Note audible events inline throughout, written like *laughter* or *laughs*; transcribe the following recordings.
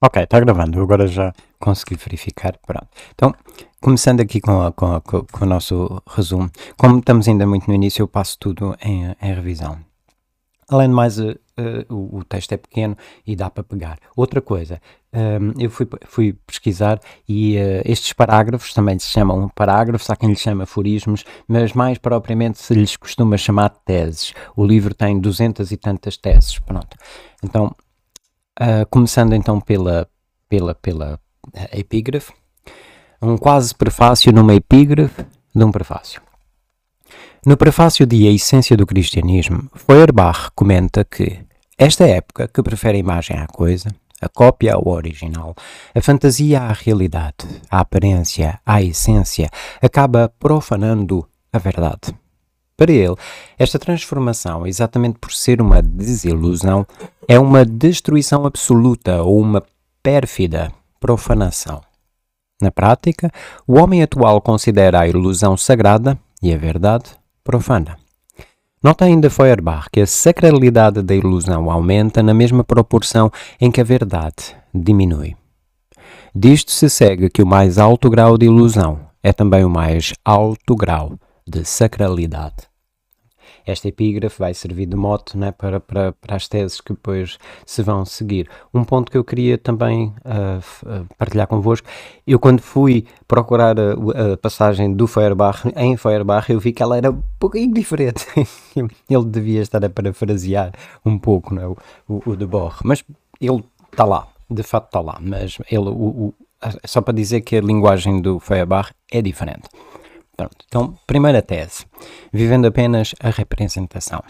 Ok, está gravando. Agora já consegui verificar. Pronto. Então, começando aqui com, a, com, a, com, o nosso resumo. Como estamos ainda muito no início, eu passo tudo em, em revisão. Além de mais, uh, uh, o, o, texto é pequeno e dá para pegar. Outra coisa, um, ehm, eu fui, fui, pesquisar e uh, estes parágrafos também se chamam parágrafos, há quem lhes chama aforismos, mas mais propriamente se lhes costuma chamar teses. O livro tem duzentas e tantas teses. Pronto. Então, Uh, começando então pela, pela, pela epígrafe, um quase prefácio numa epígrafe de um prefácio. No prefácio de A Essência do Cristianismo, Feuerbach comenta que esta época que prefere a imagem à coisa, a cópia ao original, a fantasia à realidade, a aparência à essência, acaba profanando a verdade. Para ele, esta transformação, exatamente por ser uma desilusão, é uma destruição absoluta ou uma pérfida profanação. Na prática, o homem atual considera a ilusão sagrada e a verdade profana. Nota ainda Feuerbach que a sacralidade da ilusão aumenta na mesma proporção em que a verdade diminui. Disto se segue que o mais alto grau de ilusão é também o mais alto grau de sacralidade esta epígrafe vai servir de mote né, para, para, para as teses que depois se vão seguir. Um ponto que eu queria também uh, partilhar convosco, eu quando fui procurar a, a, passagem do Feuerbach em Feuerbach, eu vi que ela era um pouquinho diferente. *laughs* ele devia estar a parafrasear um pouco né, o, o, o de Borre, mas ele está lá, de facto está lá, mas ele, o, o, só para dizer que a linguagem do Feuerbach é diferente. Pronto. Então, primeira tese. Vivendo apenas a representação.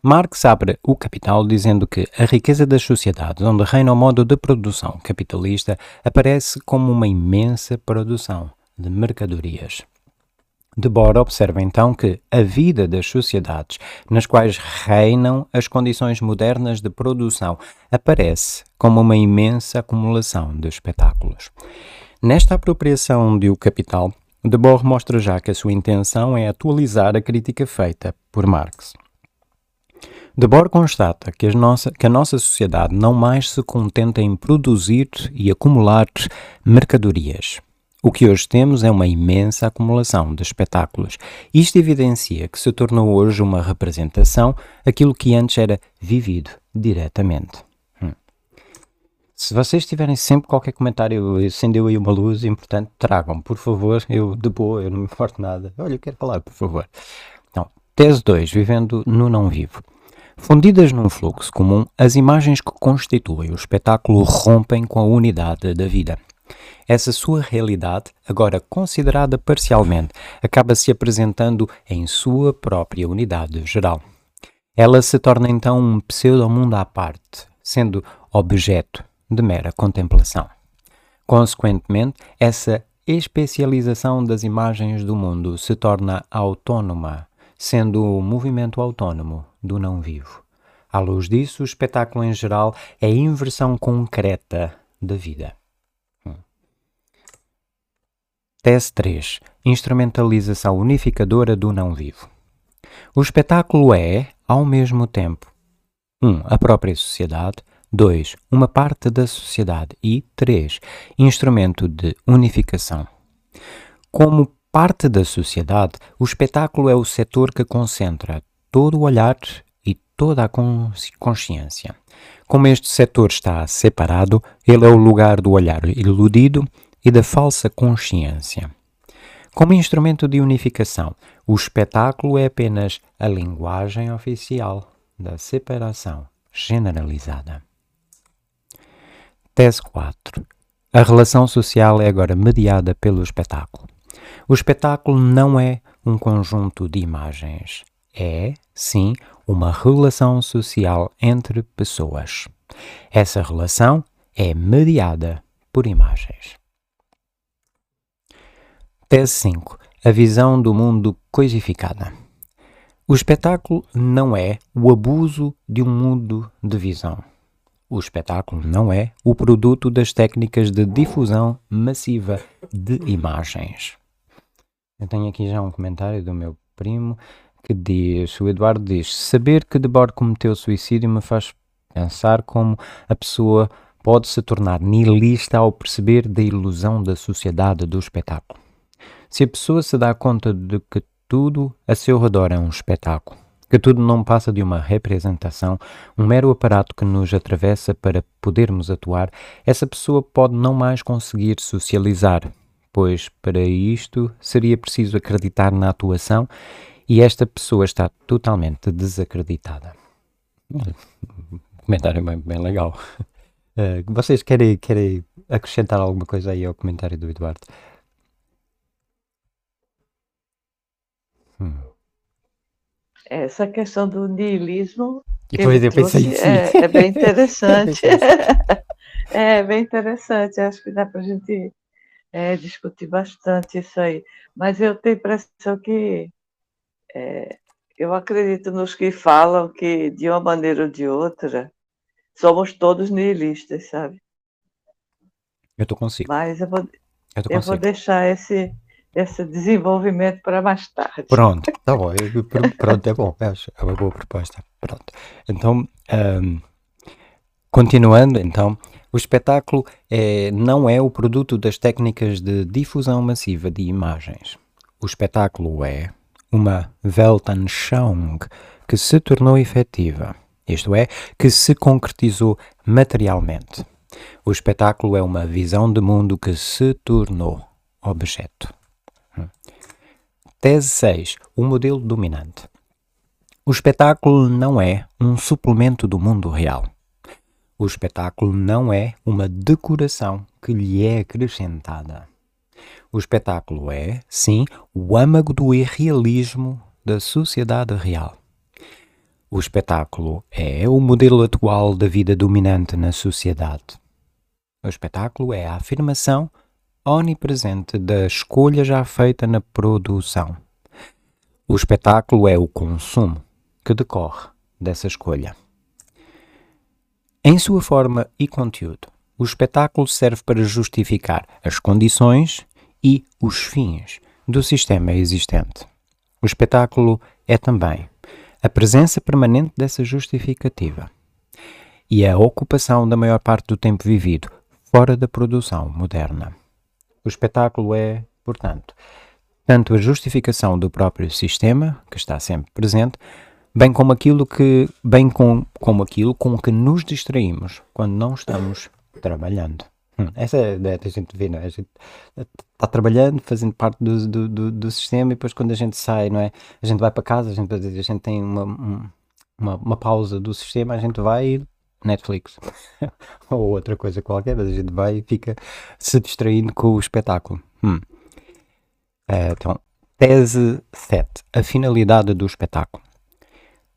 Marx abre o Capital dizendo que a riqueza das sociedades onde reina o modo de produção capitalista aparece como uma imensa produção de mercadorias. Debord observa então que a vida das sociedades nas quais reinam as condições modernas de produção aparece como uma imensa acumulação de espetáculos. Nesta apropriação de O Capital, de Boer mostra já que a sua intenção é atualizar a crítica feita por Marx. De Boer constata que, nossa, que, a nossa sociedade não mais se contenta em produzir e acumular mercadorias. O que hoje temos é uma imensa acumulação de espetáculos. Isto evidencia que se tornou hoje uma representação aquilo que antes era vivido diretamente. Se vocês tiverem sempre qualquer comentário, acendeu aí uma luz importante, tragam, por favor. Eu, de boa, eu não me importo nada. Olha, eu quero falar, por favor. Então, tese 2, vivendo no não vivo. Fundidas num fluxo comum, as imagens que constituem o espetáculo rompem com a unidade da vida. Essa sua realidade, agora considerada parcialmente, acaba se apresentando em sua própria unidade geral. Ela se torna então um pseudo-mundo à parte, sendo objeto de mera contemplação. Consequentemente, essa especialização das imagens do mundo se torna autónoma, sendo o movimento autônomo do não vivo. À luz disso, o espetáculo em geral é a inversão concreta da vida. Hum. Tese 3. Instrumentalização unificadora do não vivo. O espetáculo é, ao mesmo tempo, 1. Um, a própria sociedade, 2. Uma parte da sociedade. E 3. Instrumento de unificação. Como parte da sociedade, o espetáculo é o setor que concentra todo o olhar e toda a consciência. Como este setor está separado, ele é o lugar do olhar iludido e da falsa consciência. Como instrumento de unificação, o espetáculo é apenas a linguagem oficial da separação generalizada. Tese 4. A relação social é agora mediada pelo espetáculo. O espetáculo não é um conjunto de imagens. É, sim, uma relação social entre pessoas. Essa relação é mediada por imagens. Tese 5. A visão do mundo coisificada. O espetáculo não é o abuso de um mundo de visão. O espetáculo não é o produto das técnicas de difusão massiva de imagens. Eu tenho aqui já um comentário do meu primo que diz: o Eduardo diz, saber que Debord cometeu suicídio me faz pensar como a pessoa pode se tornar nihilista ao perceber da ilusão da sociedade do espetáculo. Se a pessoa se dá conta de que tudo a seu redor é um espetáculo, que tudo não passa de uma representação, um mero aparato que nos atravessa para podermos atuar, essa pessoa pode não mais conseguir socializar, pois para isto seria preciso acreditar na atuação e esta pessoa está totalmente desacreditada. Um comentário bem, bem legal. Uh, *laughs* vocês querem, querem acrescentar alguma coisa aí ao comentário do Eduardo? Hum. Essa questão do niilismo que eu pensei é, é, bem *laughs* interessante. *laughs* é bem interessante. Acho que dá para a gente é, discutir bastante isso aí. Mas eu tenho a impressão que é, eu acredito nos que falam que, de uma maneira ou de outra, somos todos nihilistas, sabe? Eu estou consigo. Mas eu vou, eu, eu vou deixar esse, esse desenvolvimento para mais tarde. Pronto, tá bom. Pronto, é bom. Acho, é uma boa proposta. Pronto. Então, um, continuando, então, o espetáculo é, não é o produto das técnicas de difusão massiva de imagens. O espetáculo é uma Weltanschauung que se tornou efetiva, isto é, que se concretizou materialmente. O espetáculo é uma visão de mundo que se tornou objeto. Tese 6. O modelo dominante. O espetáculo não é um suplemento do mundo real. O espetáculo não é uma decoração que lhe é acrescentada. O espetáculo é, sim, o âmago do irrealismo da sociedade real. O espetáculo é o modelo atual da vida dominante na sociedade. O espetáculo é a afirmação onipresente da escolha já feita na produção. O espetáculo é o consumo que decorre dessa escolha. Em sua forma e conteúdo, o espetáculo serve para justificar as condições e os fins do sistema existente. O espetáculo é também a presença permanente dessa justificativa e a ocupação da maior parte do tempo vivido fora da produção moderna. O espetáculo é, portanto, tanto a justificação do próprio sistema, que está sempre presente, bem como aquilo que bem com, como aquilo com que nos distraímos quando não estamos trabalhando. Hum, essa é a ideia a gente vê, não é? A gente está trabalhando, fazendo parte do, do, do, do, sistema e depois quando a gente sai, não é? A gente vai para casa, a gente, a gente tem uma, uma, uma pausa do sistema, a gente vai Netflix *laughs* ou outra coisa qualquer, mas a gente vai e fica se distraindo com o espetáculo. Hum. Uh, então, tese 7. A finalidade do espetáculo.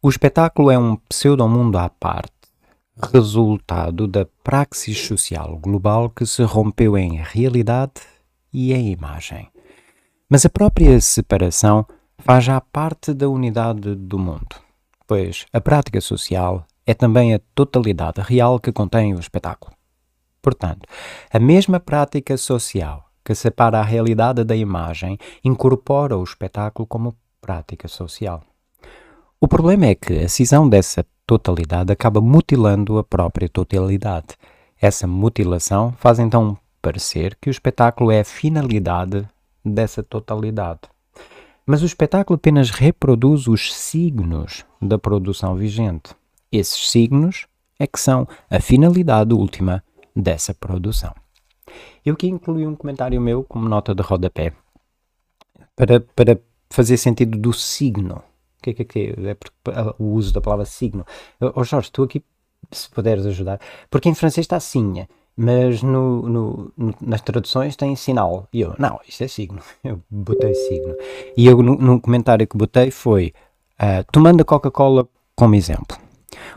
O espetáculo é um pseudo-mundo à parte, resultado da praxis social global que se rompeu em realidade e em imagem. Mas a própria separação faz já parte da unidade do mundo, pois a prática social é também a totalidade real que contém o espetáculo. Portanto, a mesma prática social que separa a realidade da imagem incorpora o espetáculo como prática social. O problema é que a cisão dessa totalidade acaba mutilando a própria totalidade. Essa mutilação faz então parecer que o espetáculo é a finalidade dessa totalidade. Mas o espetáculo apenas reproduz os signos da produção vigente. Esses signos é que são a finalidade última dessa produção. Eu aqui incluí um comentário meu como nota de rodapé para, para fazer sentido do signo. O que é que é? é o uso da palavra signo. Oh Jorge, tu aqui, se puderes ajudar, porque em francês está sinha, mas no, no, nas traduções tem sinal. E eu, não, isto é signo. *laughs* Eu botei signo. E eu, no comentário que botei foi, uh, tomando a Coca-Cola como exemplo.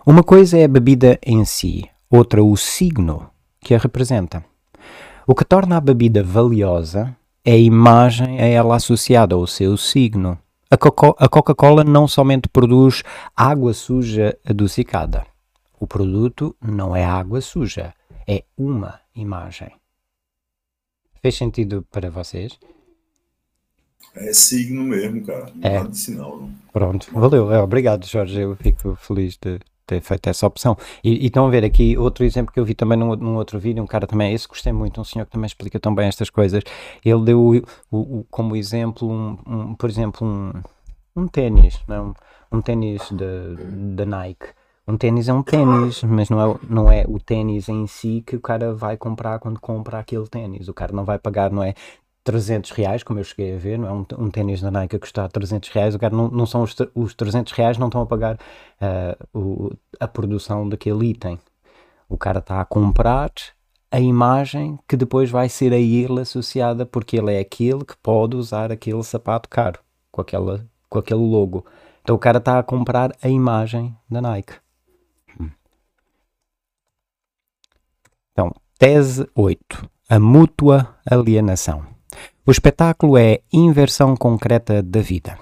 Uma coisa é a bebida em si, outra o signo que a representa. O que torna a bebida valiosa é a imagem a ela associada ao seu signo. A Coca-Cola não somente produz água suja adocicada. O produto não é água suja, é uma imagem. Fez sentido para vocês? É signo mesmo, cara. Não é. de sinal. Não. Pronto, valeu. É, obrigado, Jorge. Eu fico feliz de, ter feito essa opção. E, e estão a ver aqui outro exemplo que eu vi também num, num outro vídeo, um cara também, esse gostei muito, um senhor que também explica tão bem estas coisas. Ele deu o, o, como exemplo, um, um, por exemplo, um, um ténis? É? um ténis da Nike. Um ténis é um ténis, mas não é, não é o ténis em si que o cara vai comprar quando compra aquele ténis. O cara não vai pagar, não é 300 reais, como eu cheguei a ver, não é um, um ténis da Nike a custar 300 reais, o cara não, não são os, os 300 reais, não estão a pagar uh, o, a produção daquele item. O cara está a comprar a imagem que depois vai ser a ele associada, porque ele é aquele que pode usar aquele sapato caro, com, aquela, com aquele logo. Então o cara está a comprar a imagem da Nike. Então, tese 8. A mútua alienação. O espetáculo é inversão concreta da vida.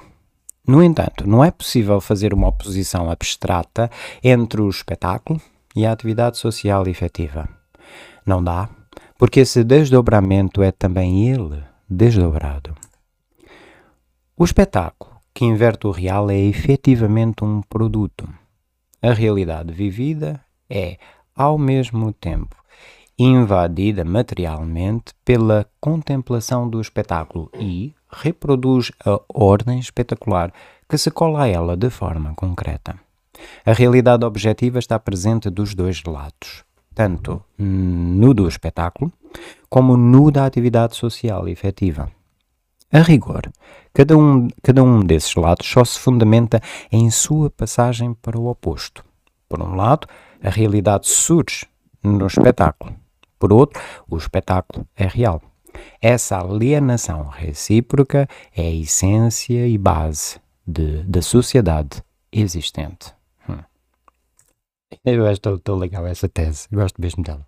No entanto, não é possível fazer uma oposição abstrata entre o espetáculo e a atividade social efetiva. Não dá, porque esse desdobramento é também ele desdobrado. O espetáculo que inverte o real é efetivamente um produto. A realidade vivida é, ao mesmo tempo, invadida materialmente pela contemplação do espetáculo e reproduz a ordem espetacular que se cola a ela de forma concreta. A realidade objetiva está presente dos dois lados, tanto no do espetáculo como no da atividade social efetiva. A rigor, cada um, cada um desses lados só se fundamenta em sua passagem para o oposto. Por um lado, a realidade surge no espetáculo, por outro, o espetáculo é real. Essa alienação recíproca é a essência e base de, da sociedade existente. Hum. Eu acho tão, legal essa tese, gosto mesmo dela.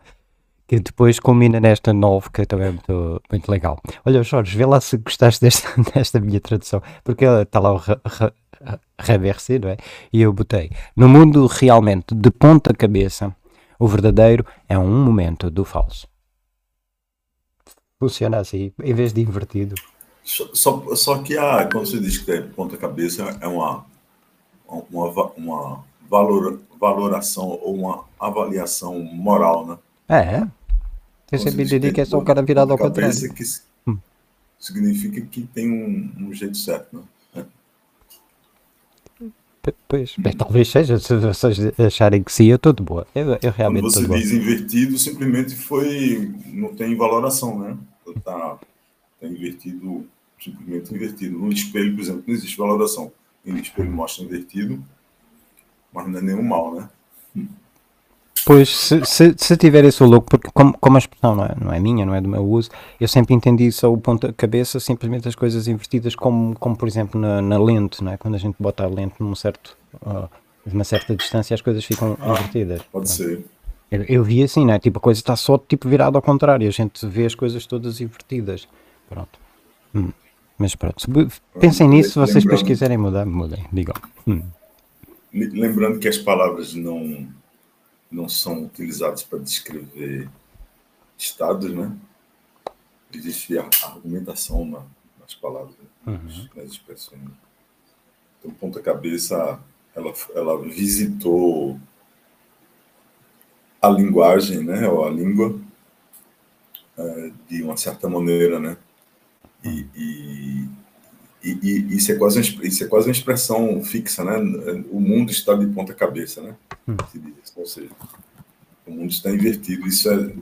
Que depois culmina nesta nova, que também é muito, muito legal. Olha, Jorge, vê lá se gostaste desta, *laughs* desta minha tradução, porque está lá o reverse, não é? E eu botei. No mundo realmente de ponta cabeça, o verdadeiro é um momento do falso. Funciona assim, em vez de invertido. Só, só que a, quando você diz que é ponta-cabeça, é uma, uma, uma valor, valoração ou uma avaliação moral, né? É. Recebi de que é só o cara virado ao contrário. Que hum. significa que tem um, um jeito certo, né? Pois, bem, talvez seja, se vocês acharem que sim, eu estou de boa. Eu, eu realmente Quando você diz invertido, simplesmente foi. Não tem valoração, né? Está tá invertido, simplesmente invertido. No espelho, por exemplo, não existe valoração. No espelho mostra invertido, mas não é nenhum mal, né? Pois, se, se, se tiver esse louco, porque como, como a expressão não é, não é minha, não é do meu uso, eu sempre entendi só o ponto da cabeça, simplesmente as coisas invertidas, como, como por exemplo na, na lente, não é? quando a gente bota a lente num certo, uh, uma certa distância, as coisas ficam ah, invertidas. Pode ser. Eu, eu, vi assim, não é? Tipo, a coisa está só tipo virada ao contrário, a gente vê as coisas todas invertidas. Pronto. Hum. Mas pronto, pensem nisso, se vocês depois quiserem mudar, mudem, digam. Hum. Lembrando que as palavras não não são utilizados para descrever estados, né? Existe a argumentação na, nas palavras, né? uhum. nas expressões. Então, ponta-cabeça, ela, ela visitou a linguagem, né? Ou a língua, é, de uma certa maneira, né? E, e, e, e, isso, é quase uma, isso é quase uma expressão fixa, né? O mundo está de ponta cabeça, né? Hum. Ou seja, o mundo está invertido. Isso é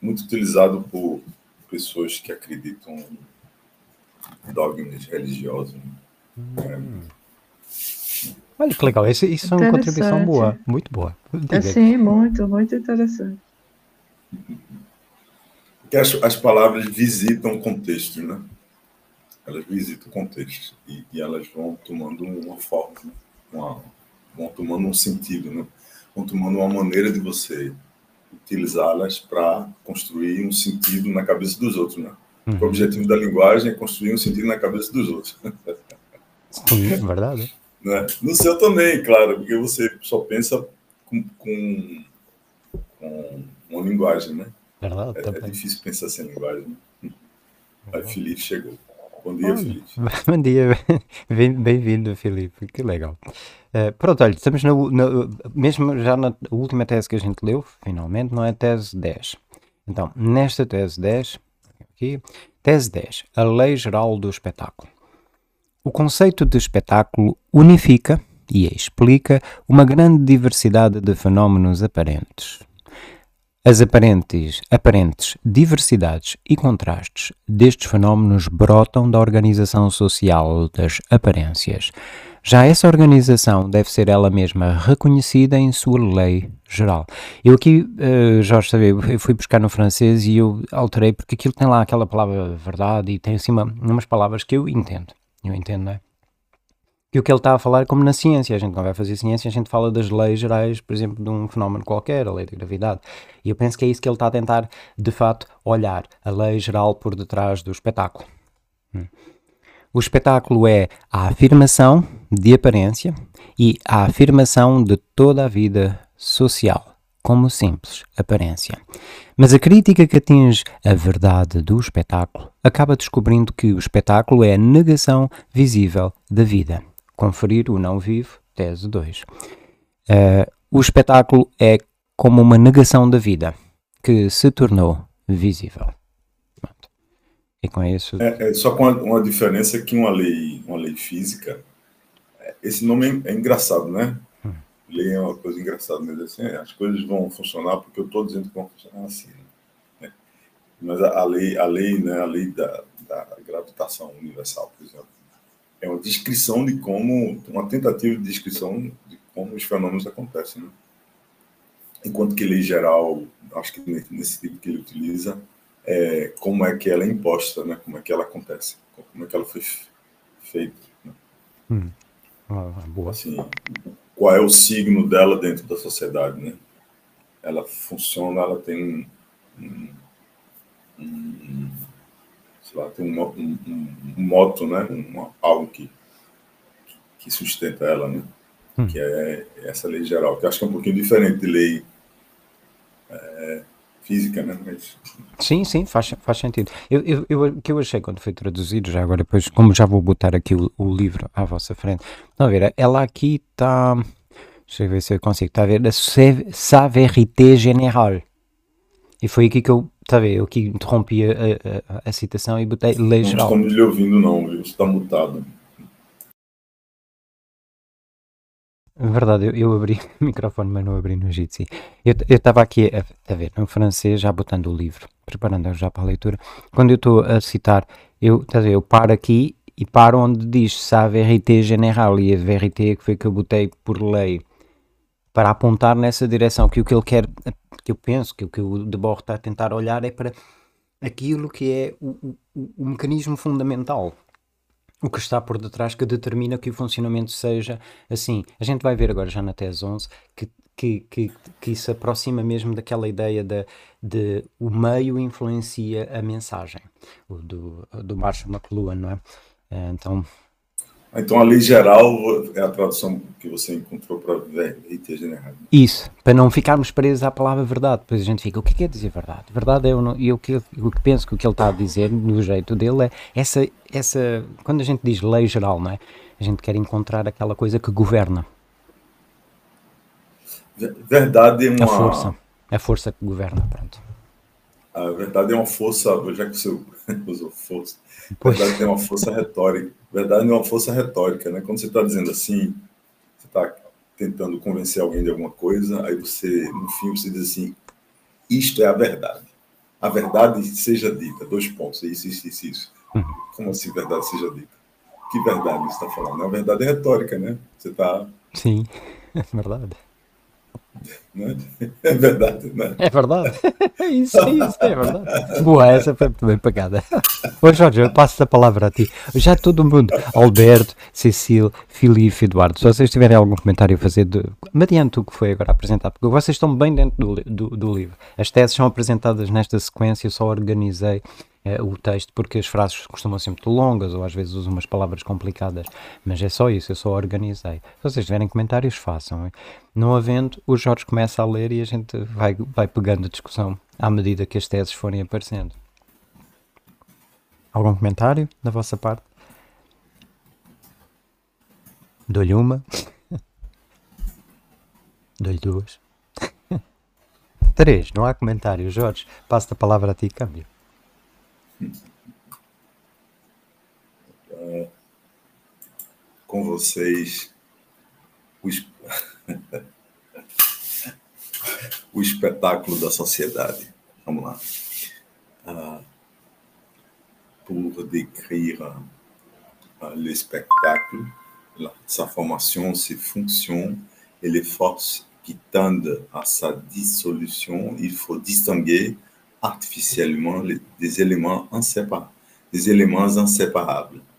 muito utilizado por pessoas que acreditam em dogmas religiosos. Hum. É. Olha que legal, isso, isso é uma contribuição boa, muito boa. É, sim, muito, muito interessante. Porque as, as palavras visitam contexto, né? Elas visitam o contexto e, e elas vão tomando uma forma, né? uma, vão tomando um sentido, né? vão tomando uma maneira de você utilizá-las para construir um sentido na cabeça dos outros, né? Uhum. O objetivo da linguagem é construir um sentido na cabeça dos outros. Sim, é verdade. *laughs* né? No seu também, claro, porque você só pensa com, com, com uma linguagem, né? Verdade, é, é, difícil pensar sem linguagem. Né? Aí Felipe chegou. Bom dia, Felipe. *laughs* Bom dia, bem-vindo, Felipe, que legal. Uh, pronto, olha, estamos na, na, mesmo já na última tese que a gente leu, finalmente, não é tese 10. Então, nesta tese 10, aqui, tese 10, a lei geral do espetáculo. O conceito de espetáculo unifica e explica uma grande diversidade de fenómenos aparentes. As aparentes, aparentes diversidades e contrastes destes fenómenos brotam da organização social das aparências. Já essa organização deve ser ela mesma reconhecida em sua lei geral. Eu aqui, uh, Jorge, sabe, eu fui buscar no francês e eu alterei porque aquilo tem lá aquela palavra verdade e tem assim uma, umas palavras que eu entendo. Eu entendo, não é? Que o que ele está a falar é como na ciência. A gente não vai fazer ciência, a gente fala das leis gerais, por exemplo, de um fenómeno qualquer, a lei da gravidade. E eu penso que é isso que ele está a tentar, de fato, olhar, a lei geral por detrás do espetáculo. Hum. O espetáculo é a afirmação de aparência e a afirmação de toda a vida social, como simples aparência. Mas a crítica que atinge a verdade do espetáculo acaba descobrindo que o espetáculo é a negação visível da vida. Conferir o não vivo, tese 2. Uh, o espetáculo é como uma negação da vida que se tornou visível. Pronto. E com isso. É, é só com uma, diferença que uma lei, uma lei física, esse nome é, é engraçado, né? Hum. Lei é uma coisa engraçada, mas assim, as coisas vão funcionar porque eu estou dizendo que vão funcionar assim. Né? Mas a, a, lei, a lei, né, a lei da, da gravitação universal, por exemplo, é uma descrição de como, uma tentativa de descrição de como os fenômenos acontecem. Né? Enquanto que lei geral, acho que nesse tipo que ele utiliza, é como é que ela é imposta, né? como é que ela acontece, como é que ela foi feita. Né? Hum. Ah, boa. Assim, qual é o signo dela dentro da sociedade, né? Ela funciona, ela tem um, um, sei lá, tem um, um, um moto, né? Um, algo que, que sustenta ela, né? Hum. Que é essa lei geral, que acho que é um pouquinho diferente de lei é, física, né? Mas... Sim, sim, faz, faz sentido. Eu, eu, eu, o que eu achei quando foi traduzido, já agora, depois, como já vou botar aqui o, o livro à vossa frente, não a ver, ela aqui está. Deixa eu ver se eu consigo. Está a ver? Sa vérité générale. E foi aqui que eu Está a ver? Eu aqui interrompi a, a, a citação e botei lei geral. Não estamos lhe ouvindo, não, viu? Está mutado. Verdade, eu, eu abri *laughs* o microfone, mas não abri no Jitsi. Eu estava aqui a, a, ver no francês, já botando o livro, preparando já para a leitura. Quando eu estou a citar, eu, a ver, eu paro aqui e paro onde diz sa vérité générale e a vérité que foi que eu botei por lei para apontar nessa direção, que o que ele quer, que eu penso, que o que o Debord está a tentar olhar é para aquilo que é o, o, o mecanismo fundamental o que está por detrás que determina que o funcionamento seja assim. A gente vai ver agora já na tese 11 que, que, que, que isso aproxima mesmo daquela ideia de, de o meio influencia a mensagem, do, do Marshall McLuhan, não é? Então, então, a lei geral é a tradução que você encontrou para verite general. Isso, para não ficarmos presos à palavra verdade. Depois a gente fica, o que é, dizer verdade? Verdade é, eu, eu, que, eu que penso que o que ele está a dizer, no jeito dele, é essa, essa. Quando a gente diz lei geral, não é? A gente quer encontrar aquela coisa que governa. Verdade é uma. A força. A força que governa, pronto. A verdade é uma força, já que você *laughs* usou força, a verdade tem uma força retórica. Verdade é uma força retórica, né? Quando você está dizendo assim, você está tentando convencer alguém de alguma coisa, aí você, no fim, você diz assim: isto é a verdade. A verdade seja dita. Dois pontos. Isso, isso, isso, isso. Uhum. Como assim verdade seja dita? Que verdade você está falando? A verdade é retórica, né? Você está. Sim, *laughs* é verdade. Né? *laughs* É verdade, né? É verdade. *laughs* Isso, isso, é verdade. Boa, essa foi muito bem pagada. *laughs* Ô Jorge, eu passo a palavra a ti. Já todo mundo, Alberto, Cecil, Filipe, Eduardo, se vocês tiverem algum comentário a fazer, de, mediante o que foi agora apresentado, porque vocês estão bem dentro do, do, do livro. As teses são apresentadas nesta sequência, eu só organizei é, o texto, porque as frases costumam ser muito longas ou às vezes usam umas palavras complicadas, mas é só isso, eu só organizei. Se vocês tiverem comentários, façam. Não havendo, o Jorge começa a ler e a gente vai, vai pegando a discussão à medida que as teses forem aparecendo. Algum comentário da vossa parte? Dou-lhe uma. *laughs* Dou-lhe duas. *laughs* Três. Não há comentário. Jorge, passo a palavra a ti, câmbio. Com vocês o, es- *laughs* o espetáculo da sociedade. Vamos lá. Ah, pour décrire ah, le spectacle, la- sa formation, ses fonctions et les forces qui tendent à sa dissolution, il faut distinguer artificiellement des éléments inséparables, des éléments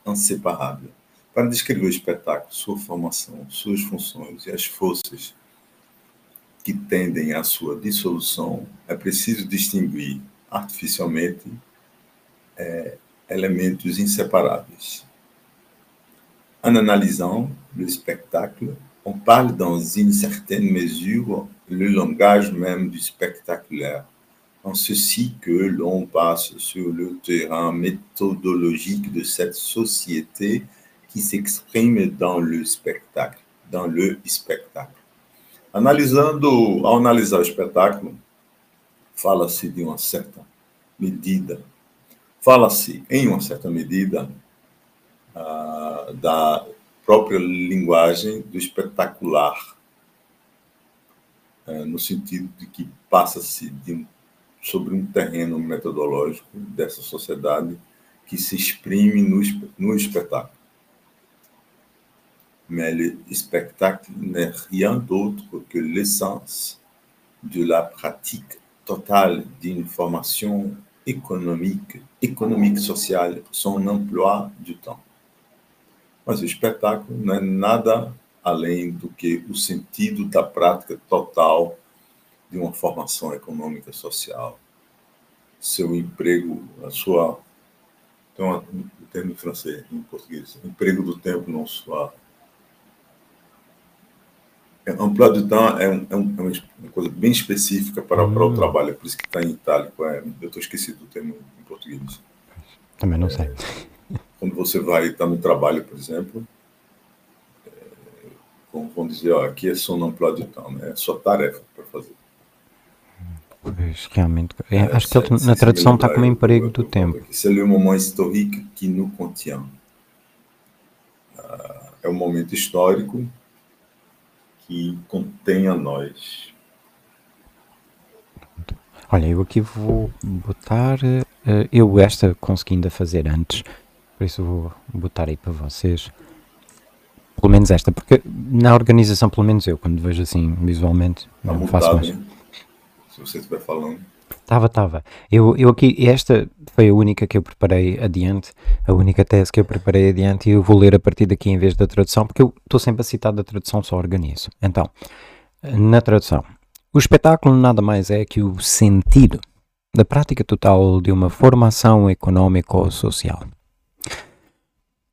inseparables. Para descrever o espetáculo, sua formação, suas funções e as forças que tendem à sua dissolução, é preciso distinguir artificialmente eh, elementos inséparáveis. En analysant le spectacle, on parle dans une certaine mesure le langage même du spectaculaire, en ceci que l'on passe sur le terrain méthodologique de cette société qui s'exprime dans le spectacle, dans le spectacle. Analisando, ao analisar o espetáculo, fala-se de uma certa medida, fala-se em uma certa medida ah, da própria linguagem do espetacular, eh, no sentido de que passa-se de sobre um terreno metodológico dessa sociedade que se exprime no, no espetáculo. Mais le n'est rien d'autre que l'essence de la pratique totale d'une formation économique, économique sociale, son emploi du temps. Mas o espetáculo não é nada além do que o sentido da prática total de uma formação econômica social. Seu emprego, a sua. Uma- um termo em francês, em português. Emprego do tempo, não sua. É, emploi du temps é, um- é é uma coisa bem específica para, para o Hum. trabalho, é por isso que está em itálico. É, eu estou esquecido do termo em português. Também não sei. quando você vai estar no trabalho, por exemplo, é, vão, dizer, ó, aqui é só no emploi du temps, né? é sua tarefa para fazer. Pois, realmente. é, É, acho que ele, na tradução está como lembrar, emprego do tempo. aqui, C'est le moment historique qui nous contient. Ah, É um momento histórico que contém a nós. Olha, eu aqui vou botar. eh, eu esta consegui ainda fazer antes, por isso vou botar aí para vocês. Pelo menos esta, porque na organização, pelo menos eu, quando vejo assim visualmente, Está não faço mais. né? Se você estiver falando. Estava, estava. Eu, eu aqui, esta foi a única que eu preparei adiante, a única tese que eu preparei adiante e eu vou ler a partir daqui em vez da tradução, porque eu estou sempre a citar da tradução, só organizo. Então, na tradução, o espetáculo nada mais é que o sentido da prática total de uma formação econômico-social.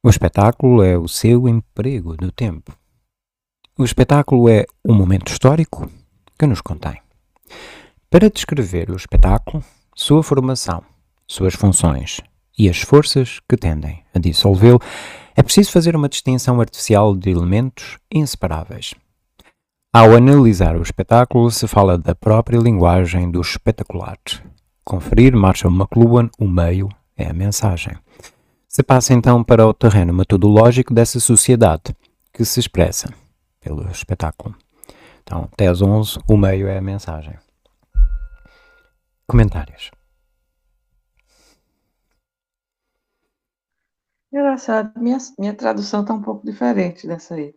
O espetáculo é o seu emprego do tempo. O espetáculo é um momento histórico que nos contém. Para descrever o espetáculo, sua formação, suas funções e as forças que tendem a dissolvê-lo, é preciso fazer uma distinção artificial de elementos inseparáveis. Ao analisar o espetáculo, se fala da própria linguagem do espetacular. Conferir Marshall McLuhan, o meio é a mensagem. Se passa então para o terreno metodológico dessa sociedade, que se expressa pelo espetáculo. Então, tese 11, o meio é a mensagem. Comentários. Engraçado, minha, minha tradução está um pouco diferente dessa aí.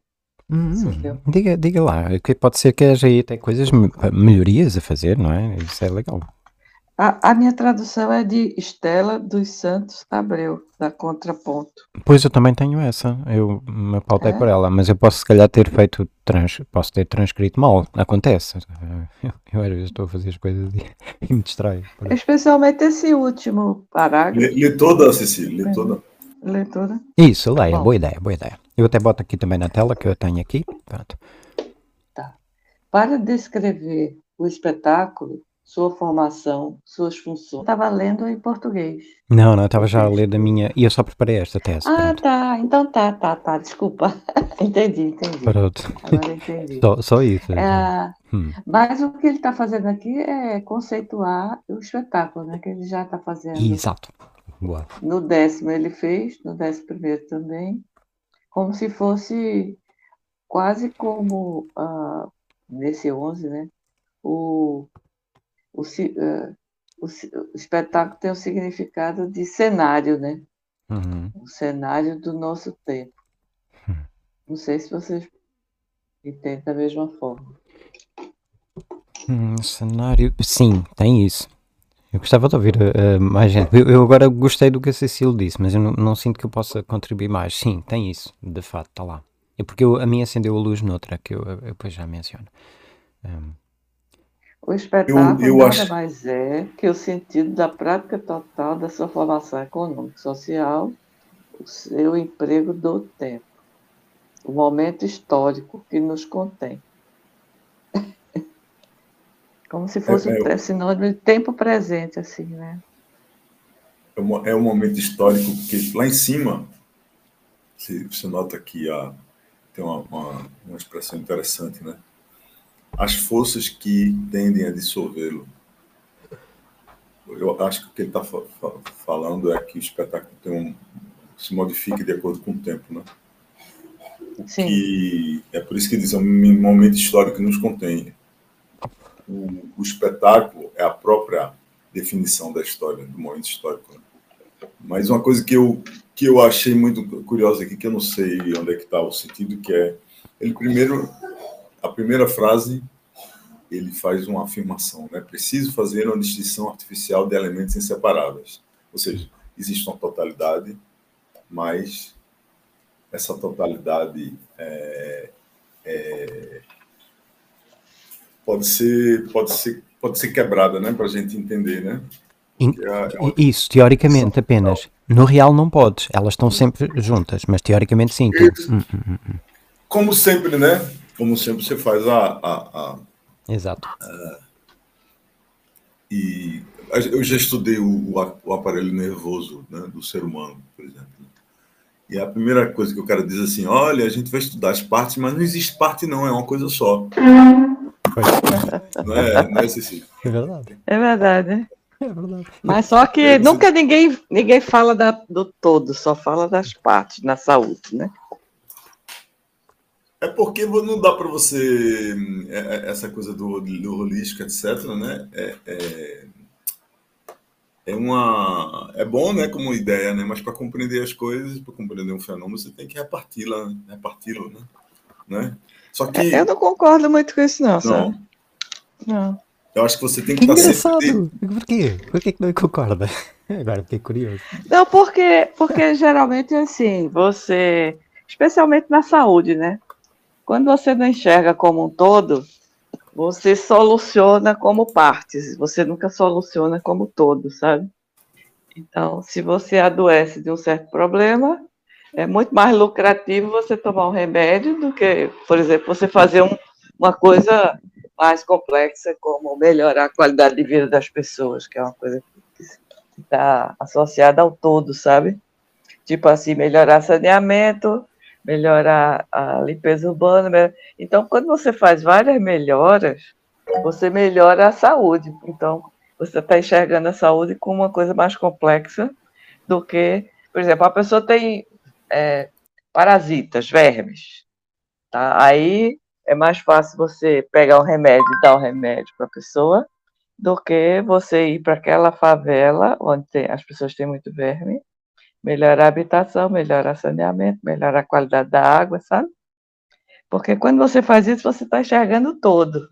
Eu. diga, diga lá, que pode ser que haja aí até coisas, me- melhorias a fazer, não é? Isso é legal. A, a minha tradução é de Estela dos Santos Abreu, da Contraponto. Pois eu também tenho essa, eu me pautei É? por ela, mas eu posso se calhar ter feito, trans, posso ter transcrito mal, acontece. Eu, eu às vezes estou a fazer as coisas e, *laughs* e me distraio. Especialmente esse último parágrafo. Lê, lê toda, Cecília, lê toda. Leitura. Isso, leia, Bom. boa ideia, boa ideia. Eu até boto aqui também na tela, que eu tenho aqui, pronto. Para descrever o espetáculo, sua formação, suas funções. Estava lendo em português. Não, não, eu estava já a ler da minha. E eu só preparei esta tese. Ah, pronto. tá. Então tá, tá, tá. Desculpa. *laughs* entendi, entendi. Pronto. Agora entendi. Só, só isso. É, Hum. mas o que ele está fazendo aqui é conceituar o espetáculo, né? Que ele já está fazendo. Exato. Boa. No décimo ele fez, no décimo primeiro também, como se fosse quase como ah, nesse 11, né? O, o, ah, o, o espetáculo tem o significado de cenário, né? Uhum. O cenário do nosso tempo. Hum. Não sei se vocês entendem da mesma forma. Hum, cenário. Sim, tem isso. Eu gostava de ouvir uh, mais gente. Eu, eu agora gostei do que a Cecília disse, mas eu não, não sinto que eu possa contribuir mais. Sim, tem isso. De fato, está lá. É porque eu, a minha acendeu a luz noutra, que eu, eu depois já menciono. Um, O espetáculo eu nada acho- mais é que o sentido da prática total da sua formação econômica e social, o seu emprego do tempo, o momento histórico que nos contém. *laughs* Como se fosse É, é, um sinônimo de tempo presente, assim, né? É um, é um momento histórico, porque lá em cima, você, você nota que a, tem uma, uma, uma expressão interessante, né? As forças que tendem a dissolvê-lo. Eu acho que o que ele está fa fa falando é que o espetáculo um, se modifica de acordo com o tempo, né? Sim, E é por isso que diz, é um momento histórico que nos contém. O, o espetáculo é a própria definição da história, do momento histórico. né? Mas uma coisa que eu, que eu achei muito curiosa aqui, que eu não sei onde é que está o sentido, que é, ele primeiro, a primeira frase, ele faz uma afirmação, né? Preciso fazer uma distinção artificial de elementos inseparáveis. Ou seja, existe uma totalidade, mas essa totalidade é, é, pode ser pode ser pode ser quebrada, né, para a gente entender, né? É, é Isso, teoricamente apenas. No real não podes. Elas estão sempre juntas, mas teoricamente sim. tu- hum, hum, hum. como sempre, né? Como sempre você faz a, a, a Exato. e a- eu já estudei o, o aparelho nervoso né, do ser humano, por exemplo. E a primeira coisa que o cara diz assim, olha, a gente vai estudar as partes, mas não existe parte não, é uma coisa só. Pois, Não é, não é Cecília? é verdade. é verdade, né? É verdade. Mas só que É, você- nunca ninguém, ninguém fala da- do todo, só fala das partes na saúde, né? É porque não dá para você é- é- essa coisa do, do holístico, etc. Né? É, é, é uma é bom, né, como ideia, né? Mas para compreender as coisas, para compreender um fenômeno, você tem que reparti-la, né? reparti-lo, né? né? Só que Eu não concordo muito com isso, não, sabe? não, Não. eu acho que você tem que Que estar sempre engraçado. Por quê? Por que que não concorda? *laughs* Agora fiquei curioso. Não, porque, porque geralmente é assim, você, especialmente na saúde, né? Quando você não enxerga como um todo, você soluciona como partes, você nunca soluciona como todo, sabe? Então, se você adoece de um certo problema, é muito mais lucrativo você tomar um remédio do que, por exemplo, você fazer um- uma coisa mais complexa, como melhorar a qualidade de vida das pessoas, que é uma coisa que está associada ao todo, sabe? Tipo assim, melhorar saneamento, melhorar a limpeza urbana. Então, quando você faz várias melhoras, você melhora a saúde. Então, você está enxergando a saúde como uma coisa mais complexa do que, por exemplo, a pessoa tem é, parasitas, vermes. Tá? Aí é mais fácil você pegar um remédio e dar o remédio para a pessoa do que você ir para aquela favela onde tem- as pessoas têm muito verme, melhorar a habitação, melhorar saneamento, melhorar a qualidade da água, sabe? Porque quando você faz isso, você está enxergando todo.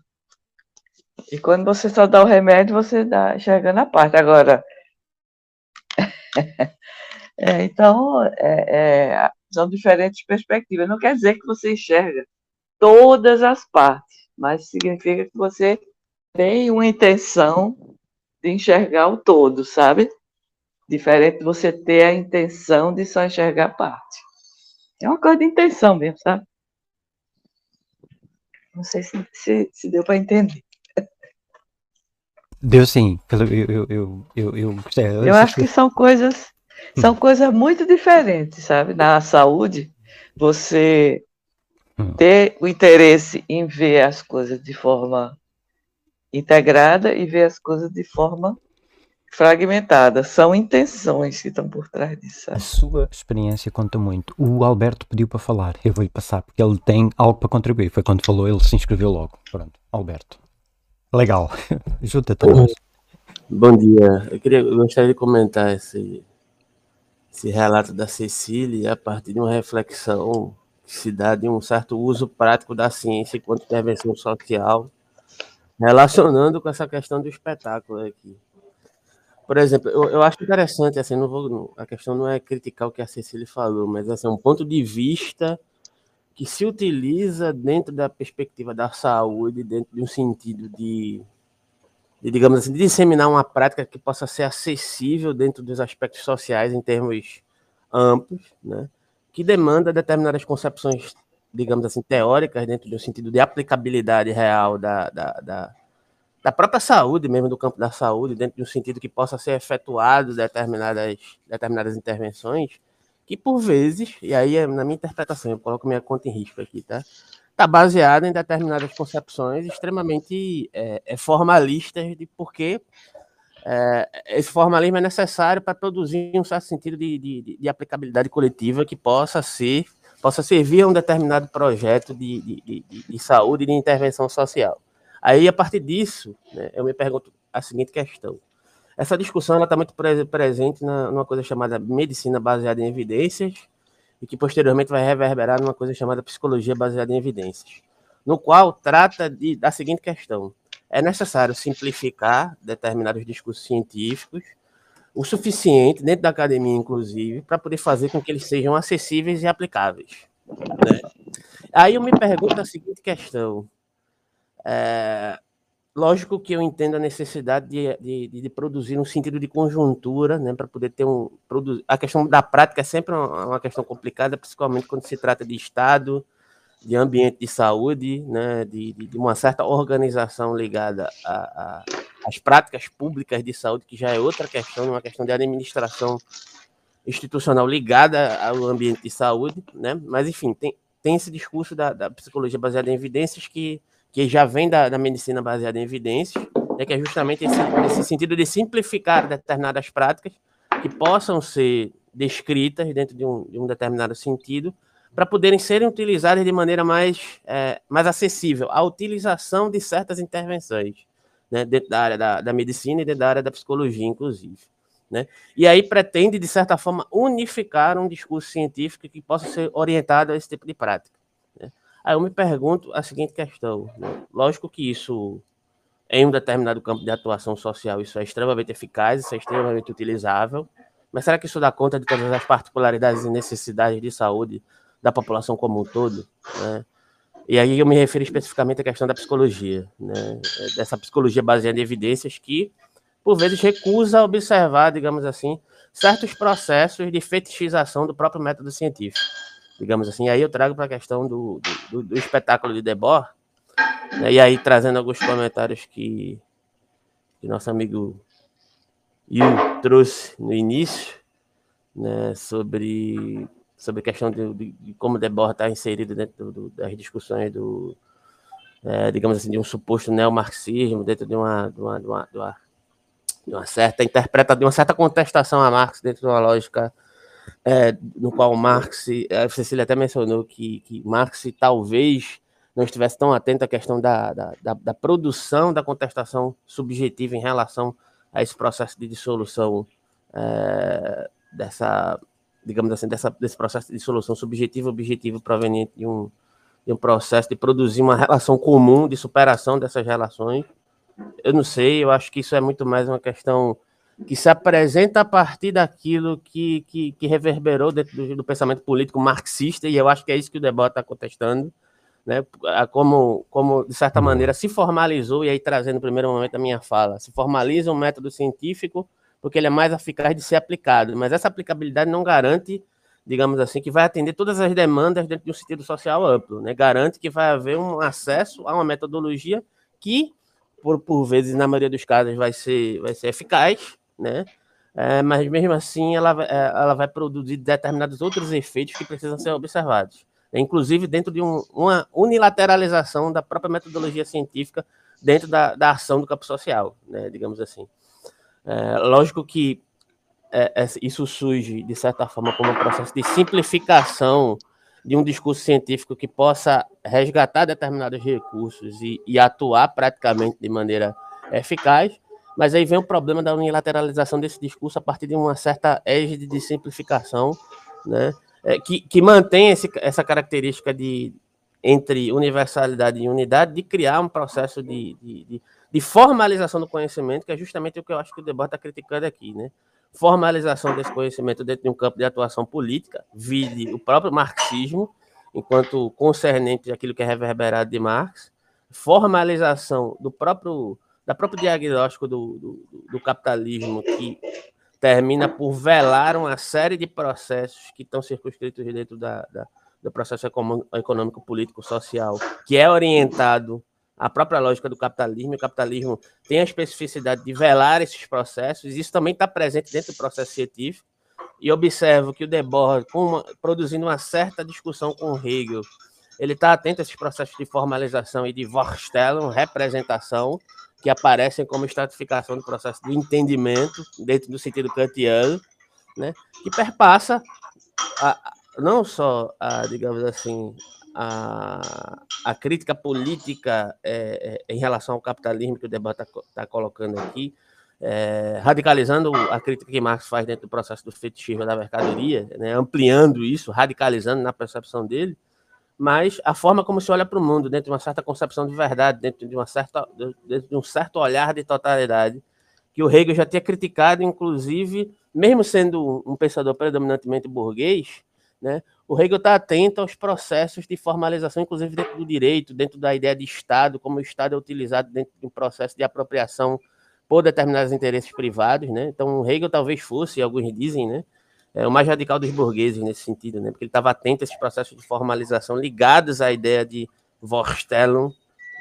E quando você só dá o remédio, você está enxergando a parte. Agora, *laughs* é, então, é, é, são diferentes perspectivas. Não quer dizer que você enxerga todas as partes, mas significa que você tem uma intenção de enxergar o todo, sabe? Diferente de você ter a intenção de só enxergar parte. É uma coisa de intenção mesmo, sabe? Não sei se, se, se deu para entender. Deu sim. Eu, eu, eu, eu, eu. Eu, acho que são coisas, são coisas muito diferentes, sabe? Na saúde, você hum. ter o interesse em ver as coisas de forma integrada e ver as coisas de forma fragmentada. São intenções que estão por trás disso. A sua experiência conta muito. O Alberto pediu para falar. Eu vou-lhe passar, porque ele tem algo para contribuir. Foi quando falou, ele se inscreveu logo. Pronto, Alberto. Legal. *laughs* Junta-te a nós. Bom dia. Eu, queria, eu gostaria de comentar esse, esse relato da Cecília a partir de uma reflexão que se dá de um certo uso prático da ciência enquanto intervenção social, relacionando com essa questão do espetáculo aqui. Por exemplo, eu, eu acho interessante, assim, não vou, a questão não é criticar o que a Cecília falou, mas assim, um ponto de vista que se utiliza dentro da perspectiva da saúde, dentro de um sentido de, de, digamos assim, de disseminar uma prática que possa ser acessível dentro dos aspectos sociais em termos amplos, né? que demanda determinadas concepções, digamos assim, teóricas dentro de um sentido de aplicabilidade real da, da, da da própria saúde, mesmo do campo da saúde, dentro de um sentido que possa ser efetuado determinadas, determinadas intervenções, que por vezes, e aí é na minha interpretação, eu coloco minha conta em risco aqui, tá? Está baseada em determinadas concepções extremamente é, é formalistas de porque é, esse formalismo é necessário para produzir um certo sentido de, de, de, aplicabilidade coletiva que possa ser possa servir a um determinado projeto de, de, de saúde e de intervenção social. Aí, a partir disso, né, eu me pergunto a seguinte questão. Essa discussão está muito presente na, numa coisa chamada medicina baseada em evidências e que posteriormente vai reverberar numa coisa chamada psicologia baseada em evidências, no qual trata de, da seguinte questão. É necessário simplificar determinados discursos científicos o suficiente, dentro da academia inclusive, para poder fazer com que eles sejam acessíveis e aplicáveis. Né? Aí eu me pergunto a seguinte questão. É, lógico que eu entendo a necessidade de, de, de, produzir um sentido de conjuntura, né, para poder ter um. A questão da prática é sempre uma, uma, questão complicada, principalmente quando se trata de Estado, de ambiente de saúde, né, de, de uma certa organização ligada às práticas públicas de saúde, que já é outra questão, uma questão de administração institucional ligada ao ambiente de saúde, né? Mas enfim, tem, tem esse discurso da, da psicologia baseada em evidências que que já vem da, da medicina baseada em evidências, é que é justamente esse, esse sentido de simplificar determinadas práticas que possam ser descritas dentro de um, de um determinado sentido, para poderem serem utilizadas de maneira mais, é, mais acessível, a utilização de certas intervenções, né, dentro da área da, da medicina e dentro da área da psicologia, inclusive. Né? E aí pretende, de certa forma, unificar um discurso científico que possa ser orientado a esse tipo de prática. Aí eu me pergunto a seguinte questão. Né? Lógico que isso, em um determinado campo de atuação social, isso é extremamente eficaz, isso é extremamente utilizável, mas será que isso dá conta de todas as particularidades e necessidades de saúde da população como um todo? Né? E aí eu me refiro especificamente à questão da psicologia, né? dessa psicologia baseada em evidências que, por vezes, recusa observar, digamos assim, certos processos de fetichização do próprio método científico digamos assim. Aí eu trago para a questão do, do, do, espetáculo de Debord, né? e aí trazendo alguns comentários que, que nosso amigo Yu trouxe no início, né, sobre, sobre a questão de, de, de como Debord está inserido dentro do, das discussões do, é, digamos assim, de um suposto neomarxismo, dentro de uma, de uma, de uma, de uma, de uma certa interpretação, de uma certa contestação a Marx dentro de uma lógica é, no qual Marx, a Cecília até mencionou que, que Marx talvez não estivesse tão atento à questão da, da, da, da, produção da contestação subjetiva em relação a esse processo de dissolução é, dessa, digamos assim, dessa, desse processo de dissolução subjetiva objetivo proveniente de um, de um processo de produzir uma relação comum, de superação dessas relações. Eu não sei, eu acho que isso é muito mais uma questão que se apresenta a partir daquilo que, que, que reverberou dentro do, do, pensamento político marxista, e eu acho que é isso que o debate está contestando, né? como, como, de certa maneira, se formalizou, e aí trazendo no primeiro momento a minha fala, se formaliza um método científico porque ele é mais eficaz de ser aplicado, mas essa aplicabilidade não garante, digamos assim, que vai atender todas as demandas dentro de um sentido social amplo, né? garante que vai haver um acesso a uma metodologia que por, por vezes, na maioria dos casos, vai ser, vai ser eficaz, né? É, mas mesmo assim ela, é, ela vai produzir determinados outros efeitos que precisam ser observados, inclusive dentro de um, uma unilateralização da própria metodologia científica dentro da, da ação do campo social, né, digamos assim. É, lógico que é, é, isso surge, de certa forma, como um processo de simplificação de um discurso científico que possa resgatar determinados recursos e, e atuar praticamente de maneira eficaz, mas aí vem o problema da unilateralização desse discurso a partir de uma certa égide de simplificação, né, é, que, que mantém esse, essa característica de entre universalidade e unidade, de criar um processo de, de, de, de formalização do conhecimento, que é justamente o que eu acho que o debate está criticando aqui, né? formalização desse conhecimento dentro de um campo de atuação política, vide o próprio marxismo, enquanto concernente àquilo que é reverberado de Marx, formalização do próprio, da próprio diagnóstico do, do, do capitalismo, que termina por velar uma série de processos que estão circunscritos dentro da, da do processo econômico, político, social, que é orientado a própria lógica do capitalismo, o capitalismo tem a especificidade de velar esses processos, isso também está presente dentro do processo científico, e observo que o Debord, produzindo uma certa discussão com Hegel, ele está atento a esses processos de formalização e de Vorstellung, representação, que aparecem como estratificação do processo do entendimento, dentro do sentido kantiano, né, que perpassa a, não só, a, digamos assim, a, a crítica política é, é, em relação ao capitalismo que o debate está tá colocando aqui, é, radicalizando a crítica que Marx faz dentro do processo do fetichismo da mercadoria, né, ampliando isso, radicalizando na percepção dele, mas a forma como se olha para o mundo, dentro de uma certa concepção de verdade, dentro de, uma certa, dentro de um certo olhar de totalidade, que o Hegel já tinha criticado, inclusive, mesmo sendo um pensador predominantemente burguês, né, o Hegel está atento aos processos de formalização, inclusive dentro do direito, dentro da ideia de Estado, como o Estado é utilizado dentro de um processo de apropriação por determinados interesses privados, né? Então, Hegel talvez fosse, alguns dizem, né, é, o mais radical dos burgueses nesse sentido, né? Porque ele estava atento a esses processos de formalização ligados à ideia de Vorstellung,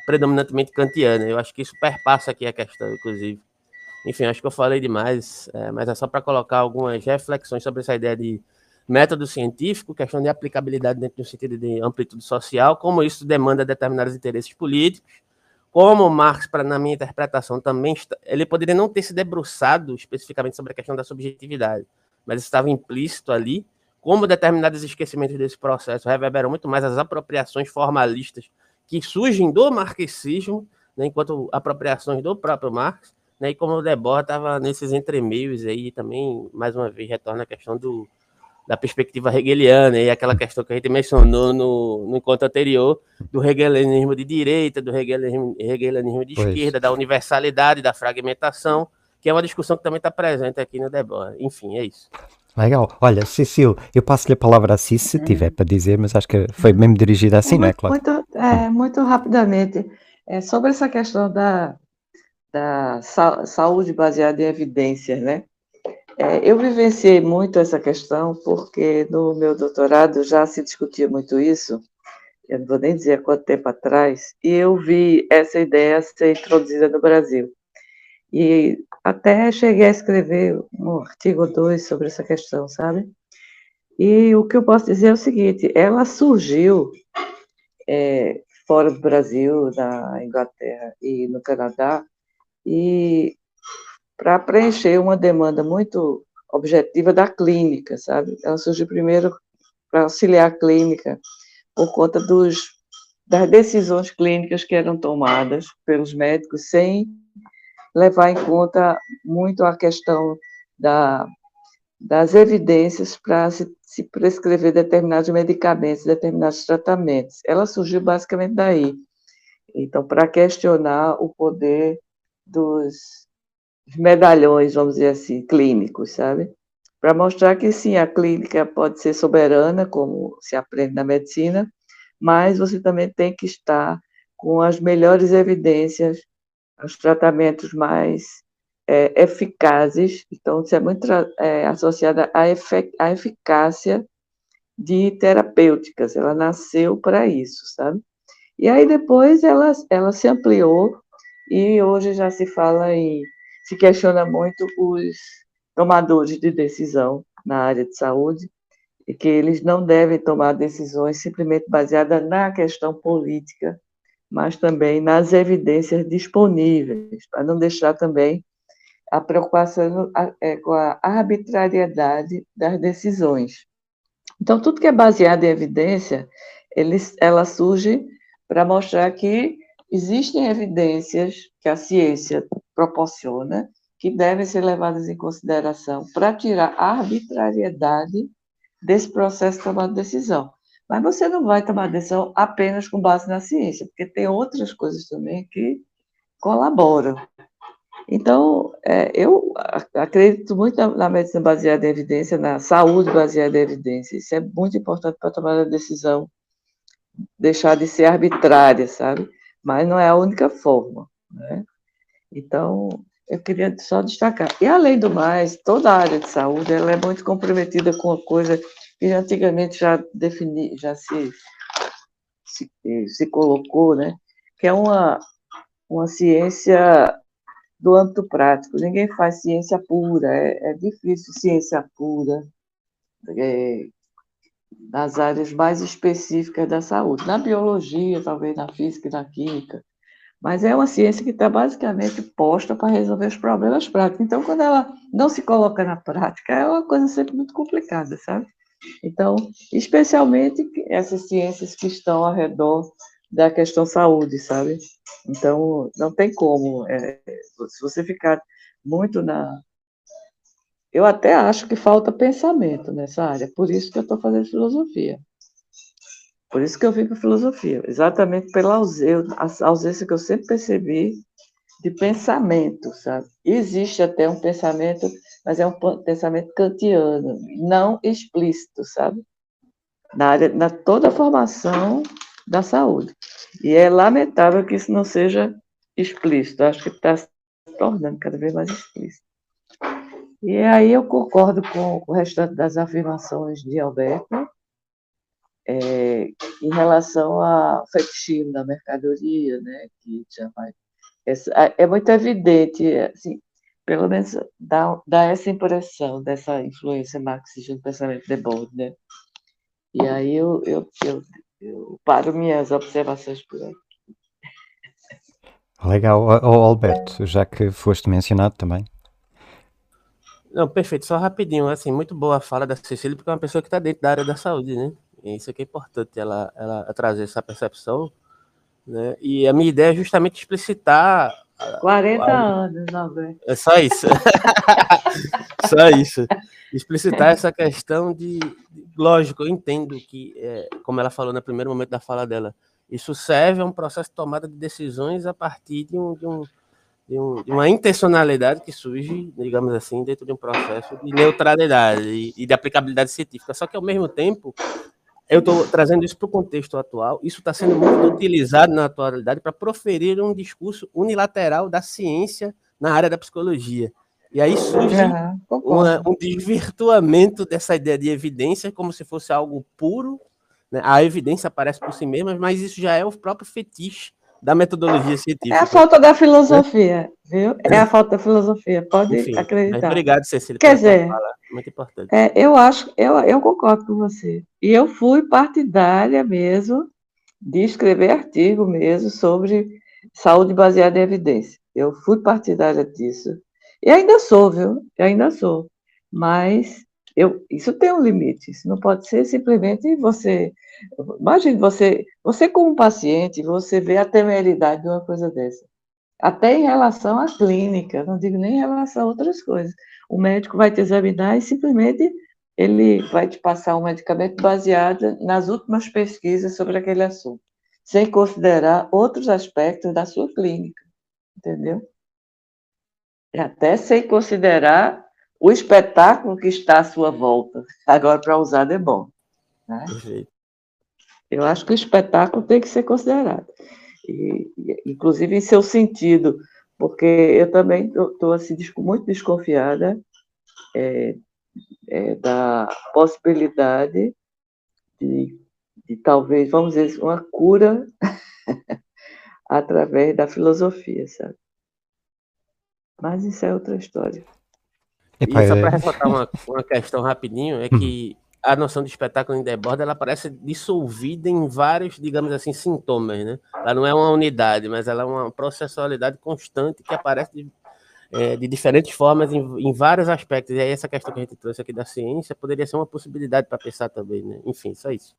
predominantemente kantiana. Eu acho que isso perpassa aqui a questão, inclusive. Enfim, acho que eu falei demais, é, mas é só para colocar algumas reflexões sobre essa ideia de método científico, questão de aplicabilidade dentro do sentido de amplitude social, como isso demanda determinados interesses políticos, como Marx, para na minha interpretação, também ele poderia não ter se debruçado especificamente sobre a questão da subjetividade, mas estava implícito ali, como determinados esquecimentos desse processo reverberam muito mais as apropriações formalistas que surgem do marxismo, né, enquanto apropriações do próprio Marx, né, e como o Debord estava nesses entremeios aí também, mais uma vez, retorna a questão do, da perspectiva hegeliana, e aquela questão que a gente mencionou no, no encontro anterior, do hegelianismo de direita, do hegelianismo, hegelianismo de pois. esquerda, da universalidade, da fragmentação, que é uma discussão que também está presente aqui no debate. Enfim, é isso. Legal. Olha, Cecil, eu passo-lhe a palavra assim se tiver para dizer, mas acho que foi mesmo dirigida assim, muito, não é, claro? Muito, é, muito rapidamente, é, sobre essa questão da, da saúde baseada em evidências, né? É, eu vivenciei muito essa questão porque no meu doutorado já se discutia muito isso, eu não vou nem dizer há quanto tempo atrás, e eu vi essa ideia ser introduzida no Brasil. E até cheguei a escrever um artigo 2 sobre essa questão, sabe? E o que eu posso dizer é o seguinte: ela surgiu é, fora do Brasil, na Inglaterra e no Canadá, e para preencher uma demanda muito objetiva da clínica, sabe? Ela surgiu primeiro para auxiliar a clínica por conta dos, das decisões clínicas que eram tomadas pelos médicos sem levar em conta muito a questão da, das evidências para se, se prescrever determinados medicamentos, determinados tratamentos. Ela surgiu basicamente daí. Então, para questionar o poder dos medalhões, vamos dizer assim, clínicos, sabe? Para mostrar que sim, a clínica pode ser soberana, como se aprende na medicina, mas você também tem que estar com as melhores evidências, os tratamentos mais é, eficazes. Então, isso é muito é, associado à, à eficácia de terapêuticas. Ela nasceu para isso, sabe? E aí depois ela, ela se ampliou e hoje já se fala em, se questiona muito os tomadores de decisão na área de saúde, e que eles não devem tomar decisões simplesmente baseadas na questão política, mas também nas evidências disponíveis, para não deixar também a preocupação é, com a arbitrariedade das decisões. Então, tudo que é baseado em evidência, ele, ela surge para mostrar que existem evidências que a ciência proporciona que devem ser levadas em consideração para tirar a arbitrariedade desse processo de tomar decisão. Mas você não vai tomar decisão apenas com base na ciência, porque tem outras coisas também que colaboram. Então, é, eu acredito muito na, na, medicina baseada em evidência, na saúde baseada em evidência. Isso é muito importante para tomar a decisão, deixar de ser arbitrária, sabe? Mas não é a única forma, né? Então, eu queria só destacar. E, além do mais, toda a área de saúde ela é muito comprometida com uma coisa que antigamente já defini, já se, se, se colocou, né? que é uma, uma ciência do âmbito prático. Ninguém faz ciência pura, é, é difícil ciência pura é, nas áreas mais específicas da saúde. Na biologia, talvez na física e na química, mas é uma ciência que está basicamente posta para resolver os problemas práticos. Então, quando ela não se coloca na prática, é uma coisa sempre muito complicada, sabe? Então, especialmente essas ciências que estão ao redor da questão saúde, sabe? Então, não tem como. É, se você ficar muito na. Eu até acho que falta pensamento nessa área, por isso que eu estou fazendo filosofia. Por isso que eu vim para filosofia, exatamente pela ausência que eu sempre percebi de pensamento, sabe? Existe até um pensamento, mas é um pensamento kantiano, não explícito, sabe? Na área, na toda a formação da saúde. E é lamentável que isso não seja explícito. Acho que está se tornando cada vez mais explícito. E aí eu concordo com o restante das afirmações de Alberto, é, em relação ao fetichismo da mercadoria, né, que já vai, essa, é muito evidente, assim, pelo menos dá, dá essa impressão dessa influência marxista no pensamento de Bode, né? E aí eu, eu, eu, eu paro minhas observações por aqui. Legal, oh, Alberto, já que foste mencionado também. Não, perfeito, só rapidinho, assim, muito boa a fala da Cecília, porque é uma pessoa que está dentro da área da saúde, né? Isso aqui é importante, ela, ela trazer essa percepção. Né? E a minha ideia é justamente explicitar. 40 a, anos, não, É só isso. *laughs* só isso. Explicitar essa questão de. Lógico, eu entendo que, é, como ela falou no primeiro momento da fala dela, isso serve a um processo de tomada de decisões a partir de, um, de, um, de, um, de uma intencionalidade que surge, digamos assim, dentro de um processo de neutralidade e, e de aplicabilidade científica. Só que, ao mesmo tempo, eu estou trazendo isso para o contexto atual. Isso está sendo muito utilizado na atualidade para proferir um discurso unilateral da ciência na área da psicologia. E aí surge uhum, uma, um desvirtuamento dessa ideia de evidência como se fosse algo puro. Né? A evidência aparece por si mesma, mas isso já é o próprio fetiche da metodologia científica. É a falta da filosofia, viu? É a falta da filosofia, pode Enfim, acreditar. Obrigado, Cecília. Quer dizer, muito importante. É, eu acho, eu, eu concordo com você. E eu fui partidária mesmo de escrever artigo mesmo sobre saúde baseada em evidência. Eu fui partidária disso. E ainda sou, viu? E ainda sou. Mas eu, isso tem um limite. Isso não pode ser simplesmente você. Imagine você, você como paciente, você vê a temeridade de uma coisa dessa. Até em relação à clínica, não digo nem em relação a outras coisas. O médico vai te examinar e simplesmente ele vai te passar um medicamento baseado nas últimas pesquisas sobre aquele assunto, sem considerar outros aspectos da sua clínica, entendeu? Até sem considerar o espetáculo que está à sua volta. Agora, para usar é bom. Né? Eu acho que o espetáculo tem que ser considerado. E, inclusive em seu sentido, porque eu também estou assim, muito desconfiada é, é, da possibilidade de, de, talvez, vamos dizer, uma cura *laughs* através da filosofia, sabe? Mas isso é outra história. E só para ressaltar uma, uma questão rapidinho, é que a noção de espetáculo em deborda ela parece dissolvida em vários, digamos assim, sintomas, né? Ela não é uma unidade, mas ela é uma processualidade constante que aparece de, é, de diferentes formas em, em, vários aspectos. E aí essa questão que a gente trouxe aqui da ciência poderia ser uma possibilidade para pensar também, né? Enfim, só isso.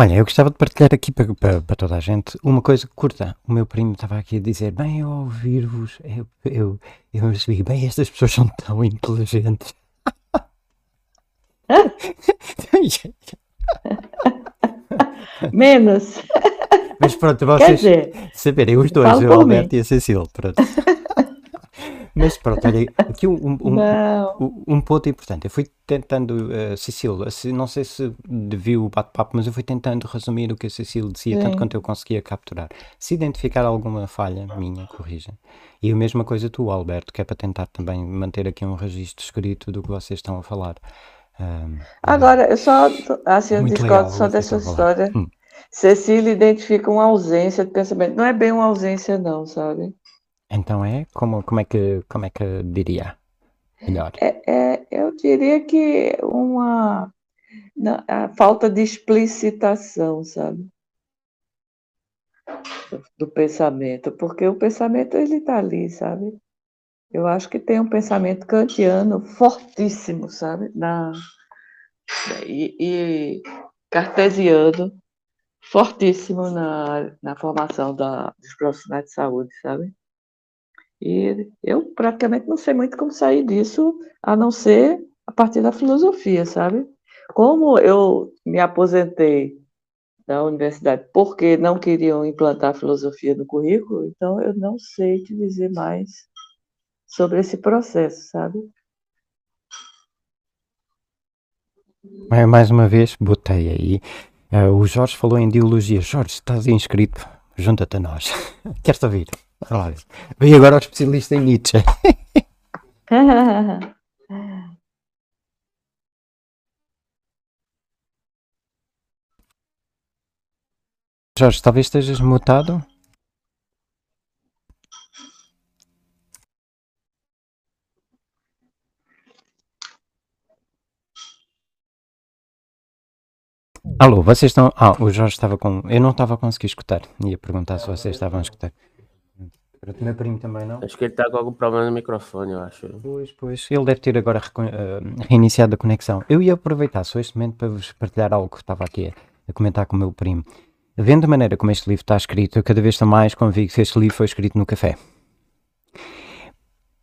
Olha, eu gostava de partilhar aqui para, para, para, toda a gente uma coisa curta. O meu primo estava aqui a dizer, bem, ao ouvir-vos, eu, eu, eu percebi, bem, estas pessoas são tão inteligentes. *laughs* Menos. Mas pronto, vocês saberem os dois, o Alberto mim. e a Cecília, pronto. Mas pronto, olha, aqui um, um, um, um, ponto importante. Eu fui tentando, uh, Cecília, não sei se viu o bate-papo, mas eu fui tentando resumir o que a Cecília dizia, Sim. tanto quanto eu conseguia capturar. Se identificar alguma falha minha, corrija. E a mesma coisa tu, Alberto, que é para tentar também manter aqui um registro escrito do que vocês estão a falar. Um, Agora, eu só, assim, eu discordo só dessa história. Hum. Cecília identifica uma ausência de pensamento. Não é bem uma ausência, não, sabe? Então é? Como, como, é, que, como é que diria? Melhor. É, é, eu diria que uma a falta de explicitação, sabe? Do pensamento, porque o pensamento ele está ali, sabe? Eu acho que tem um pensamento kantiano fortíssimo, sabe? Na, e, e cartesiano fortíssimo na, na formação da, dos profissionais de saúde, sabe? E eu praticamente não sei muito como sair disso, a não ser a partir da filosofia, sabe? Como eu me aposentei da universidade porque não queriam implantar a filosofia no currículo, então eu não sei te dizer mais sobre esse processo, sabe? Mais uma vez, botei aí. Uh, o Jorge falou em ideologia. Jorge, estás inscrito? Junta-te a nós. *laughs* Queres ouvir? Olha, vem agora o especialista em Nietzsche. *laughs* Jorge, talvez estejas mutado. Alô, vocês estão. Ah, o Jorge estava com. Eu não estava a conseguir escutar. Ia perguntar se vocês estavam a escutar. O meu primo também não. Acho que ele está com algum problema no microfone, eu acho. Pois, pois. Ele deve ter agora uh, reiniciado a conexão. Eu ia aproveitar só este momento para vos partilhar algo que estava aqui a, a comentar com o meu primo. Vendo a maneira como este livro está escrito, eu cada vez estou mais convicto que este livro foi escrito no café.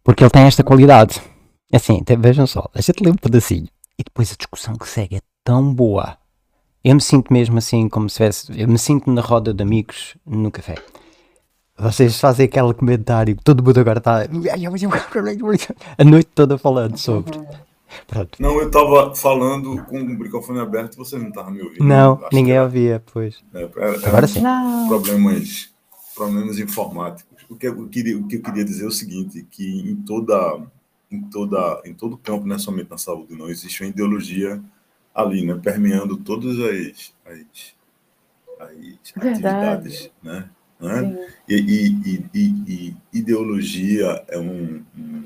Porque ele tem esta qualidade. Assim, vejam só, deixa-te ler um pedacinho. E depois a discussão que segue é tão boa eu me sinto mesmo assim, como se tivesse. Eu me sinto na roda de amigos no café. Vocês fazem aquele comentário, todo mundo agora está a noite toda falando sobre. Pronto. Não, eu estava falando com o microfone aberto e você não estava me ouvindo. Não, ninguém ouvia, pois. É, é, agora sim. Problemas, problemas informáticos. O que, eu queria, o que eu queria dizer é o seguinte, que em toda, em toda, em todo campo, não é somente na saúde, não existe uma ideologia ali, né, permeando todas as, as, as atividades, né? Né? E, e, e, e, ideologia é um, um,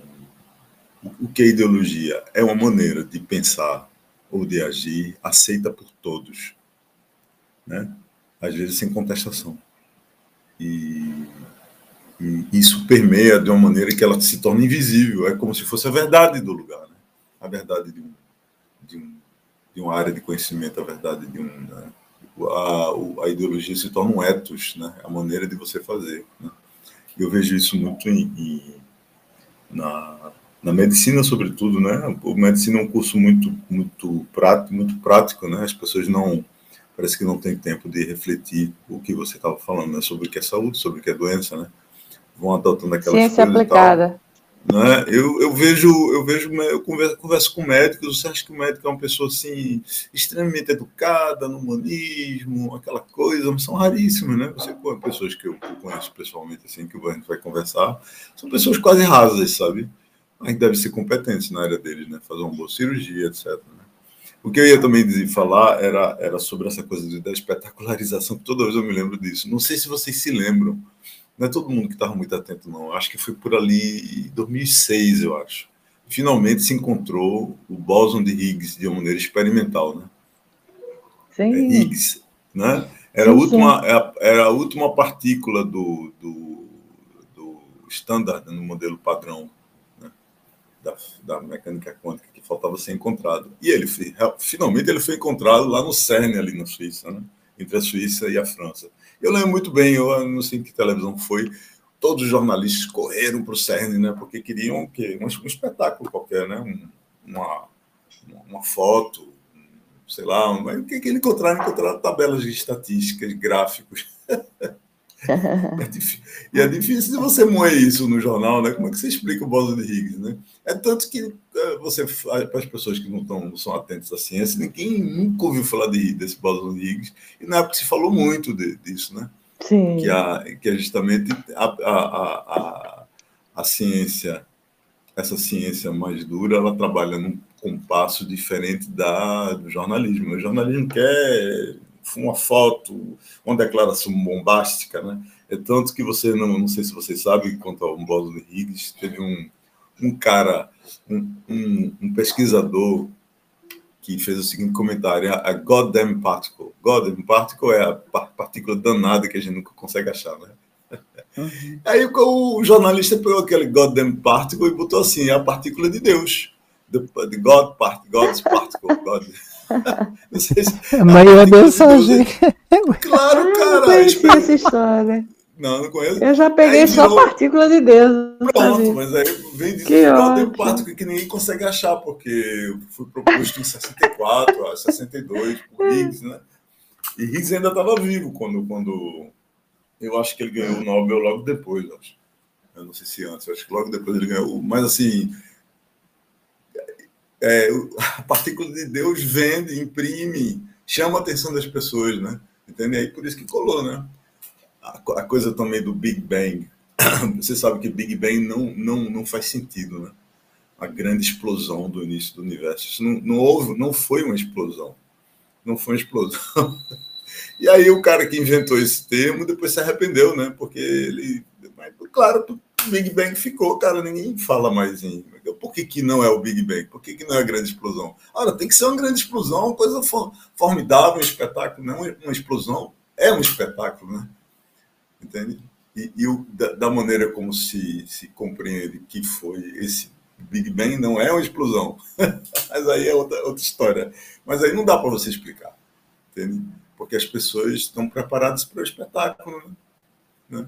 o que é ideologia é uma maneira de pensar ou de agir aceita por todos, né? Às vezes sem contestação e, isso permeia de uma maneira que ela se torna invisível, é como se fosse a verdade do lugar, né? A verdade de um, de um de uma área de conhecimento, a verdade de um né? A, a, ideologia se torna um ethos, né? A maneira de você fazer. Né? Eu vejo isso muito em, em, na, na medicina, sobretudo, né? A medicina é um curso muito muito prático, muito prático, né? As pessoas não parece que não tem tempo de refletir o que você estava falando, né? Sobre o que é saúde, sobre o que é doença, né? Vão adotando aquelas Ciência coisas aplicada. Né? Eu, eu vejo, eu vejo, eu converso, converso com médicos, você acha que o médico é uma pessoa assim, extremamente educada, no humanismo, aquela coisa, são raríssimas, né? Você pessoas que eu, conheço pessoalmente, assim, que a gente vai conversar, são pessoas quase rasas, sabe? Mas devem ser competentes na área deles, né? Fazer uma boa cirurgia, etc. Né? O que eu ia também dizer, falar era, era sobre essa coisa da espetacularização, que toda vez eu me lembro disso. Não sei se vocês se lembram, não é todo mundo que estava muito atento, não. Acho que foi por ali em 2006, eu acho. Finalmente se encontrou o bóson de Higgs de uma maneira experimental, né? Sim. É, Higgs, né? Era a última, é era a última partícula do, do, do standard no modelo padrão né? da, da mecânica quântica que faltava ser encontrado. E ele finalmente ele foi encontrado lá no CERN ali na Suíça, né? Entre a Suíça e a França. Eu lembro muito bem, eu não sei que televisão foi, todos os jornalistas correram para o CERN, né? Porque queriam que um, um espetáculo qualquer, né? Um, uma, uma foto, sei lá, o que, que encontraram? Encontraram tabelas de estatísticas, gráficos. *laughs* é *laughs* difícil, e é difícil você moer isso no jornal, né? Como é que você explica o bóson de Higgs, né? É tanto que é, você, para as pessoas que não, estão, não são atentas à ciência, ninguém nunca ouviu falar de, desse bóson de Higgs, e na época se falou muito de, disso, né? Sim. Que, a, que é justamente a, a, a, a ciência, essa ciência mais dura, ela trabalha num compasso diferente da, do jornalismo. O jornalismo quer uma foto, uma declaração bombástica, né? É tanto que você, não, não sei se vocês sabem, quanto ao de Higgs, teve um, um cara, um, um, um, pesquisador que fez o seguinte comentário, a goddamn particle. Goddamn particle é a partícula danada que a gente nunca consegue achar, né? Uhum. Aí o jornalista pegou aquele goddamn particle e botou assim, é a partícula de Deus the, the God part, God's particle, God. Não sei se, a maior mensagem. Claro, cara. Eu conheci essa história. Não, não conheço. Eu já peguei aí só virou... partícula de Deus. Pronto, mas aí vem de que partícula que ninguém consegue achar, porque foi proposto em 64, 62, por Higgs, né? E Higgs ainda estava vivo quando, quando eu acho que ele ganhou o Nobel logo depois, acho. Eu não sei se antes, acho que logo depois ele ganhou. Mas assim, é, *laughs* a partícula de Deus vende, imprime, chama a atenção das pessoas, né? Entende? Aí por isso que colou, né? A, a, coisa também do Big Bang. *clears throat* Você sabe que Big Bang não, não, não faz sentido, né? A grande explosão do início do universo. Isso não, não houve, não foi uma explosão. Não foi uma explosão. *laughs* E aí o cara que inventou esse termo depois se arrependeu, né? Porque ele, claro, o Big Bang ficou, cara, ninguém fala mais em. Por que, que não é o Big Bang? Por que, que não é a grande explosão? Ora, tem que ser uma grande explosão, uma coisa formidável, um espetáculo, não uma explosão. É um espetáculo, né? Entende? E, e o, da, da, maneira como se, se compreende que foi esse Big Bang, não é uma explosão. *laughs* Mas aí é outra, outra história. Mas aí não dá para você explicar, entende? Porque as pessoas estão preparadas para o espetáculo, né?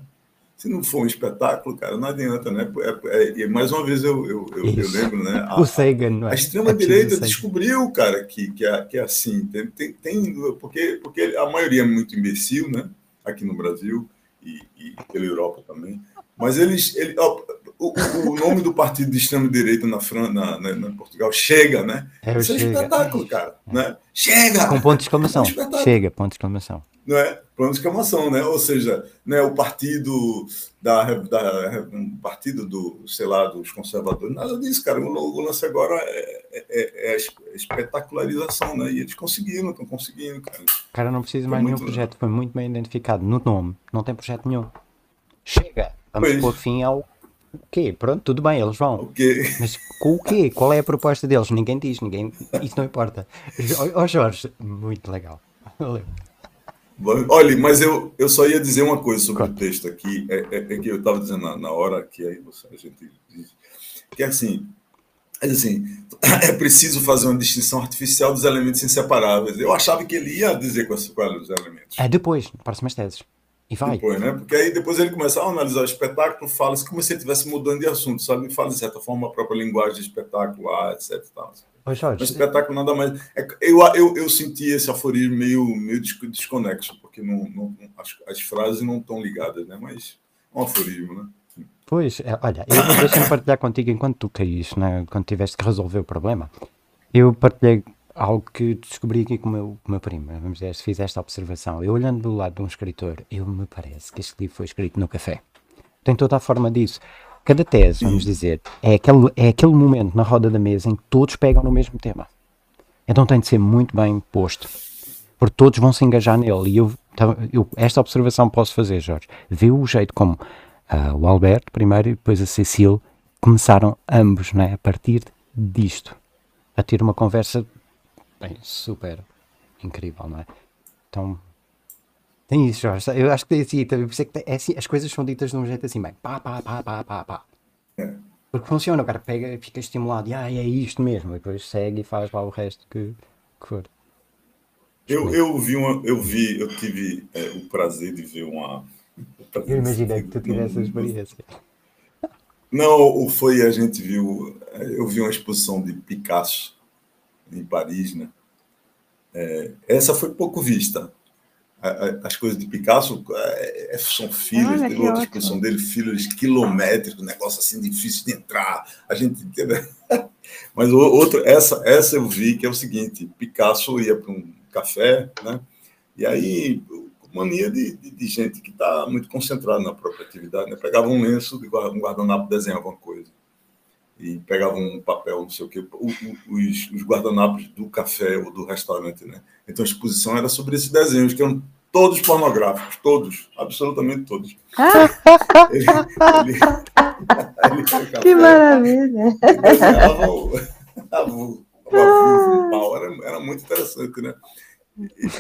Se não for um espetáculo, cara, não adianta, né? É, é, mais uma vez eu, eu, eu, eu lembro, né? A, o Sagan, não é? A extrema-direita descobriu, cara, que, que, é, que é assim. Tem, tem, tem, porque, porque a maioria é muito imbecil, né? Aqui no Brasil e, e pela Europa também. Mas eles. Ele, ó, o, o, nome do partido de extrema-direita na, Fran, na, na, na, Portugal chega, né? É, Isso chega. é espetáculo, cara. Né? Chega! Com ponto de exclamação. É chega, ponto de exclamação não é? Plano de exclamação, né? Ou seja, né, o partido da, da um partido do, sei lá, dos conservadores, nada disso, cara. O, lance agora é, é, é, é espetacularização, né? E eles conseguiram, estão conseguindo, cara. Cara, não precisa mais nenhum projeto, foi muito bem identificado no nome, não tem projeto nenhum. Chega, vamos pois. pôr fim ao o quê? Pronto, tudo bem, eles vão. Okay. Mas com o quê? Qual é a proposta deles? Ninguém diz, ninguém. Isso não importa. Ó oh, Jorge, muito legal. Valeu. Olha, mas eu, eu só ia dizer uma coisa sobre claro. o texto aqui, é, é, é que eu estava dizendo na, na, hora que aí você, a gente diz, que é assim, é assim, *clears throat* é preciso fazer uma distinção artificial dos elementos inseparáveis. Eu achava que ele ia dizer quais, quais os elementos. É depois, próximas teses. E vai. Depois, né? Porque aí depois ele começa a analisar o espetáculo, fala-se como se ele estivesse mudando de assunto, sabe? Fala de certa forma a própria linguagem de espetáculo, etc. Tal. Ô, Jorge, o espetáculo nada mais. É, eu, eu, eu senti esse aforismo meio, meio desconexo, porque não, não, as, as frases não estão ligadas, né? Mas é um aforismo, né? Pois, é, olha, eu deixa-me partilhar contigo enquanto tu caíste, né? quando tiveste que resolver o problema. Eu partilhei algo que descobri aqui com o meu, o meu primo. Vamos dizer, fiz esta observação. Eu olhando do lado de um escritor, eu me parece que este livro foi escrito no café. Tem toda a forma disso. Cada tese, vamos dizer, é aquele, é aquele momento na roda da mesa em que todos pegam no mesmo tema. Então tem de ser muito bem posto, porque todos vão se engajar nele. E eu, então, eu esta observação posso fazer, Jorge. Vê o jeito como uh, o Alberto primeiro e depois a Cecília começaram ambos, não é? a partir disto, a ter uma conversa bem, super incrível, não é? Então, tem isso, Jorge. Eu acho que tem assim, também, por isso é que é assim, as coisas são ditas de um jeito assim, bem, pá, pá, pá, pá, pá, pá. É. Porque funciona, o cara pega, fica estimulado, e ah, é isto mesmo, e depois segue e faz lá o resto que, que for. Eu, eu vi uma, eu vi, eu tive é, o prazer de ver uma. Eu imaginei que tu tivesse essa experiência. *laughs* Não, foi a gente viu, eu vi uma exposição de Picasso em Paris, né? É, essa foi pouco vista. As coisas de Picasso é, é são filas, teve outra exposição dele, filas quilométricos, negócio assim difícil de entrar. A gente *laughs* Mas outro, essa, essa eu vi que é o seguinte: Picasso ia para um café, né? E aí mania de, de, de gente que está muito concentrada na própria atividade, né? Pegava um lenço, um guardanapo, desenhava uma coisa. E pegava um papel, não sei o quê, os, os guardanapos do café ou do restaurante, né? Então a exposição era sobre esses desenhos, que eram todos pornográficos, todos, absolutamente todos. ele, ele, ele café, que maravilha! Desenhava o, *laughs* a, o, o, pau, era, era muito interessante, né?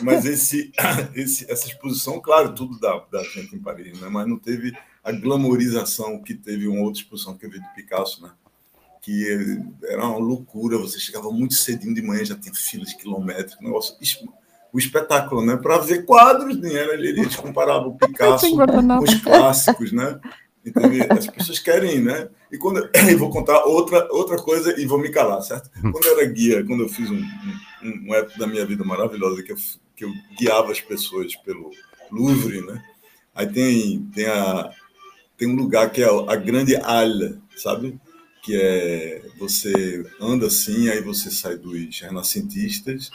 Mas esse, *coughs* esse, essa exposição, claro, tudo da, da gente em Paris, né? mas não teve a glamorização que teve uma outra exposição que eu vi de Picasso, né? Que era uma loucura, você chegava muito cedinho de manhã, já tinha filas quilométricas, negócio, o espetáculo, né? Para ver quadros, né? eles comparavam o Picasso com os clássicos, né? As pessoas querem, né? E quando *coughs* eu vou contar outra, outra coisa e vou me calar, certo? Quando eu era guia, quando eu fiz um, um, um época da minha vida maravilhosa que eu, que eu guiava as pessoas pelo Louvre, né? Aí tem, tem, a, tem um lugar que é a Grande Halle, sabe? Que é você anda assim, aí você sai dos renascentistas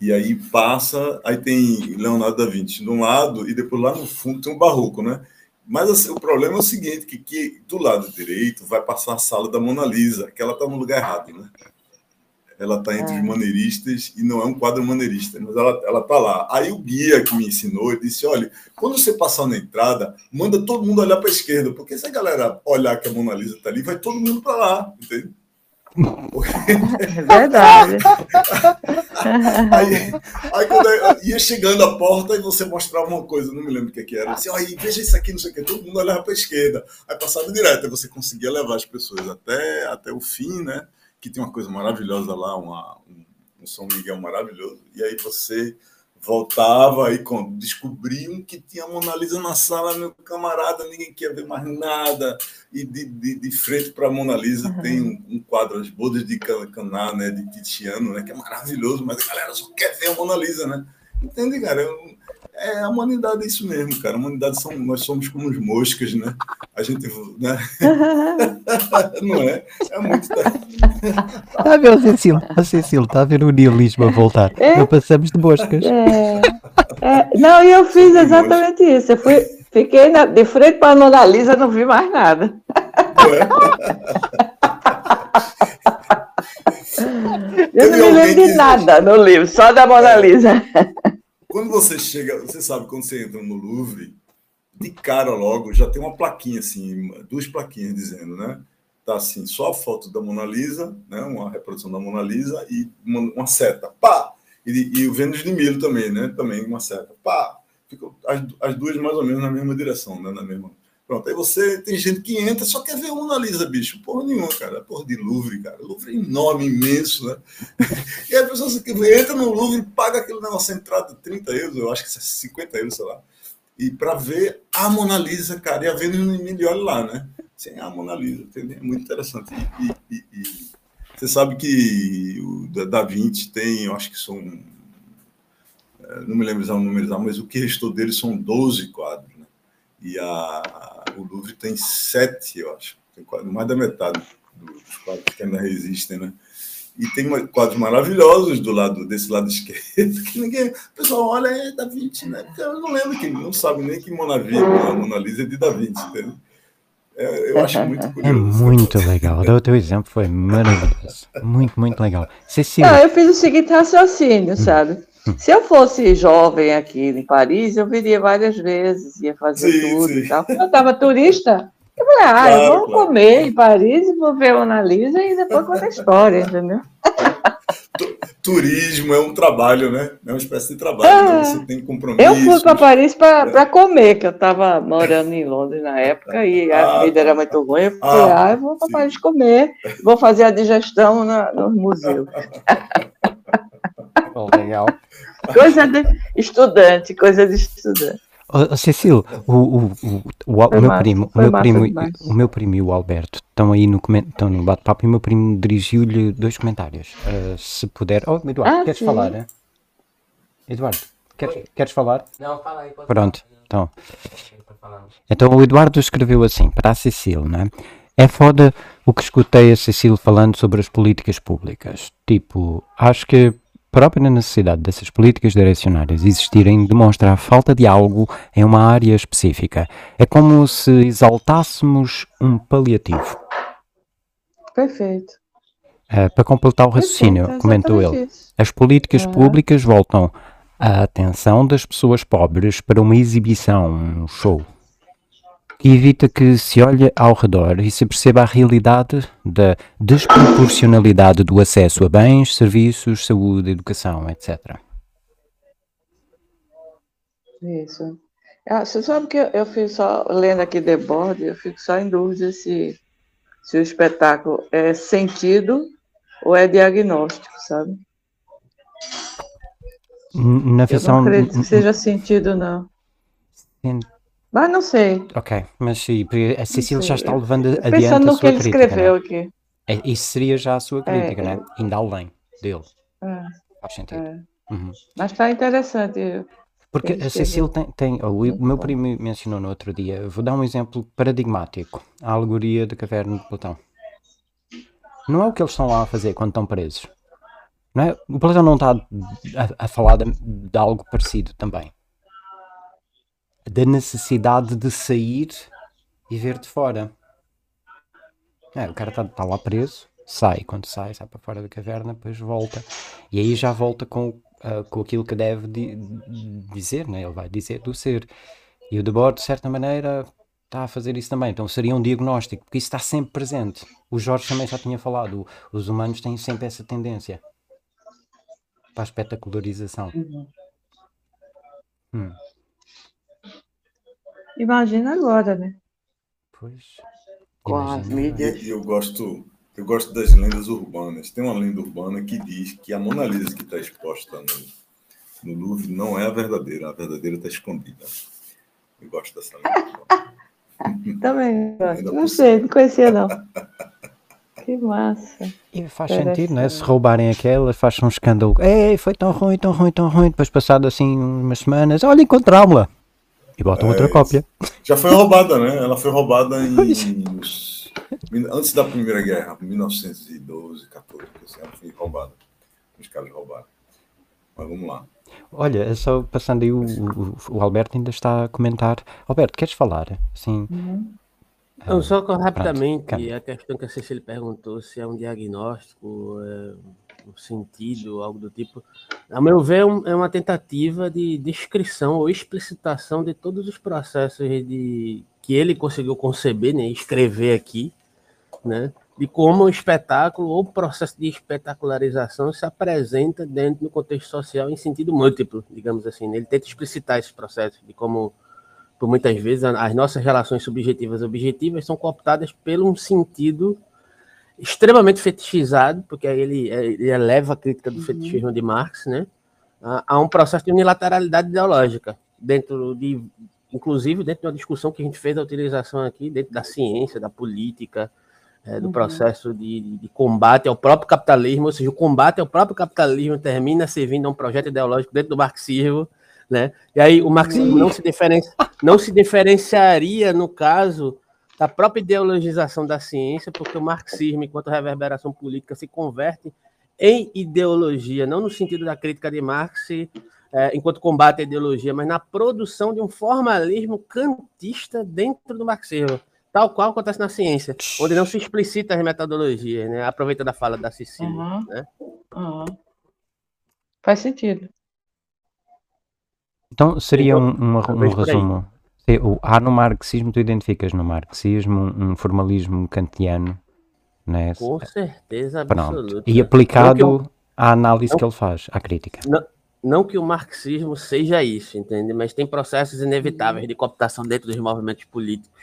e aí passa, aí tem Leonardo da Vinci de um lado e depois lá no fundo tem um barroco, né? Mas assim, o problema é o seguinte, que, que do lado direito vai passar a sala da Mona Lisa, que ela está no lugar errado, né? Ela está entre é. os maneiristas e não é um quadro maneirista, mas ela ela está lá. Aí o guia que me ensinou disse: olha, quando você passar na entrada, manda todo mundo olhar para a esquerda, porque se a galera olhar que a Mona Lisa está ali, vai todo mundo para lá, entende? É verdade. *laughs* aí, aí, quando eu ia chegando à porta e você mostrava uma coisa, não me lembro o que, que era. Assim, aí, veja isso aqui, não sei o que, todo mundo olhava para a esquerda. Aí passava direto, aí você conseguia levar as pessoas até, até o fim, né? Que tem uma coisa maravilhosa lá, uma, um, um São Miguel maravilhoso. E aí você voltava e descobriam que tinha Mona Lisa na sala, meu camarada, ninguém quer ver mais nada. E de, de, de frente para a Mona Lisa uhum. tem um, um, quadro, As Bodas de Caná, né, de Titiano, né, que é maravilhoso, mas a galera só quer ver a Mona Lisa, né? Entende, cara? Eu, é, a humanidade é isso mesmo, cara. A humanidade são, nós somos como os moscas, né? A gente, né? *laughs* Não é? É muito. Está a ver o Cecílio? A Cecílio, está a ver o nihilismo a voltar. É? Não passamos de moscas. É. É. Não, eu fiz exatamente isso. Eu fui, fiquei na, de frente para a Mona Lisa, não vi mais nada. Eu não me lembro de nada no livro, só da Mona Lisa. Quando você chega, você sabe, quando você entra no Louvre, de cara logo já tem uma plaquinha assim, duas plaquinhas dizendo, né? Tá assim, só a foto da Mona Lisa, né? Uma reprodução da Mona Lisa e uma, uma seta, pá! E, e, o Vênus de Milo também, né? Também uma seta, pá! Ficam as, as duas mais ou menos na mesma direção, né? Na mesma Pronto, aí você tem gente que entra só quer ver a Mona Lisa, bicho. Porra nenhuma, cara. Porra de Louvre, cara. Louvre é enorme, imenso, né? *laughs* E a pessoa que entra no Louvre paga aquele negócio entrada 30 euros, eu acho que é 50 euros, sei lá. E para ver a Mona Lisa, cara, e a Vênus no olha lá, né? Sem a Mona Lisa, entendeu? É muito interessante. E, e, e, você sabe que o Da Vinci tem, eu acho que são. É, não me lembro exatamente o número, mas o que restou dele são 12 quadros. Né? E a, o Louvre tem sete, eu acho, tem quase, mais da metade dos quadros que ainda resistem, né? E tem quadros maravilhosos do lado desse lado *laughs* esquerdo, que ninguém. O pessoal olha, é Da Vinci, né? Porque eu não lembro quem, não sabe nem que Mona, Mona Lisa é de Da Vinci, entendeu? É, eu acho muito curioso. É muito legal. O teu exemplo foi maravilhoso. Muito, muito legal. Cecília. Não, eu fiz o seguinte raciocínio, sabe? Se eu fosse jovem aqui em Paris, eu viria várias vezes, ia fazer Sim, tudo sim. e tal. Quando eu estava turista, eu falei, ah, eu Claro, vou claro. comer em Paris vou ver a Mona Lisa e depois contar a história, entendeu? Turismo é um trabalho, né? É uma espécie de trabalho. então você tem compromisso. Eu fui para Paris para comer, que eu estava morando em Londres na época e a Ah, comida era muito ruim. Eu falei, Ah, ah, eu vou para. Paris comer, vou fazer a digestão na, no museu. *laughs* *laughs* Oh, legal. Coisa de estudante, coisa de estudante. Ô, Cecílio, o, o, o, o, meu primo, o meu primo, o meu primo e o Alberto estão aí no, estão no bate-papo e o meu primo dirigiu-lhe dois comentários. Ah, se puder. Oh, Eduardo, Ah, queres sim. falar? né? Eduardo, queres, queres falar? Não, fala aí. Pode Pronto, então. Então o Eduardo escreveu assim para a Cecília, né? É foda o que escutei a Cecília falando sobre as políticas públicas. Tipo, acho que própria necessidade dessas políticas direcionadas existirem demonstra a falta de algo em uma área específica. É como se exaltássemos um paliativo. Perfeito. Ah, para completar o raciocínio, Perfeito, comentou ele. isso. As políticas públicas voltam a atenção das pessoas pobres para uma exibição, um show, que evita que se olhe ao redor e se perceba a realidade da desproporcionalidade do acesso a bens, serviços, saúde, educação, etc. Isso. Ah, você sabe que eu, eu fico só, lendo aqui The Board, eu fico só em dúvida se, se o espetáculo é sentido ou é diagnóstico, sabe? Na Eu não versão. acredito que seja sentido, não. n- Mas não sei. Ok, mas sim, a Cecília já está levando adiante Pensando a no que sua ele crítica. escreveu Né? aqui. É, Isso seria já a sua crítica, É, né? Ainda além dele. É, Faz sentido. é. Uhum. Mas está interessante. Porque a. Cecília tem, tem o, o meu bom. primo mencionou no outro dia, vou dar um exemplo paradigmático, a alegoria da caverna de Platão. Não é o que eles estão lá a fazer quando estão presos. Não é? O Platão não está a, a falar de, de algo parecido também. Da necessidade de sair e ver de fora. É, o cara está tá lá preso, sai, quando sai, sai para fora da caverna, depois volta. E aí já volta com, ah, com aquilo que deve di- dizer, né? ele vai dizer do ser. E o Debord, de certa maneira, está a fazer isso também. Então seria um diagnóstico, porque isso está sempre presente. O Jorge também já tinha falado, os humanos têm sempre essa tendência para a espetacularização. Uhum. Hum, Imagina agora, né? pois. Com as mídias. Eu gosto, eu gosto das lendas urbanas. Tem uma lenda urbana que diz que a Mona Lisa que está exposta no, no Louvre não é a verdadeira, a verdadeira está escondida. Eu gosto dessa lenda. *laughs* Também gosto. Não sei, não conhecia não. Que massa. E faz sentido, né? Se roubarem aquela, faz um escândalo. Ei, foi tão ruim, tão ruim, tão ruim. Depois, passado assim umas semanas, olha, encontrá-la. E botam outra É, cópia. Já foi roubada, né? Ela foi roubada em, *laughs* antes da Primeira Guerra, 1912, 14, assim, ela foi roubada. Os caras roubaram. Mas vamos lá. Olha, é só passando aí, o, o, o Alberto ainda está a comentar. Alberto, queres falar? Sim. Não, só que rapidamente, calma. a questão que a Cecília perguntou se é um diagnóstico, é, sentido, algo do tipo. A meu ver, é um- é uma tentativa de descrição ou explicitação de todos os processos de, que ele conseguiu conceber, né, escrever aqui, né, de como o espetáculo ou processo de espetacularização se apresenta dentro do contexto social em sentido múltiplo, digamos assim. né? Ele tenta explicitar esse processo de como por muitas vezes as nossas relações subjetivas e objetivas são cooptadas pelo um sentido extremamente fetichizado, porque aí ele, ele eleva a crítica do fetichismo de Marx, né, a, a um processo de unilateralidade ideológica, dentro de, inclusive dentro de uma discussão que a gente fez da utilização aqui, dentro da ciência, da política, eh, do Uhum. processo de, de combate ao próprio capitalismo, ou seja, o combate ao próprio capitalismo termina servindo a um projeto ideológico dentro do marxismo, né? E aí o marxismo não se, diferencia, não se diferenciaria, no caso, da própria ideologização da ciência, porque o marxismo, enquanto reverberação política, se converte em ideologia, não no sentido da crítica de Marx, eh, enquanto combate a ideologia, mas na produção de um formalismo kantista dentro do marxismo, tal qual acontece na ciência, onde não se explicita as metodologias, né? Aproveita da fala da Cecília, uhum. né? Uhum. Faz sentido. Então, seria um, um, um resumo. Há no marxismo, tu identificas no marxismo um formalismo kantiano, né? Com certeza absoluta. E aplicado à análise não, que ele faz, à crítica. Não, não que o marxismo seja isso, entende? Mas tem processos inevitáveis de cooptação dentro dos movimentos políticos,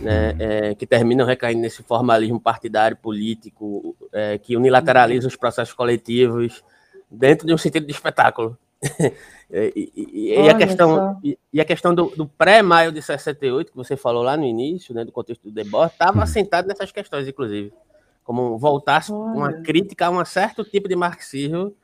né? É, que terminam recaindo nesse formalismo partidário político, é, que unilateraliza os processos coletivos dentro de um sentido de espetáculo. *laughs* e, e, e, a questão, e, e, a questão do, do pré-maio de 68, que você falou lá no início, né, do contexto do debate, estava assentado nessas questões, inclusive. Como voltasse uma crítica a um certo tipo de marxismo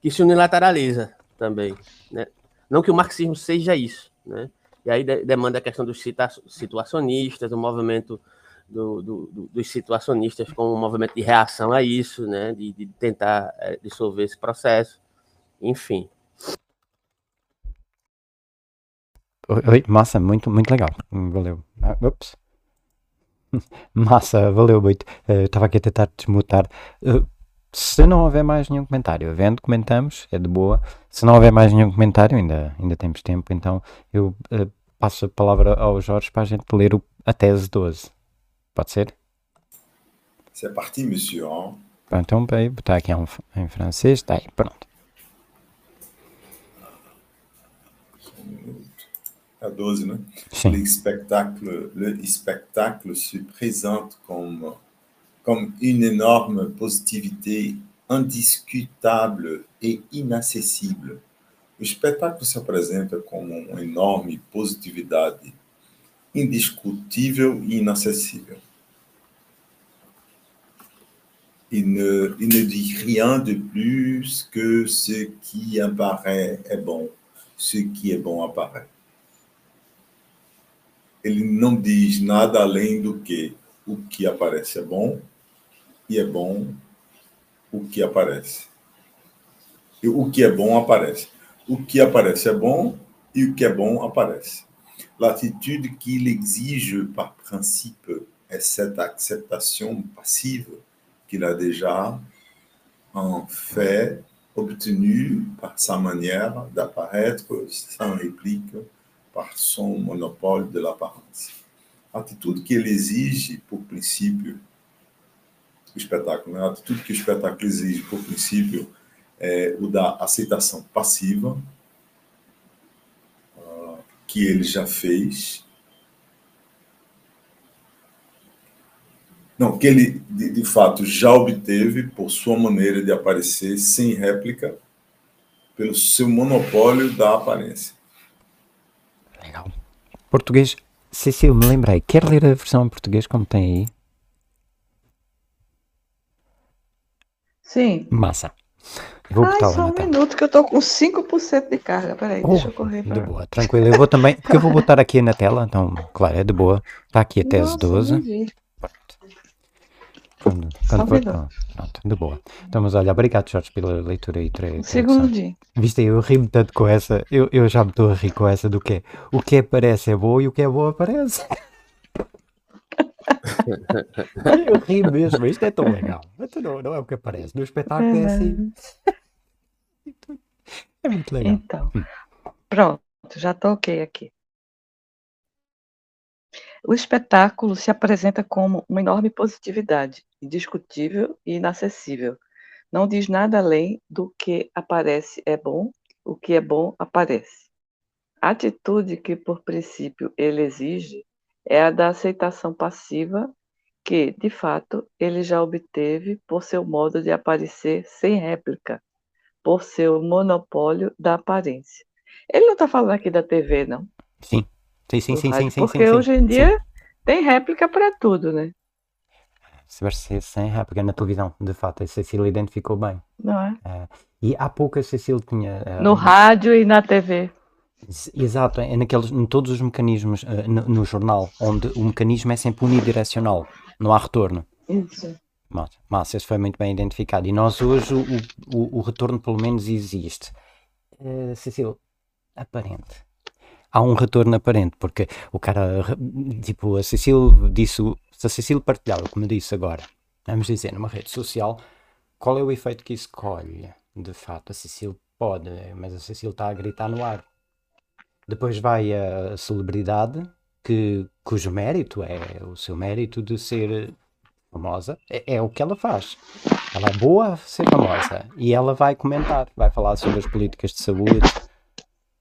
que se unilateraliza também. Né? Não que o marxismo seja isso, né? E aí de, demanda a questão dos situacionistas, do movimento do, do, do, dos situacionistas como um movimento de reação a isso, né? De, de tentar é, dissolver esse processo, enfim. Oi, massa, muito, muito legal. Valeu. Ah, ups. *laughs* Massa, valeu. Uh, estava aqui a tentar desmutar. Uh, se não houver mais nenhum comentário, havendo, comentamos, é de boa. Se não houver mais nenhum comentário, ainda, ainda temos tempo, então eu uh, passo a palavra ao Jorge para a gente ler o, a tese 12. Pode ser? C'est parti, monsieur. Então, bem, botar aqui em, em francês, está aí, pronto. A 12, né? Sim. Le spectacle, le spectacle se présente comme comme une énorme positivité indiscutable e inacessível. O espetáculo se apresenta como uma enorme positividade indiscutível e inacessível. Il ne, il ne dit rien de plus que ce qui apparaît est bon, ce qui est bon apparaît. Ele não diz nada além do que o que aparece é bom e é bom o que aparece. E o que é bom aparece. O que aparece é bom e o que é bom aparece. L'attitude qu'il exige par principe est cette acceptation passive qu'il a déjà en fait obtenue par sa manière d'apparaître sans réplique, par son monopole de l'apparence. Attitude qu'il exige, por princípio, o espetáculo. Né? A atitude que o espetáculo exige, por princípio, é o da aceitação passiva, uh, que ele já fez. Não, que ele, de, de fato, já obteve por sua maneira de aparecer sem réplica, pelo seu monopólio da aparência. Legal. Português. Cecil, me lembrei. Quer ler a versão em português como tem aí? Sim. Massa. Vou Ai, só um tela. minuto que eu tô com 5% de carga. Peraí, oh, deixa eu correr. De boa, tranquilo. Eu vou também, porque eu vou botar aqui na tela, então, claro, é de boa. Está aqui a tese Nossa, 12. Pronto. For, pronto, de boa. Então, mas olha, obrigado, Jorge, pela leitura e tre- Segundinho. Viste aí, eu ri-me tanto com essa, eu, eu já me estou a rir com essa do que o que aparece é bom e o que é bom aparece. *laughs* eu ri mesmo, isto é tão legal. Então não, não é o que aparece. No espetáculo é assim. É *laughs* muito legal. Então, pronto, já toquei aqui. O espetáculo se apresenta como uma enorme positividade, indiscutível e inacessível. Não diz nada além do que aparece é bom, o que é bom aparece. A atitude que, por princípio, ele exige é a da aceitação passiva, que, de fato, ele já obteve por seu modo de aparecer sem réplica, por seu monopólio da aparência. Ele não está falando aqui da TV, não? Sim, sim, sim, sim, sim, sim. Porque sim, hoje em dia sim. tem réplica para tudo, né? Se vai ser sem réplica na televisão, de fato, a Cecília identificou bem. Não é? é e há pouco a Cecília tinha. Uh, no rádio e na TV. Exato, é naqueles, em todos os mecanismos uh, no, no, jornal, onde o mecanismo é sempre unidirecional, não há retorno. Isso. Mas, mas isso foi muito bem identificado. E nós hoje o, o, o retorno pelo menos existe. Uh, Cecília, aparente. Há um retorno aparente, porque o cara, tipo, a Cecília disse, se a Cecília partilhava, como disse agora, vamos dizer, numa rede social, qual é o efeito que isso colhe? De fato, a Cecília pode, mas a Cecília está a gritar no ar. Depois vai a celebridade, que, cujo mérito é o seu mérito de ser famosa, é, é o que ela faz. Ela é boa a ser famosa e ela vai comentar, vai falar sobre as políticas de saúde,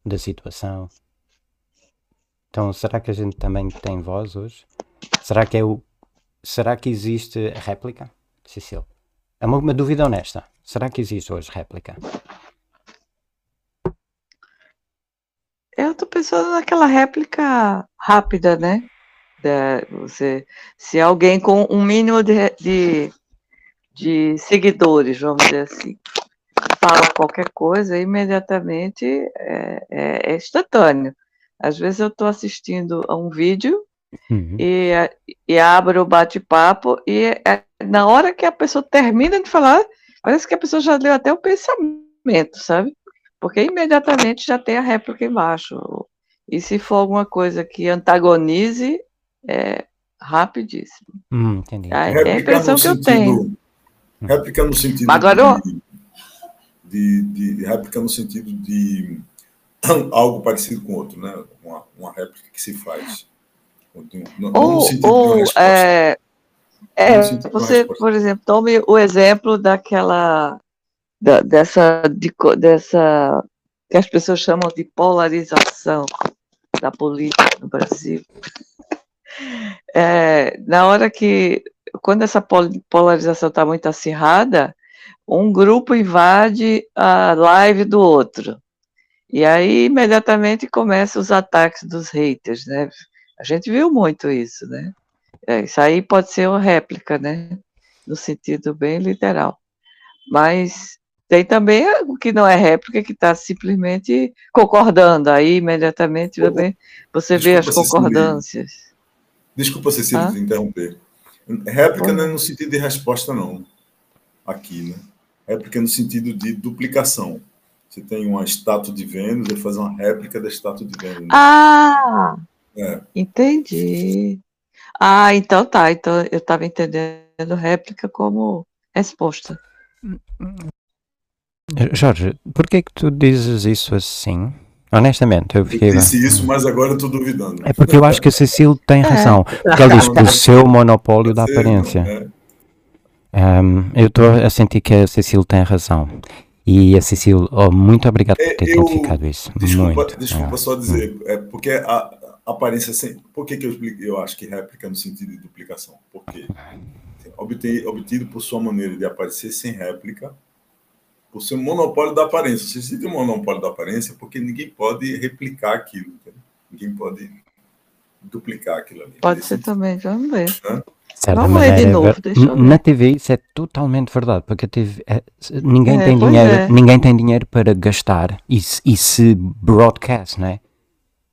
da situação. Então, será que a gente também tem voz hoje? Será que é o. Será que existe réplica, Cecília? É uma, uma dúvida honesta. Será que existe hoje réplica? Eu estou pensando naquela réplica rápida, né? Da, você, se alguém com um mínimo de, de, de seguidores, vamos dizer assim, fala qualquer coisa, imediatamente é, é, é instantâneo. Às vezes eu estou assistindo a um vídeo Uhum. e, e abro o bate-papo e é, na hora que a pessoa termina de falar, parece que a pessoa já leu até o pensamento, sabe? Porque imediatamente já tem a réplica embaixo. E se for alguma coisa que antagonize, é rapidíssimo. Hum, entendi. É, é a impressão que eu sentido- tenho. Réplica no sentido Agora, de, de, de- réplica no sentido de *coughs* algo parecido com outro, né? Uma, uma réplica que se faz. Não, Ou, ou é, é, você, por exemplo, tome o exemplo daquela da- dessa, de dessa que as pessoas chamam de polarização da política no Brasil. *laughs* É, na hora que, quando essa pol- polarização está muito acirrada, um grupo invade a live do outro. E aí, imediatamente, começam os ataques dos haters, né? A gente viu muito isso, né? É, isso aí pode ser uma réplica, né? No sentido bem literal. Mas tem também o que não é réplica, que está simplesmente concordando. Aí, imediatamente, ô, também você vê as Cecília. concordâncias. Desculpa, Cecília, te interromper. Réplica Oi. não é no sentido de resposta, não. Aqui, né? Réplica é no sentido de duplicação. Você tem uma estátua de Vênus, ele faz uma réplica da estátua de Vênus. né? Ah! É. Entendi. Ah, então tá. Então eu estava entendendo réplica como resposta. Jorge, por que que tu dizes isso assim? Honestamente, eu Eu fiquei. disse isso, mas agora eu estou duvidando. É porque eu acho que a Cecília tem É. razão. Porque ela diz que o seu monopólio da aparência. é. Ahm, eu estou a sentir que a Cecília tem razão. E a Cecília, oh, muito obrigado por É, ter eu- identificado isso. Desculpa, muito. desculpa Ah, só dizer, é porque a, a aparência sem. Por que, que eu, explico- eu acho que réplica no sentido de duplicação? Porque obter, obtido por sua maneira de aparecer sem réplica, por seu monopólio da aparência. Se você tem um monopólio da aparência, porque ninguém pode replicar aquilo, entendeu? ninguém pode duplicar aquilo ali. Pode ser também, vamos ver. de certa de maneira, é novo, ver-. Na TV isso é totalmente verdade, porque a TV, é, ninguém, É, tem dinheiro, é. ninguém tem dinheiro para gastar e, se- e se broadcast, né?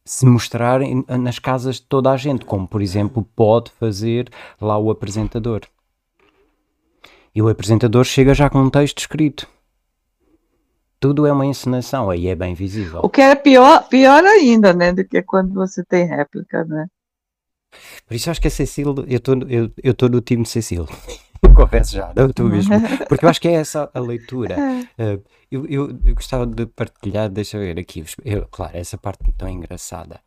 se mostrar nas casas de toda a gente, como por exemplo pode fazer lá o apresentador. E o apresentador chega já com um texto escrito. Tudo é uma encenação, aí é bem visível. O que é pior, pior ainda, né? Do que quando você tem réplica, né? Por isso acho que a Cecília, eu estou eu, eu tô no time Cecília. *laughs* Confesso já, não estou mesmo. Porque eu acho que é essa a leitura. Uh, *laughs* eu, eu, eu gostava de partilhar, deixa eu ver aqui, eu- claro, essa parte tão engraçada.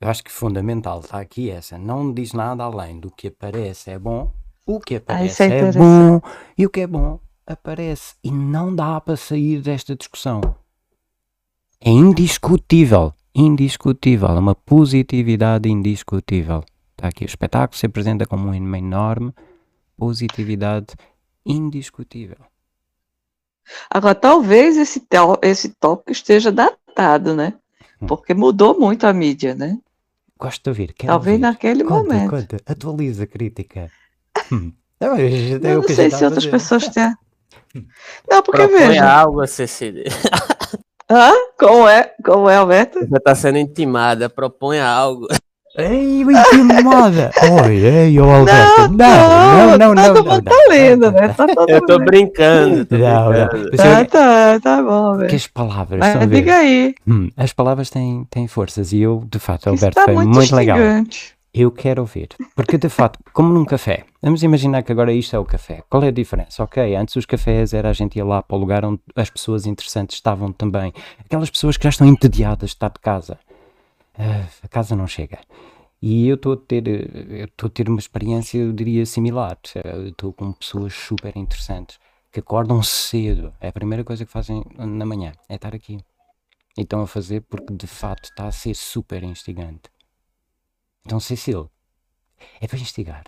Eu acho que fundamental está aqui essa. Não diz nada além do que aparece é bom, o que aparece é é, interessante. bom e o que é bom aparece. E não dá para sair desta discussão. É indiscutível, indiscutível, é uma positividade indiscutível. Está aqui o espetáculo se apresenta como uma enorme positividade indiscutível. Agora, talvez esse, esse tópico esteja datado, né? Hum. Porque mudou muito a mídia, né? Gosto de ouvir. quero Talvez ouvir. naquele Conta, momento. conta, atualiza a crítica. *laughs* Hum. Não, Eu o não sei se outras pessoas têm. Não, porque Propõe veja. algo, Cecília. *laughs* Hã? Como é? Como é, Alberto? Você está sendo intimada, proponha algo. Ei, incomoda! Oi, ei, ô Alberto! Não, não, não, não. Todo mundo tá lendo, né? Tá Eu tô brincando. Tô Não, não. brincando. Tá, eu- tá, tá bom, que velho. as palavras Mas estão a ver. diga aí. Hum, as palavras têm, têm forças e eu, de fato, Isso Alberto, tá foi muito, muito legal. Eu quero ouvir. Porque, de fato, como num café, vamos imaginar que agora isto é o café. Qual é a diferença? Ok, antes os cafés era a gente ir lá para o lugar onde as pessoas interessantes estavam também. Aquelas pessoas que já estão entediadas de estar de casa. Ah, a casa não chega. E eu estou a ter, estou a ter uma experiência, eu diria, similar. Estou com pessoas super interessantes que acordam cedo. É a primeira coisa que fazem na manhã, é estar aqui. E estão a fazer porque de fato está a ser super instigante. Então, Cecília, é para instigar.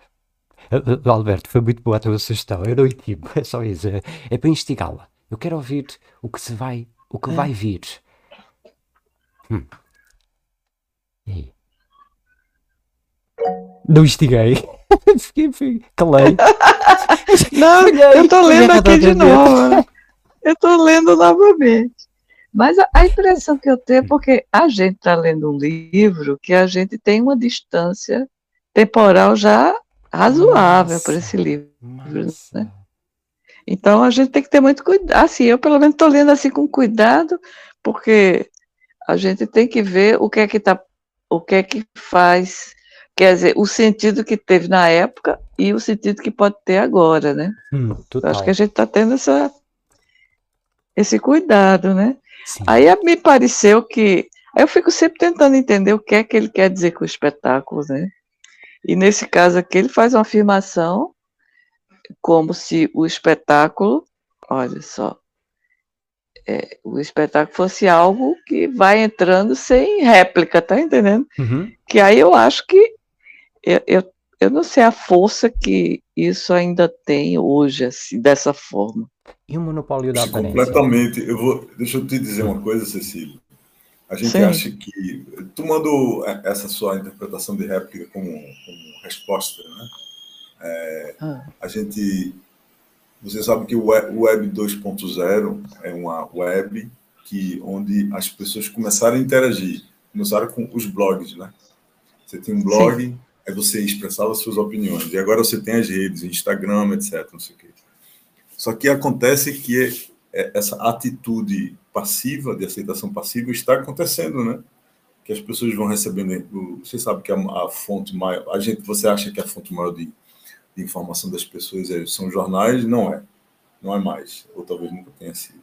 Ah, ah, Alberto, foi muito boa a tua sugestão. Eu não entendo, é só isso. É, é para instigá-la. Eu quero ouvir o que se vai, o que vai vir. Hum. E? Não instiguei. *laughs* Fiquei, calei. *laughs* Não, eu tô lendo aqui de novo. né? Eu tô lendo novamente. Mas a, a impressão que eu tenho é porque a gente está lendo um livro que a gente tem uma distância temporal já razoável para esse livro. Massa. Então a gente tem que ter muito cuidado. Assim, eu pelo menos estou lendo assim com cuidado, porque a gente tem que ver o que é que tá, o que é que faz, quer dizer, o sentido que teve na época e o sentido que pode ter agora, né? Hum, acho que a gente está tendo essa, esse cuidado, né? Sim. Aí me pareceu que. Aí eu fico sempre tentando entender o que é que ele quer dizer com o espetáculo, né? E nesse caso aqui, ele faz uma afirmação como se o espetáculo, olha só, é, o espetáculo fosse algo que vai entrando sem réplica, tá entendendo? Uhum. Que aí eu acho que eu, eu, eu não sei a força que isso ainda tem hoje, assim, dessa forma. E o monopólio da aparência? completamente. Eu vou, deixa eu te dizer uma coisa, Cecília. A gente Sim. acha que, tomando essa sua interpretação de réplica como, como resposta, né? Ah, a gente. Você sabe que o Web o Web 2.0 é uma web que, onde as pessoas começaram a interagir. Começaram com os blogs, né? Você tem um blog, aí você expressava suas opiniões. E agora você tem as redes, Instagram, etc. Não sei o quê. Só que acontece que é- essa atitude passiva, de aceitação passiva, está acontecendo, né? Que as pessoas vão recebendo. Você sabe que a, a fonte maior. A gente, você acha que a fonte maior de, de informação das pessoas é- são jornais? Não é. Não é mais. Ou talvez nunca tenha sido.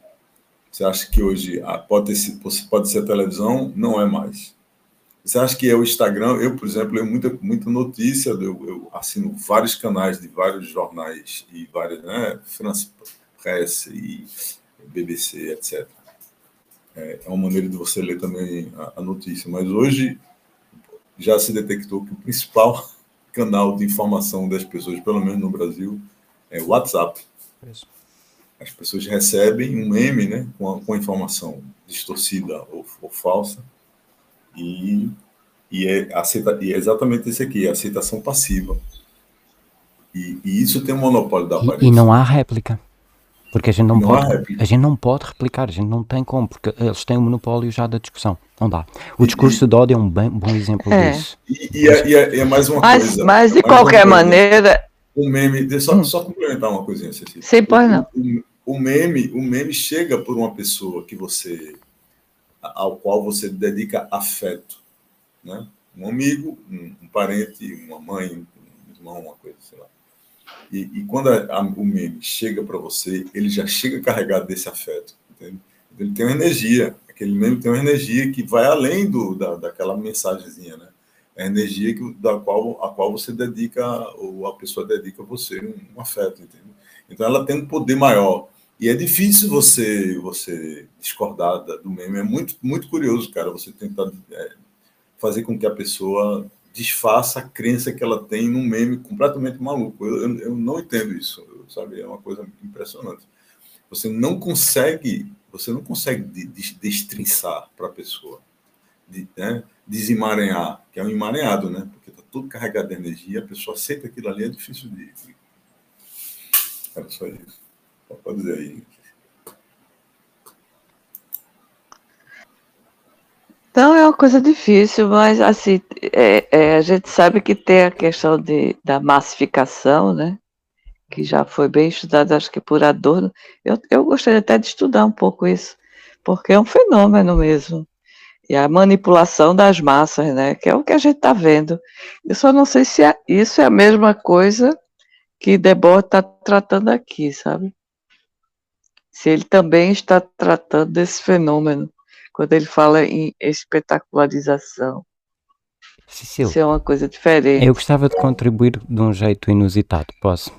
Você acha que hoje ah, pode, ter, pode ser a televisão? Não é mais. Você acha que é o Instagram? Eu, por exemplo, leio muita, muita notícia, eu, eu assino vários canais de vários jornais e várias, né, France Presse e BBC, etc. É, é uma maneira de você ler também a, a notícia. Mas hoje já se detectou que o principal canal de informação das pessoas, pelo menos no Brasil, é o WhatsApp. Isso. As pessoas recebem um meme né, com, a, com a informação distorcida ou, ou falsa e, e, é aceita, e é exatamente esse aqui, a aceitação passiva. E, e isso tem um monopólio da E, aparência. e não há réplica. Porque a gente não, Não pode, a gente não pode replicar, a gente não tem como, porque eles têm o monopólio já da discussão. Não dá. O discurso de ódio é um bem, bom exemplo É. disso. E, e é, e é- e é mais uma Mas, coisa. mas de é qualquer maneira, O meme, deixa Hum. só, só complementar uma coisinha, Cecília. Sim, pois não. O, o meme, o meme chega por uma pessoa que você, ao qual você dedica afeto, né? Um amigo, um, um parente, uma mãe, um irmão, uma coisa, sei lá. E, e quando a- a- o meme chega para você, ele já chega carregado desse afeto, entende? Ele tem uma energia, aquele meme tem uma energia que vai além do, da, daquela mensagenzinha, né? É a energia que, da qual, a qual você dedica, ou a pessoa dedica a você um, um afeto, entende? Então ela tem um poder maior. E é difícil você você discordar da- do meme. É muito, muito curioso, cara, você tentar é, fazer com que a pessoa desfaça a crença que ela tem num meme completamente maluco. Eu, eu, eu não entendo isso, sabe? É uma coisa impressionante. Você não consegue, você não consegue de- de- destrinçar para a pessoa, de, né? desemaranhar, que é um emaranhado, né? Porque está tudo carregado de energia, a pessoa aceita aquilo ali, é difícil de- Era só isso. Pode dizer aí. Então eu uma coisa difícil, mas assim, é, é, a gente sabe que tem a questão de, da massificação, né? Que já foi bem estudada, acho que por Adorno. Eu, eu gostaria até de estudar um pouco isso, porque é um fenômeno mesmo. E a manipulação das massas, né? Que é o que a gente está vendo. Eu só não sei se é, isso é a mesma coisa que Debord está tratando aqui, sabe? Se ele também está tratando desse fenômeno quando ele fala em espetacularização. Cecília, Isso é uma coisa diferente. eu gostava de contribuir de um jeito inusitado, posso?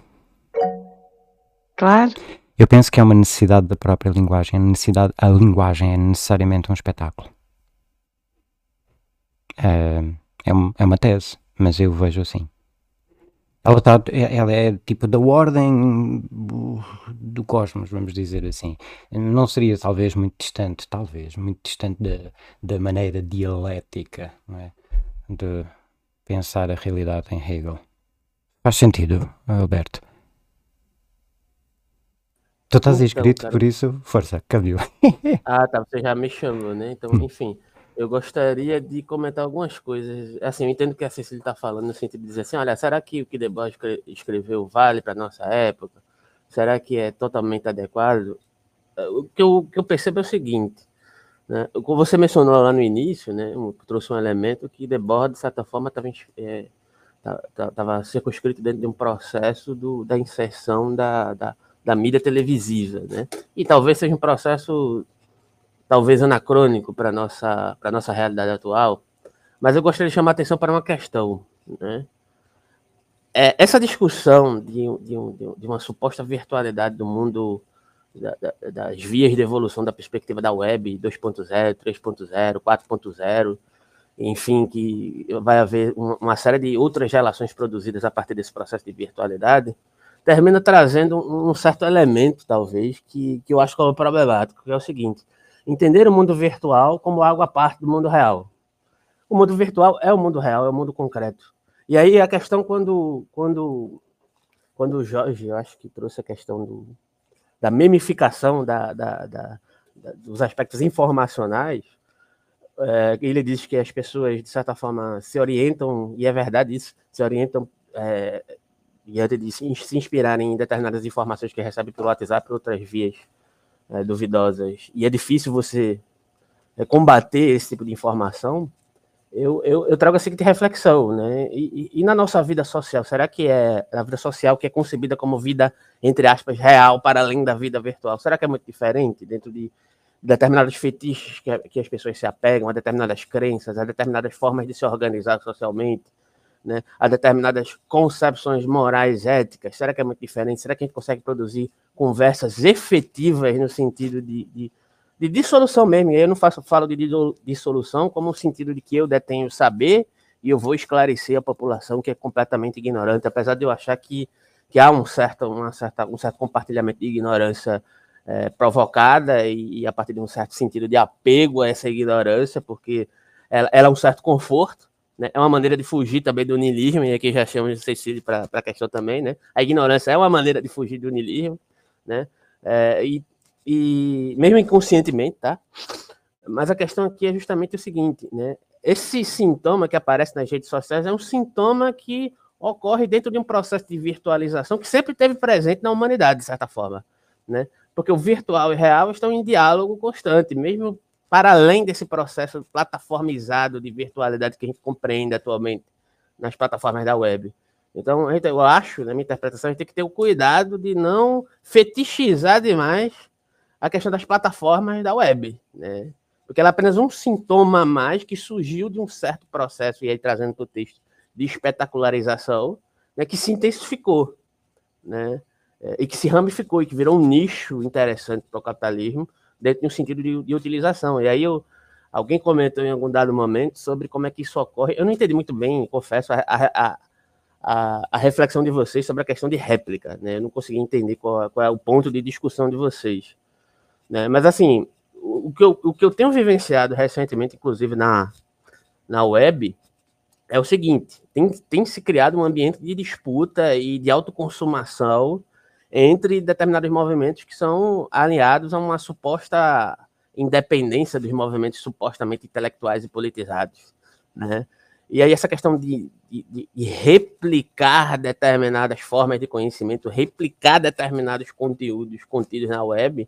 Claro, Eu penso que é uma necessidade da própria linguagem. A, necessidade, a linguagem é necessariamente um espetáculo. É, é, é uma tese, mas eu vejo assim. Ela, tá, ela é tipo da ordem do- cosmos, vamos dizer assim. Não seria talvez muito distante, talvez, muito distante da, da maneira dialética é? de pensar a realidade em Hegel. Faz sentido, Alberto? Tu estás Então, inscrito, cara. por isso, força, cabelo. Ah, tá, você já me chamou, né? Então, *laughs* enfim, eu gostaria de comentar algumas coisas. Assim, eu entendo que a Cecília está falando no sentido de dizer assim, olha, será que o que Debord escre- escreveu vale para nossa época? Será que é totalmente adequado? Eh, O que eu, que eu percebo é o seguinte, né? Como você mencionou lá no início, né? Trouxe um elemento que Debord, de certa forma, estava estava circunscrito dentro de um processo do, da inserção da, da, da mídia televisiva, né? E talvez seja um processo talvez anacrônico para nossa para nossa realidade atual, mas eu gostaria de chamar a atenção para uma questão, né? É, essa discussão de, de, de um- uma suposta virtualidade do mundo da- da- das vias de evolução da perspectiva da web 2.0, 3.0, 4.0, enfim, que vai haver um- uma série de outras relações produzidas a partir desse processo de virtualidade, termina trazendo um certo elemento, talvez, que, que eu acho que é problemático, que é o seguinte: entender o mundo virtual como algo à parte do mundo real. O mundo virtual é o mundo real, é o mundo concreto. E aí a questão quando quando quando o Jorge, eu acho que trouxe a questão do, da memificação da, da- da- dos aspectos informacionais, é, ele diz que as pessoas, de certa forma, se orientam, e é verdade isso, se orientam é, diante de se, inspirarem em determinadas informações que recebem pelo WhatsApp por outras vias é, duvidosas, e é difícil você é, combater esse tipo de informação, eu, eu, eu trago a seguinte reflexão, né? E, e- e na nossa vida social, será que é a vida social que é concebida como vida, entre aspas, real, para além da vida virtual? Será que é muito diferente dentro de determinados fetiches que, que as pessoas se apegam, a determinadas crenças, a determinadas formas de se organizar socialmente, né? a determinadas concepções morais, éticas? Será que é muito diferente? Será que a gente consegue produzir conversas efetivas no sentido de, de de dissolução mesmo. Eu não faço, falo de disso- dissolução como no sentido de que eu detenho saber e eu vou esclarecer a população que é completamente ignorante, apesar de eu achar que, que há um certo, uma certa, um certo compartilhamento de ignorância eh, provocada e, e a partir de um certo sentido de apego a essa ignorância, porque ela, ela é um certo conforto, né? é uma maneira de fugir também do niilismo, e aqui já chamamos de Cecília para a questão também, né? a ignorância é uma maneira de fugir do niilismo, né? Eh, e e mesmo inconscientemente, tá? Mas a questão aqui é justamente o seguinte, né? Esse sintoma que aparece nas redes sociais é um sintoma que ocorre dentro de um processo de virtualização que sempre esteve presente na humanidade, de certa forma, né? Porque o virtual e real estão em diálogo constante, mesmo para além desse processo plataformizado de virtualidade que a gente compreende atualmente nas plataformas da web. Então, eu acho, na minha interpretação, a gente tem que ter o cuidado de não fetichizar demais a questão das plataformas da web, né? Porque ela é apenas um sintoma a mais que surgiu de um certo processo, e aí trazendo para o texto, de espetacularização, né, que se intensificou, né? É, E que se ramificou, e que virou um nicho interessante para o capitalismo, dentro de um sentido de, de utilização. E aí eu, alguém comentou em algum dado momento sobre como é que isso ocorre. Eu não entendi muito bem, confesso, a, a, a, a, reflexão de vocês sobre a questão de réplica, né? Eu não consegui entender qual, qual é o ponto de discussão de vocês né? Mas assim, o que, eu, o que eu tenho vivenciado recentemente, inclusive na, na web, é o seguinte: tem, tem se criado um ambiente de disputa e de autoconsumação entre determinados movimentos que são alinhados a uma suposta independência dos movimentos supostamente intelectuais e politizados, né? E aí essa questão de, de, de, replicar determinadas formas de conhecimento, replicar determinados conteúdos contidos na web,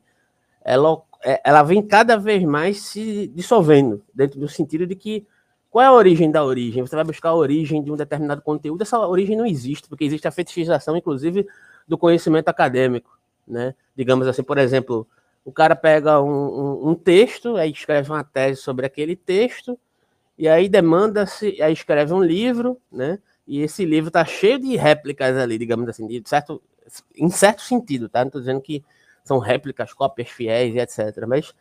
ela, ela vem cada vez mais se dissolvendo, dentro do sentido de que qual é a origem da origem? Você vai buscar a origem de um determinado conteúdo, essa origem não existe, porque existe a fetichização, inclusive, do conhecimento acadêmico, né? Digamos assim, por exemplo, o cara pega um, um, um texto, aí escreve uma tese sobre aquele texto, e aí demanda-se, aí escreve um livro, né? E esse livro está cheio de réplicas ali, digamos assim, de certo, em certo sentido, tá? Não estou dizendo que são réplicas, cópias fiéis e etc. Mas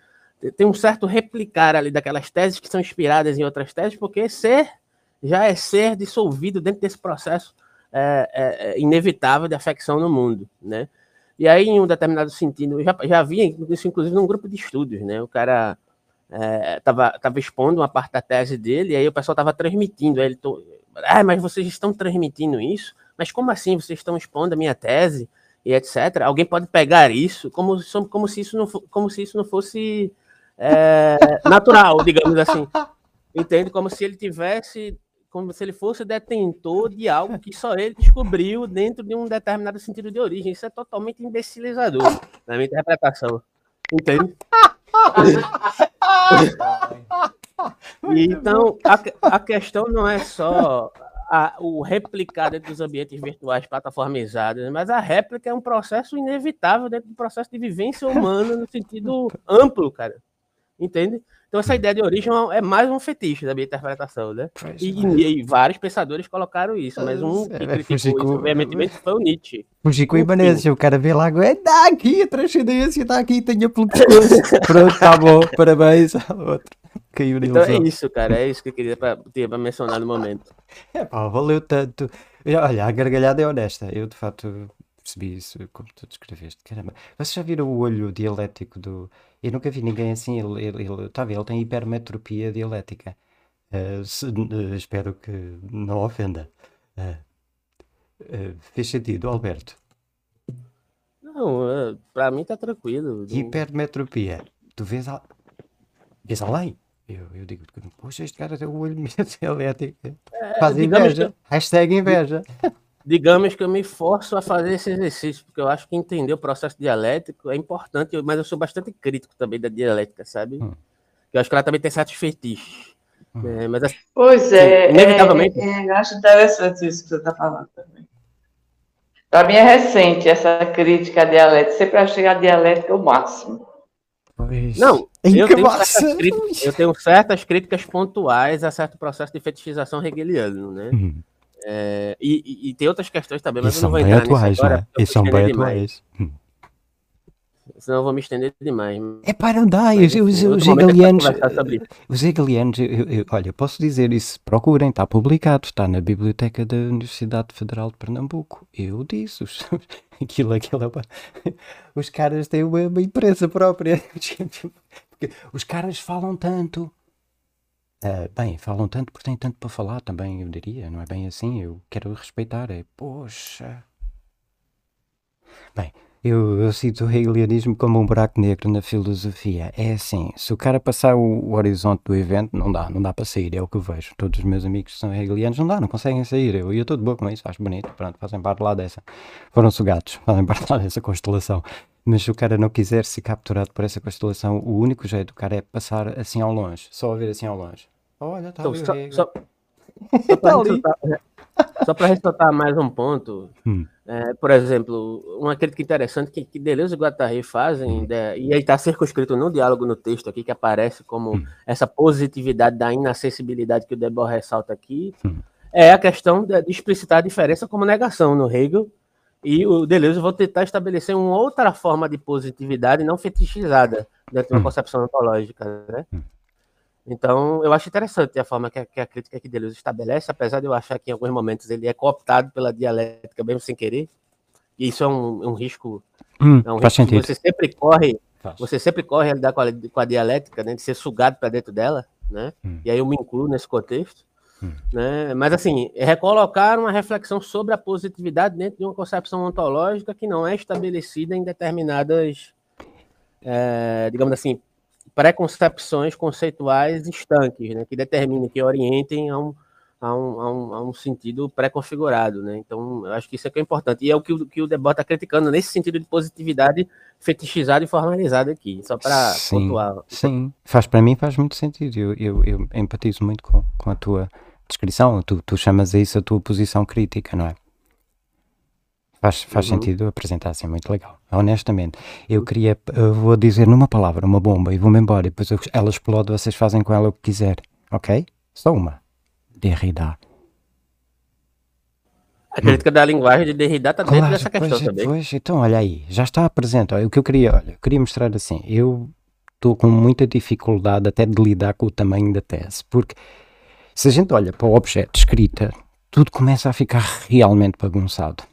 tem um certo replicar ali daquelas teses que são inspiradas em outras teses, porque ser já é ser dissolvido dentro desse processo é, é, é inevitável de afecção no mundo, né? E aí, em um determinado sentido, eu já, já vi isso, inclusive, num grupo de estudos, né? O cara estava é, tava expondo uma parte da tese dele, e aí o pessoal estava transmitindo. Aí ele, to... ah, mas vocês estão transmitindo isso? Mas como assim vocês estão expondo a minha tese e etc? Alguém pode pegar isso como, como, se, isso não, como se isso não fosse é, natural, digamos assim. Entende? Como se ele tivesse como se ele fosse detentor de algo que só ele descobriu dentro de um determinado sentido de origem. Isso é totalmente imbecilizador, na minha interpretação. Entende? *laughs* então, a, a questão não é só a, o replicar dentro dos ambientes virtuais plataformizados, mas a réplica é um processo inevitável dentro do processo de vivência humana no sentido amplo, cara. Entende? Então, essa ideia de origem é mais um fetiche da minha interpretação, né? E, e, e, vários pensadores colocaram isso, mas um que é, criticou isso veementemente foi o Nietzsche. Fugico e Ibanez, o cara vê lá, é dá aqui, a transcendência está aqui, tenha pelo pescoço. Pronto, tá bom, parabéns ao outro. Caiu então é isso, cara, é isso que eu queria pra, ter para mencionar no momento. É pá, valeu tanto. Olha, a gargalhada é honesta, eu de fato percebi isso como tu descreveste. Caramba, vocês já viram o olho dialético do eu nunca vi ninguém assim. Ele, ele, ele, tá ele tem hipermetropia dialética. Uh, se, uh, espero que não ofenda. Uh, fez sentido, Alberto? Não, para mim tá tranquilo. Hipermetropia. Tu vês, a... vês além? Eu, eu digo, poxa, este cara tem o olho *laughs* dialético. É, Faz inveja. Hashtag inveja digamos que eu me forço a fazer esse exercício, porque eu acho que entender o processo dialético é importante, mas eu sou bastante crítico também da dialética, sabe? Hum. Eu acho que ela também tem certos fetiches. Hum. É, mas, assim, pois é, inevitavelmente... é, é, acho interessante isso que você está falando também. Para mim é recente essa crítica à dialética, sempre achei a dialética o máximo. Pois. Não, eu tenho, críticas, eu tenho, certas críticas pontuais a certo processo de fetichização hegeliano, né? Hum. É, e, e, tem outras questões também, mas e eu não vou entrar atuais, nisso agora. Né? E são bem atuais. Hum. Senão eu vou me estender demais. É para não dar. Os, os, os hegelianos. Os hegelianos, eu, eu, olha, posso dizer isso. Procurem, está publicado, está na biblioteca da Universidade Federal de Pernambuco. Eu disse. Os, *laughs* aquilo, aquilo. É *laughs* os caras têm uma, uma empresa própria. *laughs* os caras falam tanto Uh, bem, falam tanto porque têm tanto para falar também, eu diria, não é bem assim, eu quero respeitar, é, poxa. Bem, eu, eu cito o hegelianismo como um buraco negro na filosofia. É assim, se o cara passar o, o, horizonte do evento, não dá, não dá para sair, é o que eu vejo. Todos os meus amigos que são hegelianos não dá, não conseguem sair. Eu estou de boa com isso, acho bonito, pronto, fazem parte lá dessa. Foram sugados, fazem *laughs* parte lá dessa constelação. Mas se o cara não quiser ser capturado por essa constelação, o único jeito do cara é passar assim ao longe, só a ver assim ao longe. Olha, tá então, só, só, *laughs* só para ressaltar, ressaltar, mais um ponto, hum. é, por exemplo, uma crítica interessante que, que Deleuze e Guattari fazem, hum. de, e aí está circunscrito no diálogo no texto aqui, que aparece como hum. essa positividade da inacessibilidade que o Debord ressalta aqui, hum. é a questão de, de explicitar a diferença como negação no Hegel, e o Deleuze vai tentar estabelecer uma outra forma de positividade não fetichizada dentro de uma hum. concepção ontológica, né? Hum. Então, eu acho interessante a forma que a, que a crítica aqui Deleuze estabelece, apesar de eu achar que em alguns momentos ele é cooptado pela dialética, mesmo sem querer. E isso é um, um risco. Hum, é um risco sentido. você sempre corre, faz. você sempre corre a lidar com a, com a dialética, né, de ser sugado para dentro dela, né? Hum. E aí eu me incluo nesse contexto. Hum. Né? Mas, assim, é recolocar uma reflexão sobre a positividade dentro de uma concepção ontológica que não é estabelecida em determinadas, é, digamos assim, preconcepções conceituais estanques, né, que determinem, que orientem a um, a um, a um, a um sentido pré-configurado, né? Então, eu acho que isso é que é importante. E é o que o, que o Debord está criticando nesse sentido de positividade fetichizada e formalizada aqui, só para pontuar. Sim, faz para mim faz muito sentido. Eu, eu, eu empatizo muito com, com a tua descrição. Tu, tu chamas a isso a tua posição crítica, não é? Faz, faz uhum. sentido apresentar assim, muito legal. Honestamente, eu queria, eu vou dizer numa palavra, uma bomba, e vou-me embora, e depois ela explode, vocês fazem com ela o que quiser, ok? Só uma. Derrida. A crítica hum. da linguagem de Derrida está dentro claro, dessa questão pois, também. Pois, então, olha aí, já está apresente. Olha, o que eu queria, olha, eu queria mostrar assim, eu estou com muita dificuldade até de lidar com o tamanho da tese, porque se a gente olha para o objeto escrita, tudo começa a ficar realmente bagunçado.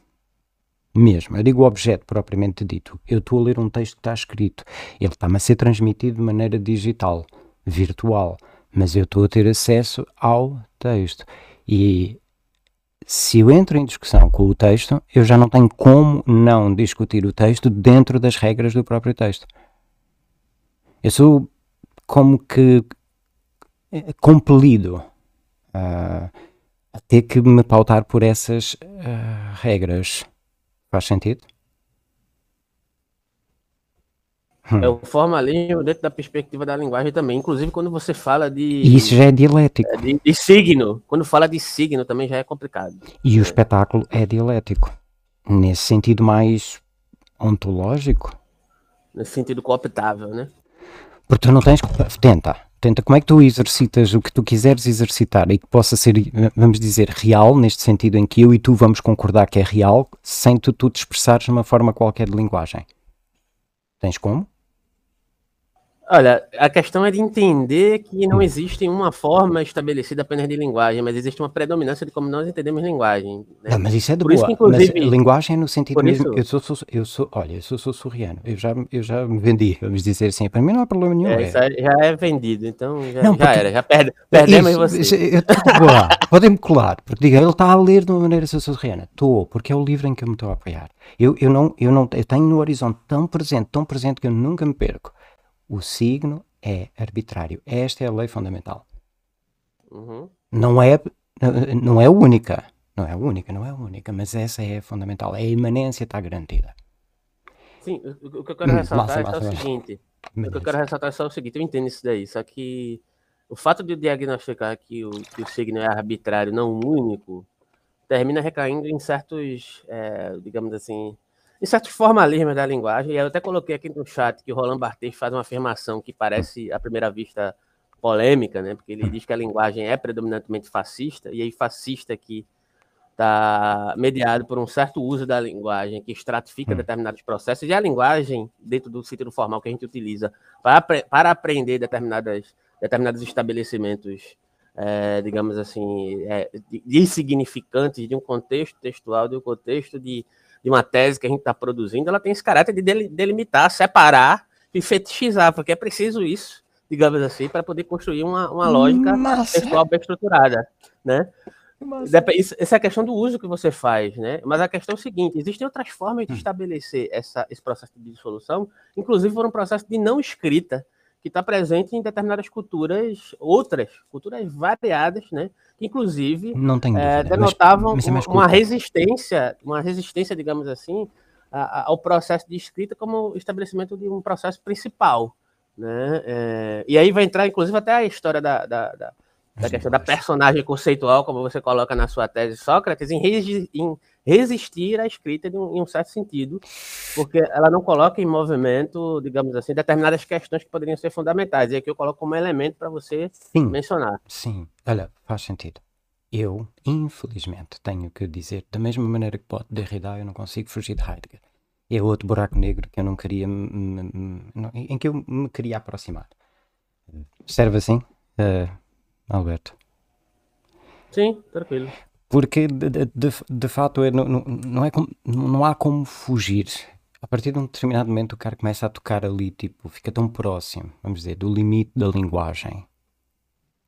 Mesmo, eu digo o objeto propriamente dito. Eu estou a ler um texto que está escrito, ele está-me a ser transmitido de maneira digital, virtual mas eu estou a ter acesso ao texto. E se eu entro em discussão com o texto, eu já não tenho como não discutir o texto dentro das regras do próprio texto. Eu sou como que eh, compelido a ter que me pautar por essas uh, regras. Faz sentido? Hum. É o formalismo dentro da perspectiva da linguagem também. Inclusive, quando você fala de. Isso já é dialético. É, de, de, signo. Quando fala de signo também já é complicado. E o espetáculo é dialético. Nesse sentido mais ontológico. Nesse sentido cooptável, né? Porque tu não tens. Tenta. Tenta. Como é que tu exercitas o que tu quiseres exercitar e que possa ser, vamos dizer, real, neste sentido em que eu e tu vamos concordar que é real, sem tu, tu te expressares de uma forma qualquer de linguagem? Tens como? Olha, a questão é de entender que não existe uma forma estabelecida apenas de linguagem, mas existe uma predominância de como nós entendemos linguagem. Né? Não, mas isso é de Por boa. Isso que, inclusive, mas linguagem no sentido mesmo. Isso... Eu sou, sou, eu sou, olha, eu sou, sou surriano. Eu já, eu já me vendi, vamos dizer assim. Para mim não há problema nenhum. É, é. já é vendido, então já, não, já era, já perde, perdemos isso, você. Eu podem-me colar, porque diga, ele está a ler de uma maneira surriana. Estou, porque é o livro em que eu me estou a apoiar. Eu, eu, não, eu, não, eu tenho no horizonte tão presente, tão presente que eu nunca me perco o signo é arbitrário. Esta é a lei fundamental. Uhum. Não é não é única, não é única, não é única, mas essa é fundamental. A imanência está garantida. Sim, o, que eu quero hum, ressaltar massa, é massa, o seguinte. O que eu quero ressaltar é só o seguinte, eu entendo isso daí, só que o fato de diagnosticar que o, que o signo é arbitrário, não único, termina recaindo em certos, é, digamos assim, em certos formalismos da linguagem, e eu até coloquei aqui no chat que o Roland Barthes faz uma afirmação que parece, à primeira vista, polêmica, né? Porque ele diz que a linguagem é predominantemente fascista, e aí fascista que está mediado por um certo uso da linguagem que estratifica hum. determinados processos, e a linguagem, dentro do sentido formal que a gente utiliza para, para aprender determinadas, determinados estabelecimentos, é, digamos assim, é, de, de significantes de um contexto textual, de um contexto de de uma tese que a gente está produzindo, ela tem esse caráter de delimitar, separar e fetichizar, porque é preciso isso, digamos assim, para poder construir uma, uma lógica textual bem estruturada, né? Isso, essa é a questão do uso que você faz, né? Mas a questão é o seguinte: existem outras formas de hum. estabelecer essa, esse processo de dissolução, inclusive por um processo de não escrita, que está presente em determinadas culturas, outras culturas variadas, né? Que inclusive tem dúvida, é, denotavam mas, mas é uma resistência, uma resistência, digamos assim, a, a, ao processo de escrita como estabelecimento de um processo principal, né? É, e aí vai entrar, inclusive, até a história da, da, da da questão da personagem conceitual, como você coloca na sua tese Sócrates, em, em resistir à escrita um, em um certo sentido, porque ela não coloca em movimento, digamos assim, determinadas questões que poderiam ser fundamentais. E aqui eu coloco como elemento para você sim, mencionar. Sim, olha, faz sentido. Eu, infelizmente, tenho que dizer, da mesma maneira que pode Derrida, eu não consigo fugir de Heidegger. É outro buraco negro que eu não queria, em que eu me queria aproximar. Serve assim? Uh, Alberto. Sim, tranquilo. Porque de, de, de fato é, não, não, é como, não há como fugir. A partir de um determinado momento o cara começa a tocar ali, tipo, fica tão próximo, vamos dizer, do limite da linguagem,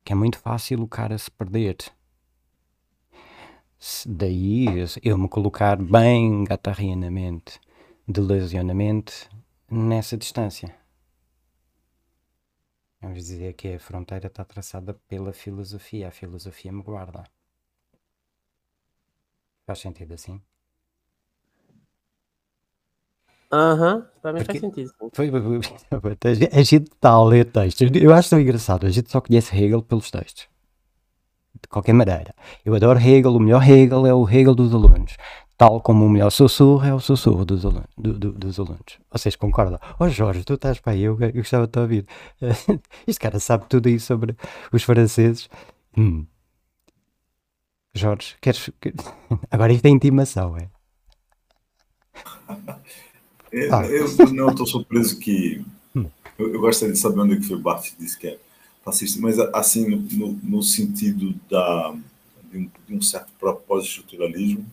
que é muito fácil o cara se perder. Daí eu me colocar bem gatarrianamente, de lesionamento, nessa distância. Vamos dizer que a fronteira está traçada pela filosofia. A filosofia me guarda. Faz sentido assim? Aham, mim Porque- faz sentido. Foi, a gente está a ler textos. Eu acho tão engraçado. A gente só conhece Hegel pelos textos. De qualquer maneira. Eu adoro Hegel. O melhor Hegel é o Hegel dos alunos. Tal como o melhor sussurro é o sussurro dos alunos. do- do- dos alunos. Vocês concordam? Oh Jorge, tu estás para aí, eu, eu gostava de te ouvir. *laughs* Este cara sabe tudo isso sobre os franceses. Hum. Jorge, queres. que- *laughs* Agora isto é intimação, é? *laughs* Eu, Ah. eu não estou surpreso que. Eu, eu gostaria de saber onde é que foi o Bart que disse que é fascista, mas assim, no, no- no sentido da, de, um, de um certo propósito estruturalismo,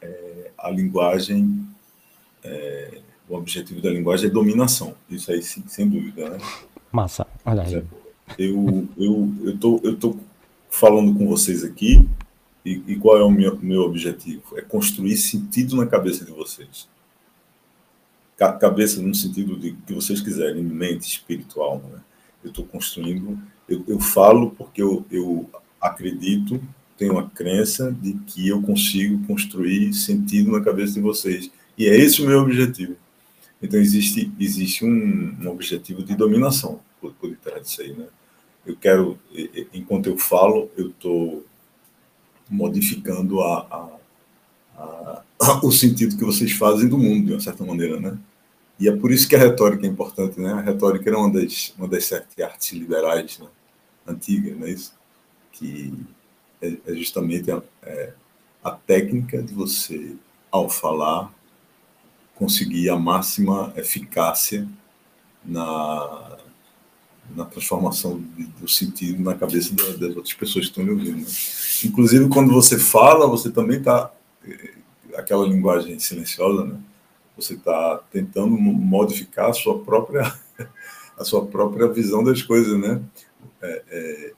é, a linguagem, é, o objetivo da linguagem é dominação. Isso aí, sim, sem dúvida. Né? Massa, olha aí. Eu eu eu tô eu tô falando com vocês aqui e, e qual é o meu, meu objetivo? É construir sentido na cabeça de vocês. Ca- Cabeça no sentido de que vocês quiserem, mente espiritual. Né? Eu estou construindo. Eu, eu falo porque eu, eu acredito, tenho a crença de que eu consigo construir sentido na cabeça de vocês. E é esse o meu objetivo. Então existe existe um, um objetivo de dominação por, por detrás disso aí, né? Eu quero, enquanto eu falo, eu estou modificando a, a- a- *coughs* o sentido que vocês fazem do mundo, de uma certa maneira, né? E é por isso que a retórica é importante, né? A retórica era uma das, uma das sete artes liberais né? antigas, não é isso? Que é, é justamente a, é, a técnica de você, ao falar, conseguir a máxima eficácia na, na transformação do sentido na cabeça da- das outras pessoas que estão lhe ouvindo. Inclusive, quando você fala, você também está. Aquela linguagem silenciosa, né? Você está tentando mo- modificar a sua própria *laughs* a sua própria visão das coisas, né? É, é,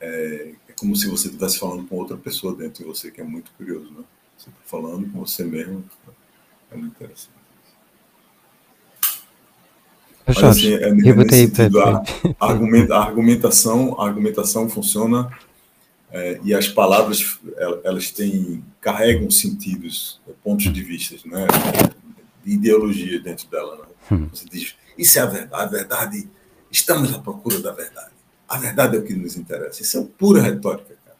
é, é como se você estivesse falando com outra pessoa dentro de você, que é muito curioso, né? Você está falando com você mesmo. É muito interessante. Mas, assim, é, eu botei para. sentido, a, a *laughs* argumenta- a argumentação, a argumentação funciona é, e as palavras el- elas têm carregam sentidos, pontos de vista, né? De ideologia dentro dela. Né? Hum. Você diz, isso é a verdade, a verdade. Estamos à procura da verdade. A verdade é o que nos interessa. Isso é pura retórica, cara.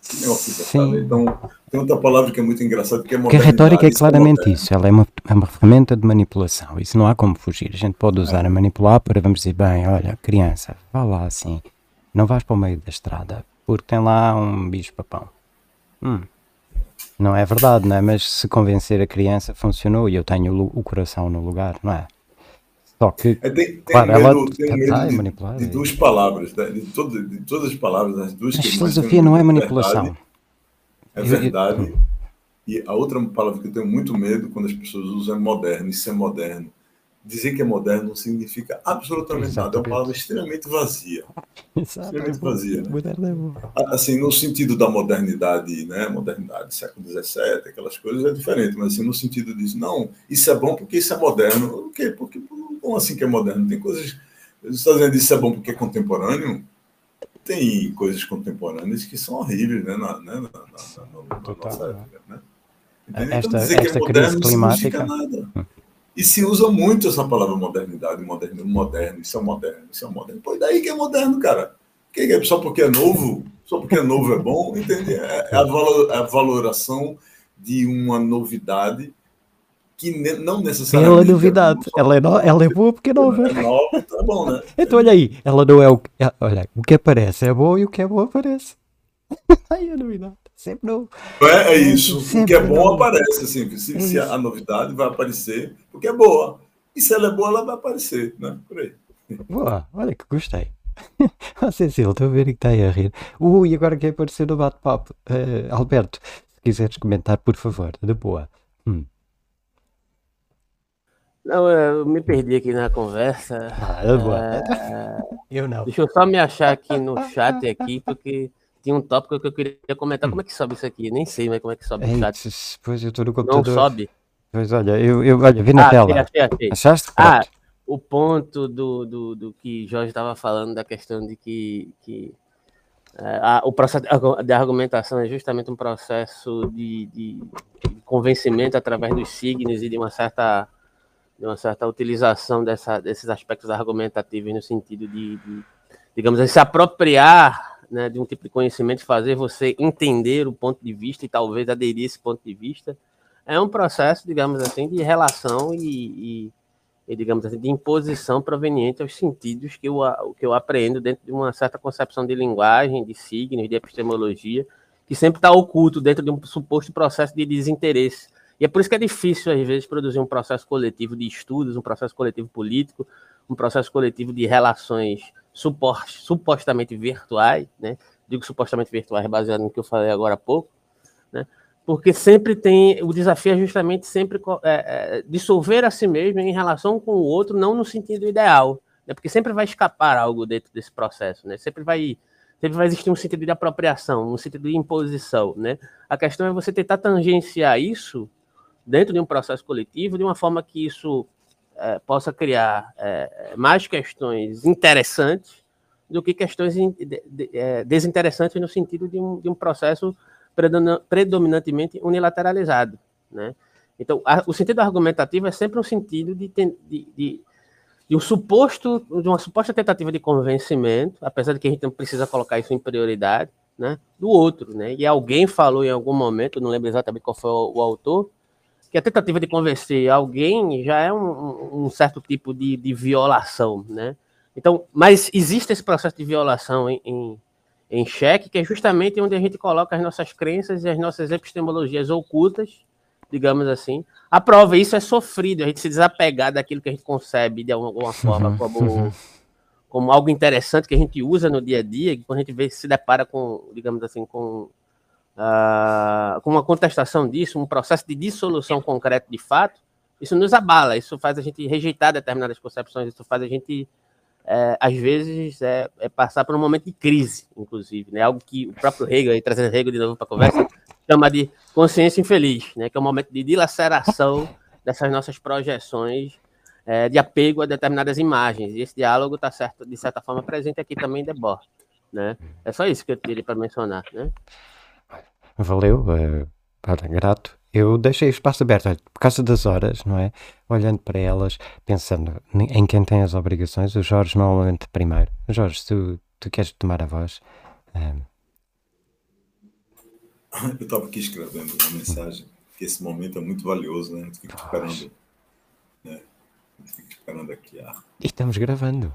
Sim. Então, tem outra palavra que é muito engraçada, que é Porque a retórica é claramente isso, ela é uma, é uma ferramenta de manipulação, isso não há como fugir. A gente pode usar a manipular para vamos dizer, bem, olha, criança, vá lá assim, não vais para o meio da estrada, porque tem lá um bicho-papão. Hum. Não é verdade, não é? Mas se convencer a criança funcionou e eu tenho o coração no lugar, não é? Só que, É, tem, tem claro, medo, ela tem medo é de, manipular, de é. duas palavras, né? de, todo, de todas as palavras, as duas mas que filosofia não é medo manipulação. Verdade, é Eu- eu- verdade. E a outra palavra que eu tenho muito medo quando as pessoas usam é moderno. Isso é moderno. Dizer que é moderno não significa absolutamente nada. É uma Exatamente. palavra extremamente vazia. É Extremamente vazia, né? É. Assim, no sentido da modernidade, né? Modernidade, século XVII, aquelas coisas é diferente. Mas assim, no sentido disso, não, isso é bom porque isso é moderno. O quê? Porque, como assim que é moderno? Tem coisas... Você está dizendo isso é bom porque é contemporâneo? Tem coisas contemporâneas que são horríveis, né? Na, né? na, na, na- na Total, nossa né? época, né? Entendeu? Esta- dizer que é esta moderno crise não significa climática- nada. E se usa muito essa palavra modernidade, moderno, moderno, isso é moderno, isso é moderno. E daí que é moderno, cara? Que é só porque é novo? Só porque é novo é bom? Entende? É é a, valo- a valoração de uma novidade que ne- não necessariamente. Ela é ela é, no- ela é boa porque é nova. É nova, então é bom, né? Então olha aí, ela não é o que. é- Olha, o que aparece é bom e o que é bom aparece. *laughs* Aí a novidade, sempre novo. É, é isso. O Sempre que é bom novo. aparece. Assim, se, É se a novidade vai aparecer, porque é boa. E se ela é boa, ela vai aparecer, né? Por aí. Boa, olha que gostei. *laughs* Ah, Cecília, estou a ver que está aí a rir. Ui, agora quer aparecer no bate-papo. Eh, Alberto, se quiseres comentar, por favor, de boa. Hum. Não, eu me perdi aqui na conversa. Ah, boa. É, *laughs* Eu não. deixa eu só me achar aqui no chat aqui, porque tinha um tópico que eu queria comentar. Como é que sobe isso aqui? Nem sei mais como é que sobe o Ei, chat. Pois eu estou no Não computador. sobe. Pois olha, eu, eu olha, vi na Ah, tela. achei, achei. Achaste? Ah, o ponto do, do, do que Jorge estava falando, da questão de que, que é, a, o processo de argumentação é justamente um processo de, de, de, convencimento através dos signos e de uma certa, de uma certa utilização dessa, desses aspectos argumentativos no sentido de, de digamos assim, se apropriar né, de um tipo de conhecimento, fazer você entender o ponto de vista e talvez aderir a esse ponto de vista. É um processo, digamos assim, de relação e, e e, digamos assim, de imposição proveniente aos sentidos que eu, que eu apreendo dentro de uma certa concepção de linguagem, de signos, de epistemologia, que sempre está oculto dentro de um suposto processo de desinteresse. E é por isso que é difícil, às vezes, produzir um processo coletivo de estudos, um processo coletivo político, um processo coletivo de relações supostamente virtuais, né? digo supostamente virtuais baseado no que eu falei agora há pouco, né? porque sempre tem o desafio é justamente sempre é, é, dissolver a si mesmo em relação com o outro, não no sentido ideal, né? porque sempre vai escapar algo dentro desse processo, né? Sempre vai sempre vai existir um sentido de apropriação, um sentido de imposição, né? A questão é você tentar tangenciar isso dentro de um processo coletivo de uma forma que isso é, possa criar é, mais questões interessantes do que questões in, de, de, é, desinteressantes no sentido de um, de um processo predominantemente unilateralizado, né? Então, a, o sentido argumentativo é sempre um sentido de, de, de, um suposto, de uma suposta tentativa de convencimento, apesar de que a gente não precisa colocar isso em prioridade, né, do outro, né? E alguém falou em algum momento, não lembro exatamente qual foi o, o autor, que a tentativa de convencer alguém já é um, um certo tipo de, de, violação, né? Então, mas existe esse processo de violação em, em em xeque, que é justamente onde a gente coloca as nossas crenças e as nossas epistemologias ocultas, digamos assim. A prova, isso é sofrido, a gente se desapegar daquilo que a gente concebe de alguma forma uhum, como, uhum. como algo interessante que a gente usa no dia a dia, quando a gente vê, se depara com, digamos assim, com, uh, com uma contestação disso, um processo de dissolução concreto de fato, isso nos abala, isso faz a gente rejeitar determinadas concepções, isso faz a gente é, às vezes é, é, passar por um momento de crise, inclusive, né? Algo que o próprio Hegel, aí, trazendo Hegel de novo para a conversa, chama de consciência infeliz, né? Que é um momento de dilaceração dessas nossas projeções é, de apego a determinadas imagens. E esse diálogo está certo, de certa forma presente aqui também em Debord, né? É só isso que eu teria para mencionar, né? Valeu, é, para grato eu deixei o espaço aberto, por causa das horas, não é? Olhando para elas, pensando em quem tem as obrigações, o Jorge normalmente primeiro. Jorge, tu, tu queres tomar a voz? Um... Eu estava aqui escrevendo uma mensagem, que esse momento é muito valioso, né? Fica esperando, né? Fica esperando aqui a... E estamos gravando.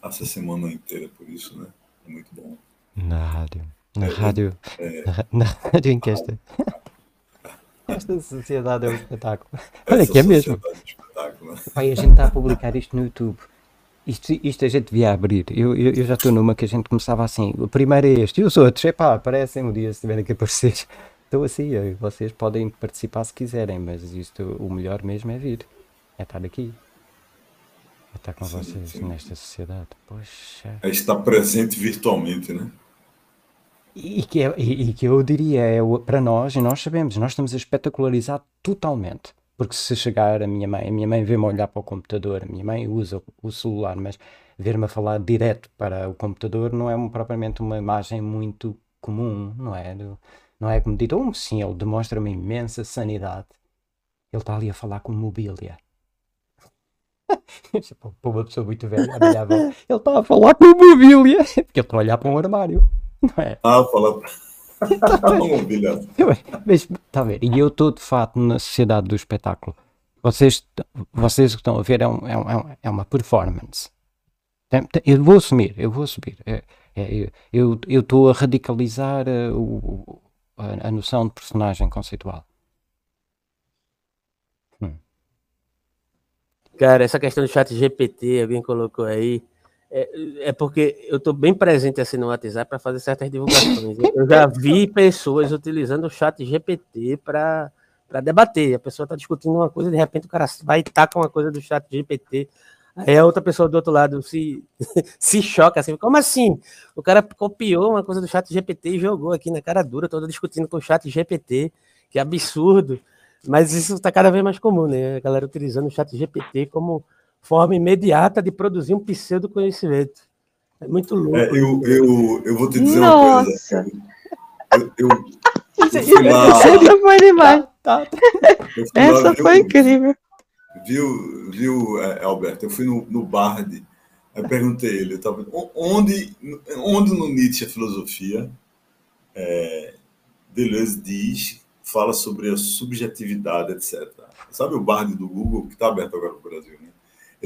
Essa semana inteira, por isso, né? É muito bom. Na rádio. Na é, rádio. É, na, na *laughs* rádio em que esta. Esta sociedade é um espetáculo. Olha que é mesmo. Pai, a gente está a publicar isto no YouTube. Isto, isto a gente devia abrir. Eu, eu, eu já estou numa que a gente começava assim. O primeiro é este. E os outros, epá, aparecem um dia se tiverem que aparecer. Estou assim. Vocês podem participar se quiserem, mas isto, o melhor mesmo é vir. É estar aqui. É estar com sim, vocês sim. nesta sociedade. Poxa. É estar presente virtualmente, né? E que, é, e, e que eu diria, é, para nós, e nós sabemos, nós estamos a espetacularizar totalmente. Porque se chegar a minha mãe, a minha mãe vê-me olhar para o computador, a minha mãe usa o celular, mas ver-me a falar direto para o computador não é propriamente uma imagem muito comum, não é? Não é como dito, oh, sim, ele demonstra uma imensa sanidade. Ele está ali a falar com mobília. *laughs* para uma pessoa muito velha, *laughs* ele está a falar com mobília, *laughs* porque ele está a olhar para um armário. Não é? Ah, fala. *laughs* Mas, está a ver, e eu estou de fato na sociedade do espetáculo. Vocês, vocês que estão a ver, é, um, é, um, é uma performance. Eu vou assumir, eu vou assumir. É, é, eu estou a radicalizar a, eh, o, a, a, noção de personagem conceitual. Hum. Cara, essa questão do chat GPT, alguém colocou aí. É, é, porque eu estou bem presente assim no WhatsApp para fazer certas divulgações. Eu já vi pessoas utilizando o chat GPT para debater. A pessoa está discutindo uma coisa, de repente o cara vai estar com uma coisa do chat GPT. Aí a outra pessoa do outro lado se, *laughs* se choca assim, como assim? O cara copiou uma coisa do chat GPT e jogou aqui na cara dura, toda discutindo com o chat GPT, que absurdo. Mas isso está cada vez mais comum, né? A galera utilizando o chat GPT como forma imediata de produzir um pseudo-conhecimento. É muito louco. É, eu, eu, eu vou te dizer Nossa. uma coisa. Eu, eu, eu lá, Essa foi demais. Tá, tá. Essa lá, foi incrível. Viu, viu, é, Alberto? Eu fui no, no Bard, aí perguntei ele, eu tava, onde, onde no Nietzsche a filosofia é, Deleuze diz, fala sobre a subjetividade, etc. Sabe o Bard do Google, que está aberto agora no Brasil, né?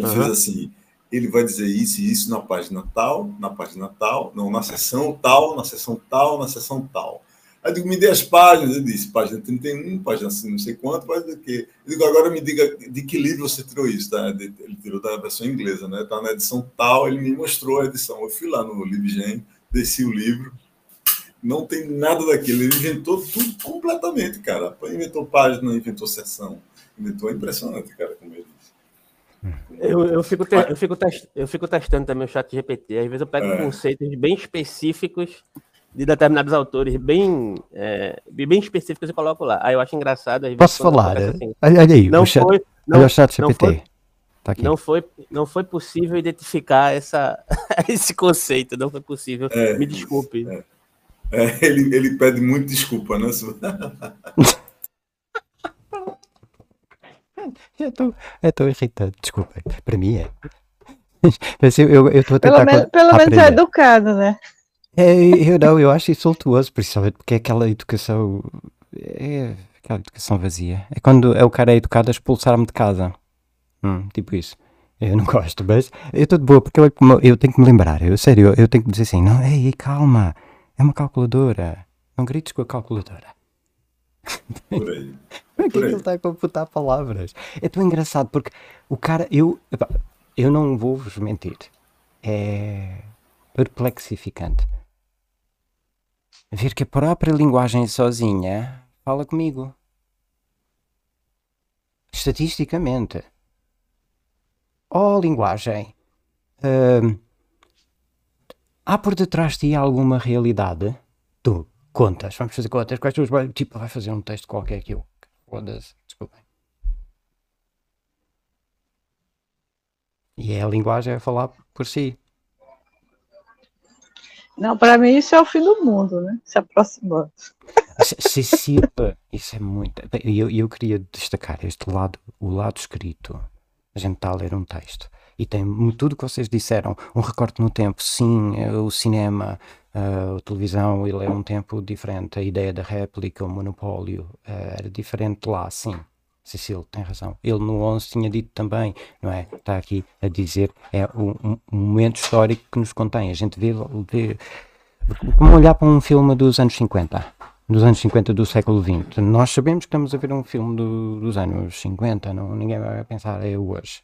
Ele uhum. fez assim, ele vai dizer isso e isso na página tal, na página tal, não, na seção tal, na seção tal, na seção tal. Aí eu digo, me dê as páginas, ele disse, página 31, página assim, não sei quanto, página do quê? Eu digo, agora me diga de que livro você tirou isso, tá? Ele tirou da versão inglesa, né? Tá na edição tal, ele me mostrou a edição. Eu fui lá no LibGen, desci o livro, não tem nada daquilo, ele inventou tudo completamente, cara. Inventou página, inventou seção, inventou, é impressionante, cara, como ele eu, eu, fico te, eu, fico test, eu fico testando também o chat GPT. Às vezes eu pego é. conceitos bem específicos de determinados autores, bem, é, bem específicos e coloco lá. Aí eu acho engraçado. Às Posso falar? Assim, olha aí, não o chat, foi, não, olha o chat GPT. Não foi, tá aqui. Não, foi, não foi possível identificar essa, *laughs* esse conceito, não foi possível. É, Me desculpe. É. é. ele, ele pede muito desculpa, né? *laughs* Eu tô, tô irritado, desculpa. Para mim é. Mas eu estou a tentar. Pelo, menos, pelo menos é educado, né? É, eu não, eu acho insultuoso, principalmente porque é aquela educação. É aquela educação vazia. É quando é o cara é educado a expulsar-me de casa. Hum, tipo isso. Eu não *laughs* gosto, mas eu estou de boa, porque eu, eu tenho que me lembrar, eu sério, eu, eu tenho que dizer assim, não, ei, calma, é uma calculadora. Não grites com a calculadora. Por aí. Por que, ele está a computar palavras? É tão engraçado porque o cara, eu, eu não vou vos mentir, é perplexificante ver que a própria linguagem sozinha fala comigo. Estatisticamente. Oh, linguagem. Uh, há por detrás de ti alguma realidade? Tu contas, vamos fazer contas. Quais são os. Tipo, vai fazer um texto qualquer que eu. Foda-se, desculpem. E é a linguagem a falar por si. Não, para mim isso é o fim do mundo, né? Se aproximando. Cecília, isso é muito. E eu, eu queria destacar este lado, o lado escrito. A gente está a ler um texto e tem tudo o que vocês disseram, um recorte no tempo, sim, é o cinema, Uh, a televisão ele é um tempo diferente, a ideia da réplica, o monopólio uh, era diferente lá, sim. Cecília tem razão. Ele no 11 tinha dito também, não é? Está aqui a dizer, é um, um momento histórico que nos contém. A gente vê, vê como olhar para um filme dos anos 50, dos anos 50 do século XX. Nós sabemos que estamos a ver um filme do, dos anos 50, não, ninguém vai pensar, é hoje.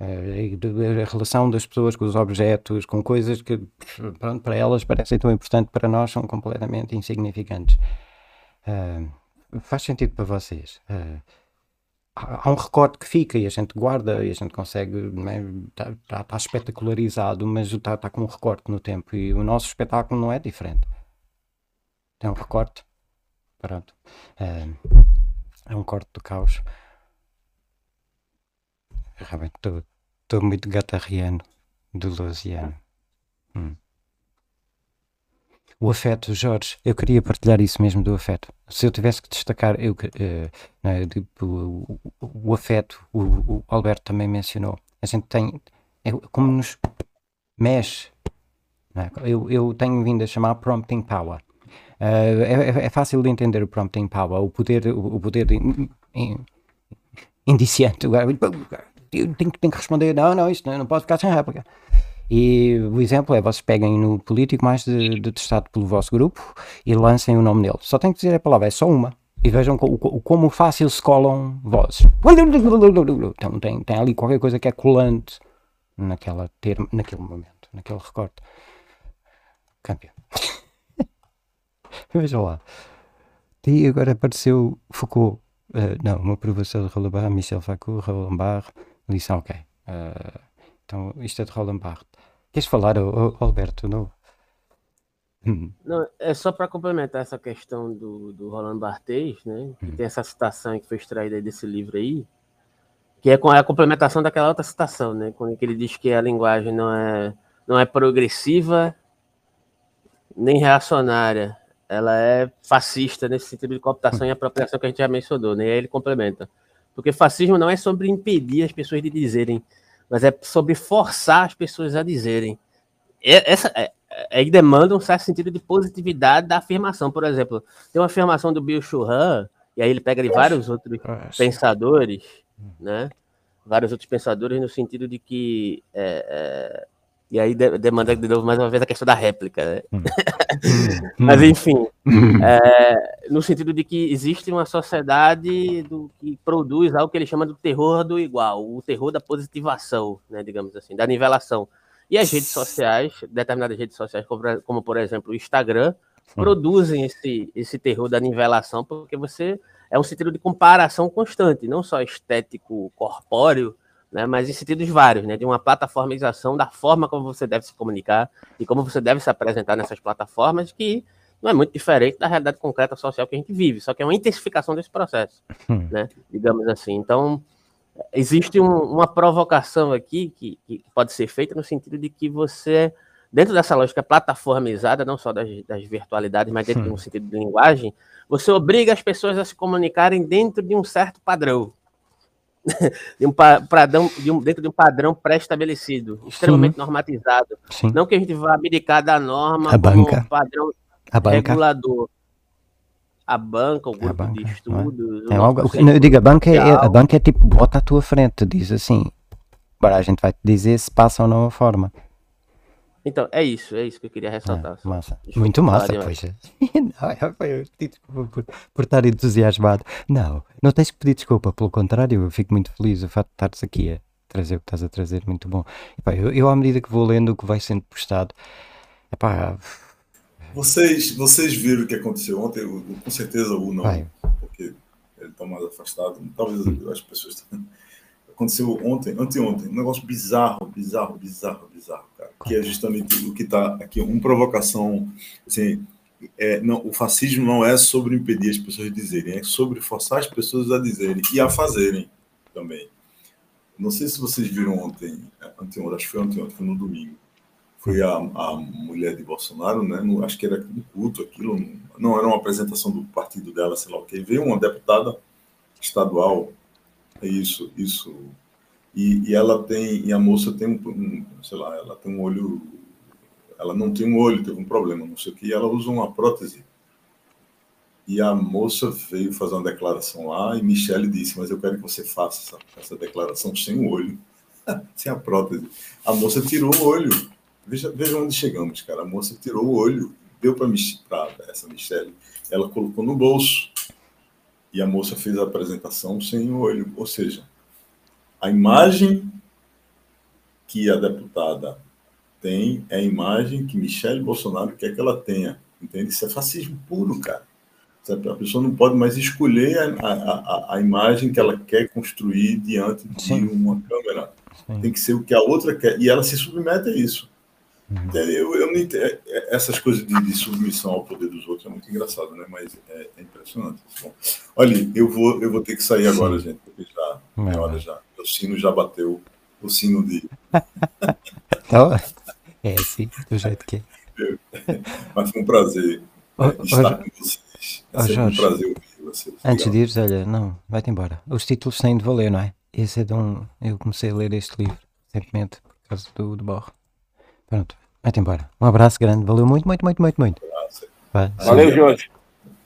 Eh, a relação das pessoas com os objetos, com coisas que pronto, para elas parecem tão importantes, para nós são completamente insignificantes. Uh, faz sentido para vocês. Uh, há um recorte que fica e a gente guarda e a gente consegue, está né, tá, tá, tá espetacularizado, mas está tá com um recorte no tempo e o nosso espetáculo não é diferente. Tem um recorte. Pronto. Uh, é um corte do caos. Realmente estou muito gatarriano do Luciano. Hum. O afeto, Jorge, eu queria partilhar isso mesmo do afeto. Se eu tivesse que destacar, eu, uh, tipo, o, o, afeto, o, o, Alberto também mencionou. A gente tem, é como nos mexe. É? Eu, eu tenho vindo a chamar prompting power. Uh, é, é, fácil de entender o prompting power, o poder, o poder in, in, indiciante eu tenho, tenho que responder, não, não, isto não, não pode ficar sem réplica. E o exemplo é, vocês peguem no político mais detestado pelo vosso grupo e lancem o nome dele. Só tem que dizer a palavra, é só uma. E vejam como, como fácil se colam vozes. Então tem, tem ali qualquer coisa que é colante naquela termo, naquele momento, naquele recorte. Campeão. *laughs* Vejam lá. E agora apareceu Foucault. Uh, não, uma aprovação de Roland Michel Foucault, Roland Barres, Lição, ok. Uh, então, isto é de Roland Barthes. Queres falar, Alberto? Não? Hum. Não, é só para complementar essa questão do, do Roland Barthes, né? Que hum. tem essa citação que foi extraída desse livro aí. que é com a complementação daquela outra citação, né? Quando ele diz que a linguagem não é, não é progressiva nem reacionária, ela é fascista nesse sentido de cooptação e apropriação que a gente já mencionou, né? E aí ele complementa. Porque fascismo não é sobre impedir as pessoas de dizerem, mas é sobre forçar as pessoas a dizerem. Essa, é, é, demanda um certo sentido de positividade da afirmação. Por exemplo, tem uma afirmação do Bill Churran, e aí ele pega de vários outros pensadores, né? Vários outros pensadores no sentido de que é, é, e aí demanda de novo mais uma vez a questão da réplica, né? Hum. *laughs* Mas enfim, hum. é, no sentido de que existe uma sociedade do, que produz algo que ele chama do terror do igual, o terror da positivação, né, digamos assim, da nivelação. E as redes sociais, determinadas redes sociais, como, como por exemplo o Instagram, produzem esse, esse terror da nivelação, porque você é um sentido de comparação constante, não só estético, corpóreo, né, mas em sentidos vários, né, de uma plataformização da forma como você deve se comunicar e como você deve se apresentar nessas plataformas, que não é muito diferente da realidade concreta social que a gente vive, só que é uma intensificação desse processo, hum. né, digamos assim. Então, existe um, uma provocação aqui que, que, pode ser feita no sentido de que você, dentro dessa lógica plataformizada, não só das, das virtualidades, mas dentro hum. de um sentido de linguagem, você obriga as pessoas a se comunicarem dentro de um certo padrão, de um padrão, de um, dentro de um padrão pré-estabelecido, extremamente Sim. normatizado. Sim. Não que a gente vá abdicar da norma a banca. padrão a banca. regulador. A banca, o grupo banca, de é? estudos. É? É algo, eu digo, a banca, é, a banca é tipo, bota à tua frente, diz assim, agora a gente vai te dizer se passa ou não a forma. Então, é isso, é isso que eu queria ressaltar. É, massa. Muito massa, pois. *laughs* não, por, por estar entusiasmado. Não, não tens que pedir desculpa, pelo contrário, eu fico muito feliz o fato de estares aqui a trazer o que estás a trazer, muito bom. Epá, eu, eu, à medida que vou lendo o que vai sendo postado, epá, vocês, vocês viram o que aconteceu ontem? Eu, com certeza o não, vai. porque ele está mais afastado. Talvez hum. as pessoas aconteceu ontem, anteontem, um negócio bizarro, bizarro, bizarro, bizarro, cara. Que é justamente o que está aqui, uma provocação, assim, é, não, o fascismo não é sobre impedir as pessoas de dizerem, é sobre forçar as pessoas a dizerem e a fazerem também. Não sei se vocês viram ontem, anteontem, acho que foi ontem, foi no domingo. Foi a, a mulher de Bolsonaro, né? No, acho que era um culto aquilo, não era uma apresentação do partido dela, sei lá o que. Veio uma deputada estadual isso, isso. E, e ela tem, e a moça tem um, sei lá, ela tem um olho, ela não tem um olho, teve um problema, não sei o que, e ela usa uma prótese. E a moça veio fazer uma declaração lá e Michele disse, mas eu quero que você faça essa, essa declaração sem o olho, *laughs* sem a prótese. A moça tirou o olho. Veja, veja onde chegamos, cara. A moça tirou o olho, deu para essa Michele, ela colocou no bolso e a moça fez a apresentação sem o olho. Ou seja, a imagem que a deputada tem é a imagem que Michele Bolsonaro quer que ela tenha. Entende? Isso é fascismo puro, cara. A pessoa não pode mais escolher a, a, a imagem que ela quer construir diante de Sim. uma câmera. Sim. Tem que ser o que a outra quer. E ela se submete a isso. Uhum. Eu, eu não entendo, é, é, essas coisas de, de, submissão ao poder dos outros é muito engraçado, né? Mas é, é impressionante. Bom, olha, eu vou, eu vou ter que sair agora, gente, porque já é hora já. O sino já bateu, o sino de. *laughs* então, é sim, do jeito que é. *laughs* Mas foi um prazer estar com vocês. É Jorge, um prazer ouvir vocês. Antes de ires, olha, não, vai-te embora. Os títulos têm de valer, não é? Esse é de um. Eu comecei a ler este livro recentemente por causa do, do Borro. Pronto, vai-te embora. Um abraço grande, valeu muito, muito, muito, muito, muito. Vai, valeu, Jorge.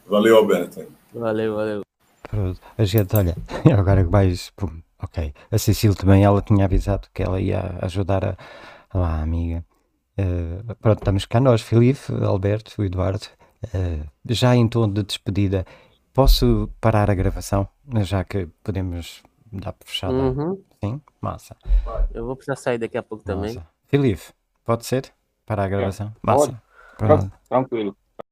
Valeu, Alberto. Valeu, valeu. Pronto, a gente, olha, *laughs* agora mais. Pum, ok. A Cecília também, ela tinha avisado que ela ia ajudar a, a amiga. Uh, pronto, estamos cá nós, Filipe, Alberto, Eduardo. Uh, já em tom de despedida, posso parar a gravação? Já que podemos dar por fechada. Uhum. Sim? Massa. Eu vou precisar sair daqui a pouco Massa. também. Filipe, Pode ser? Para a gravação? Massa. Pode. Tranquilo.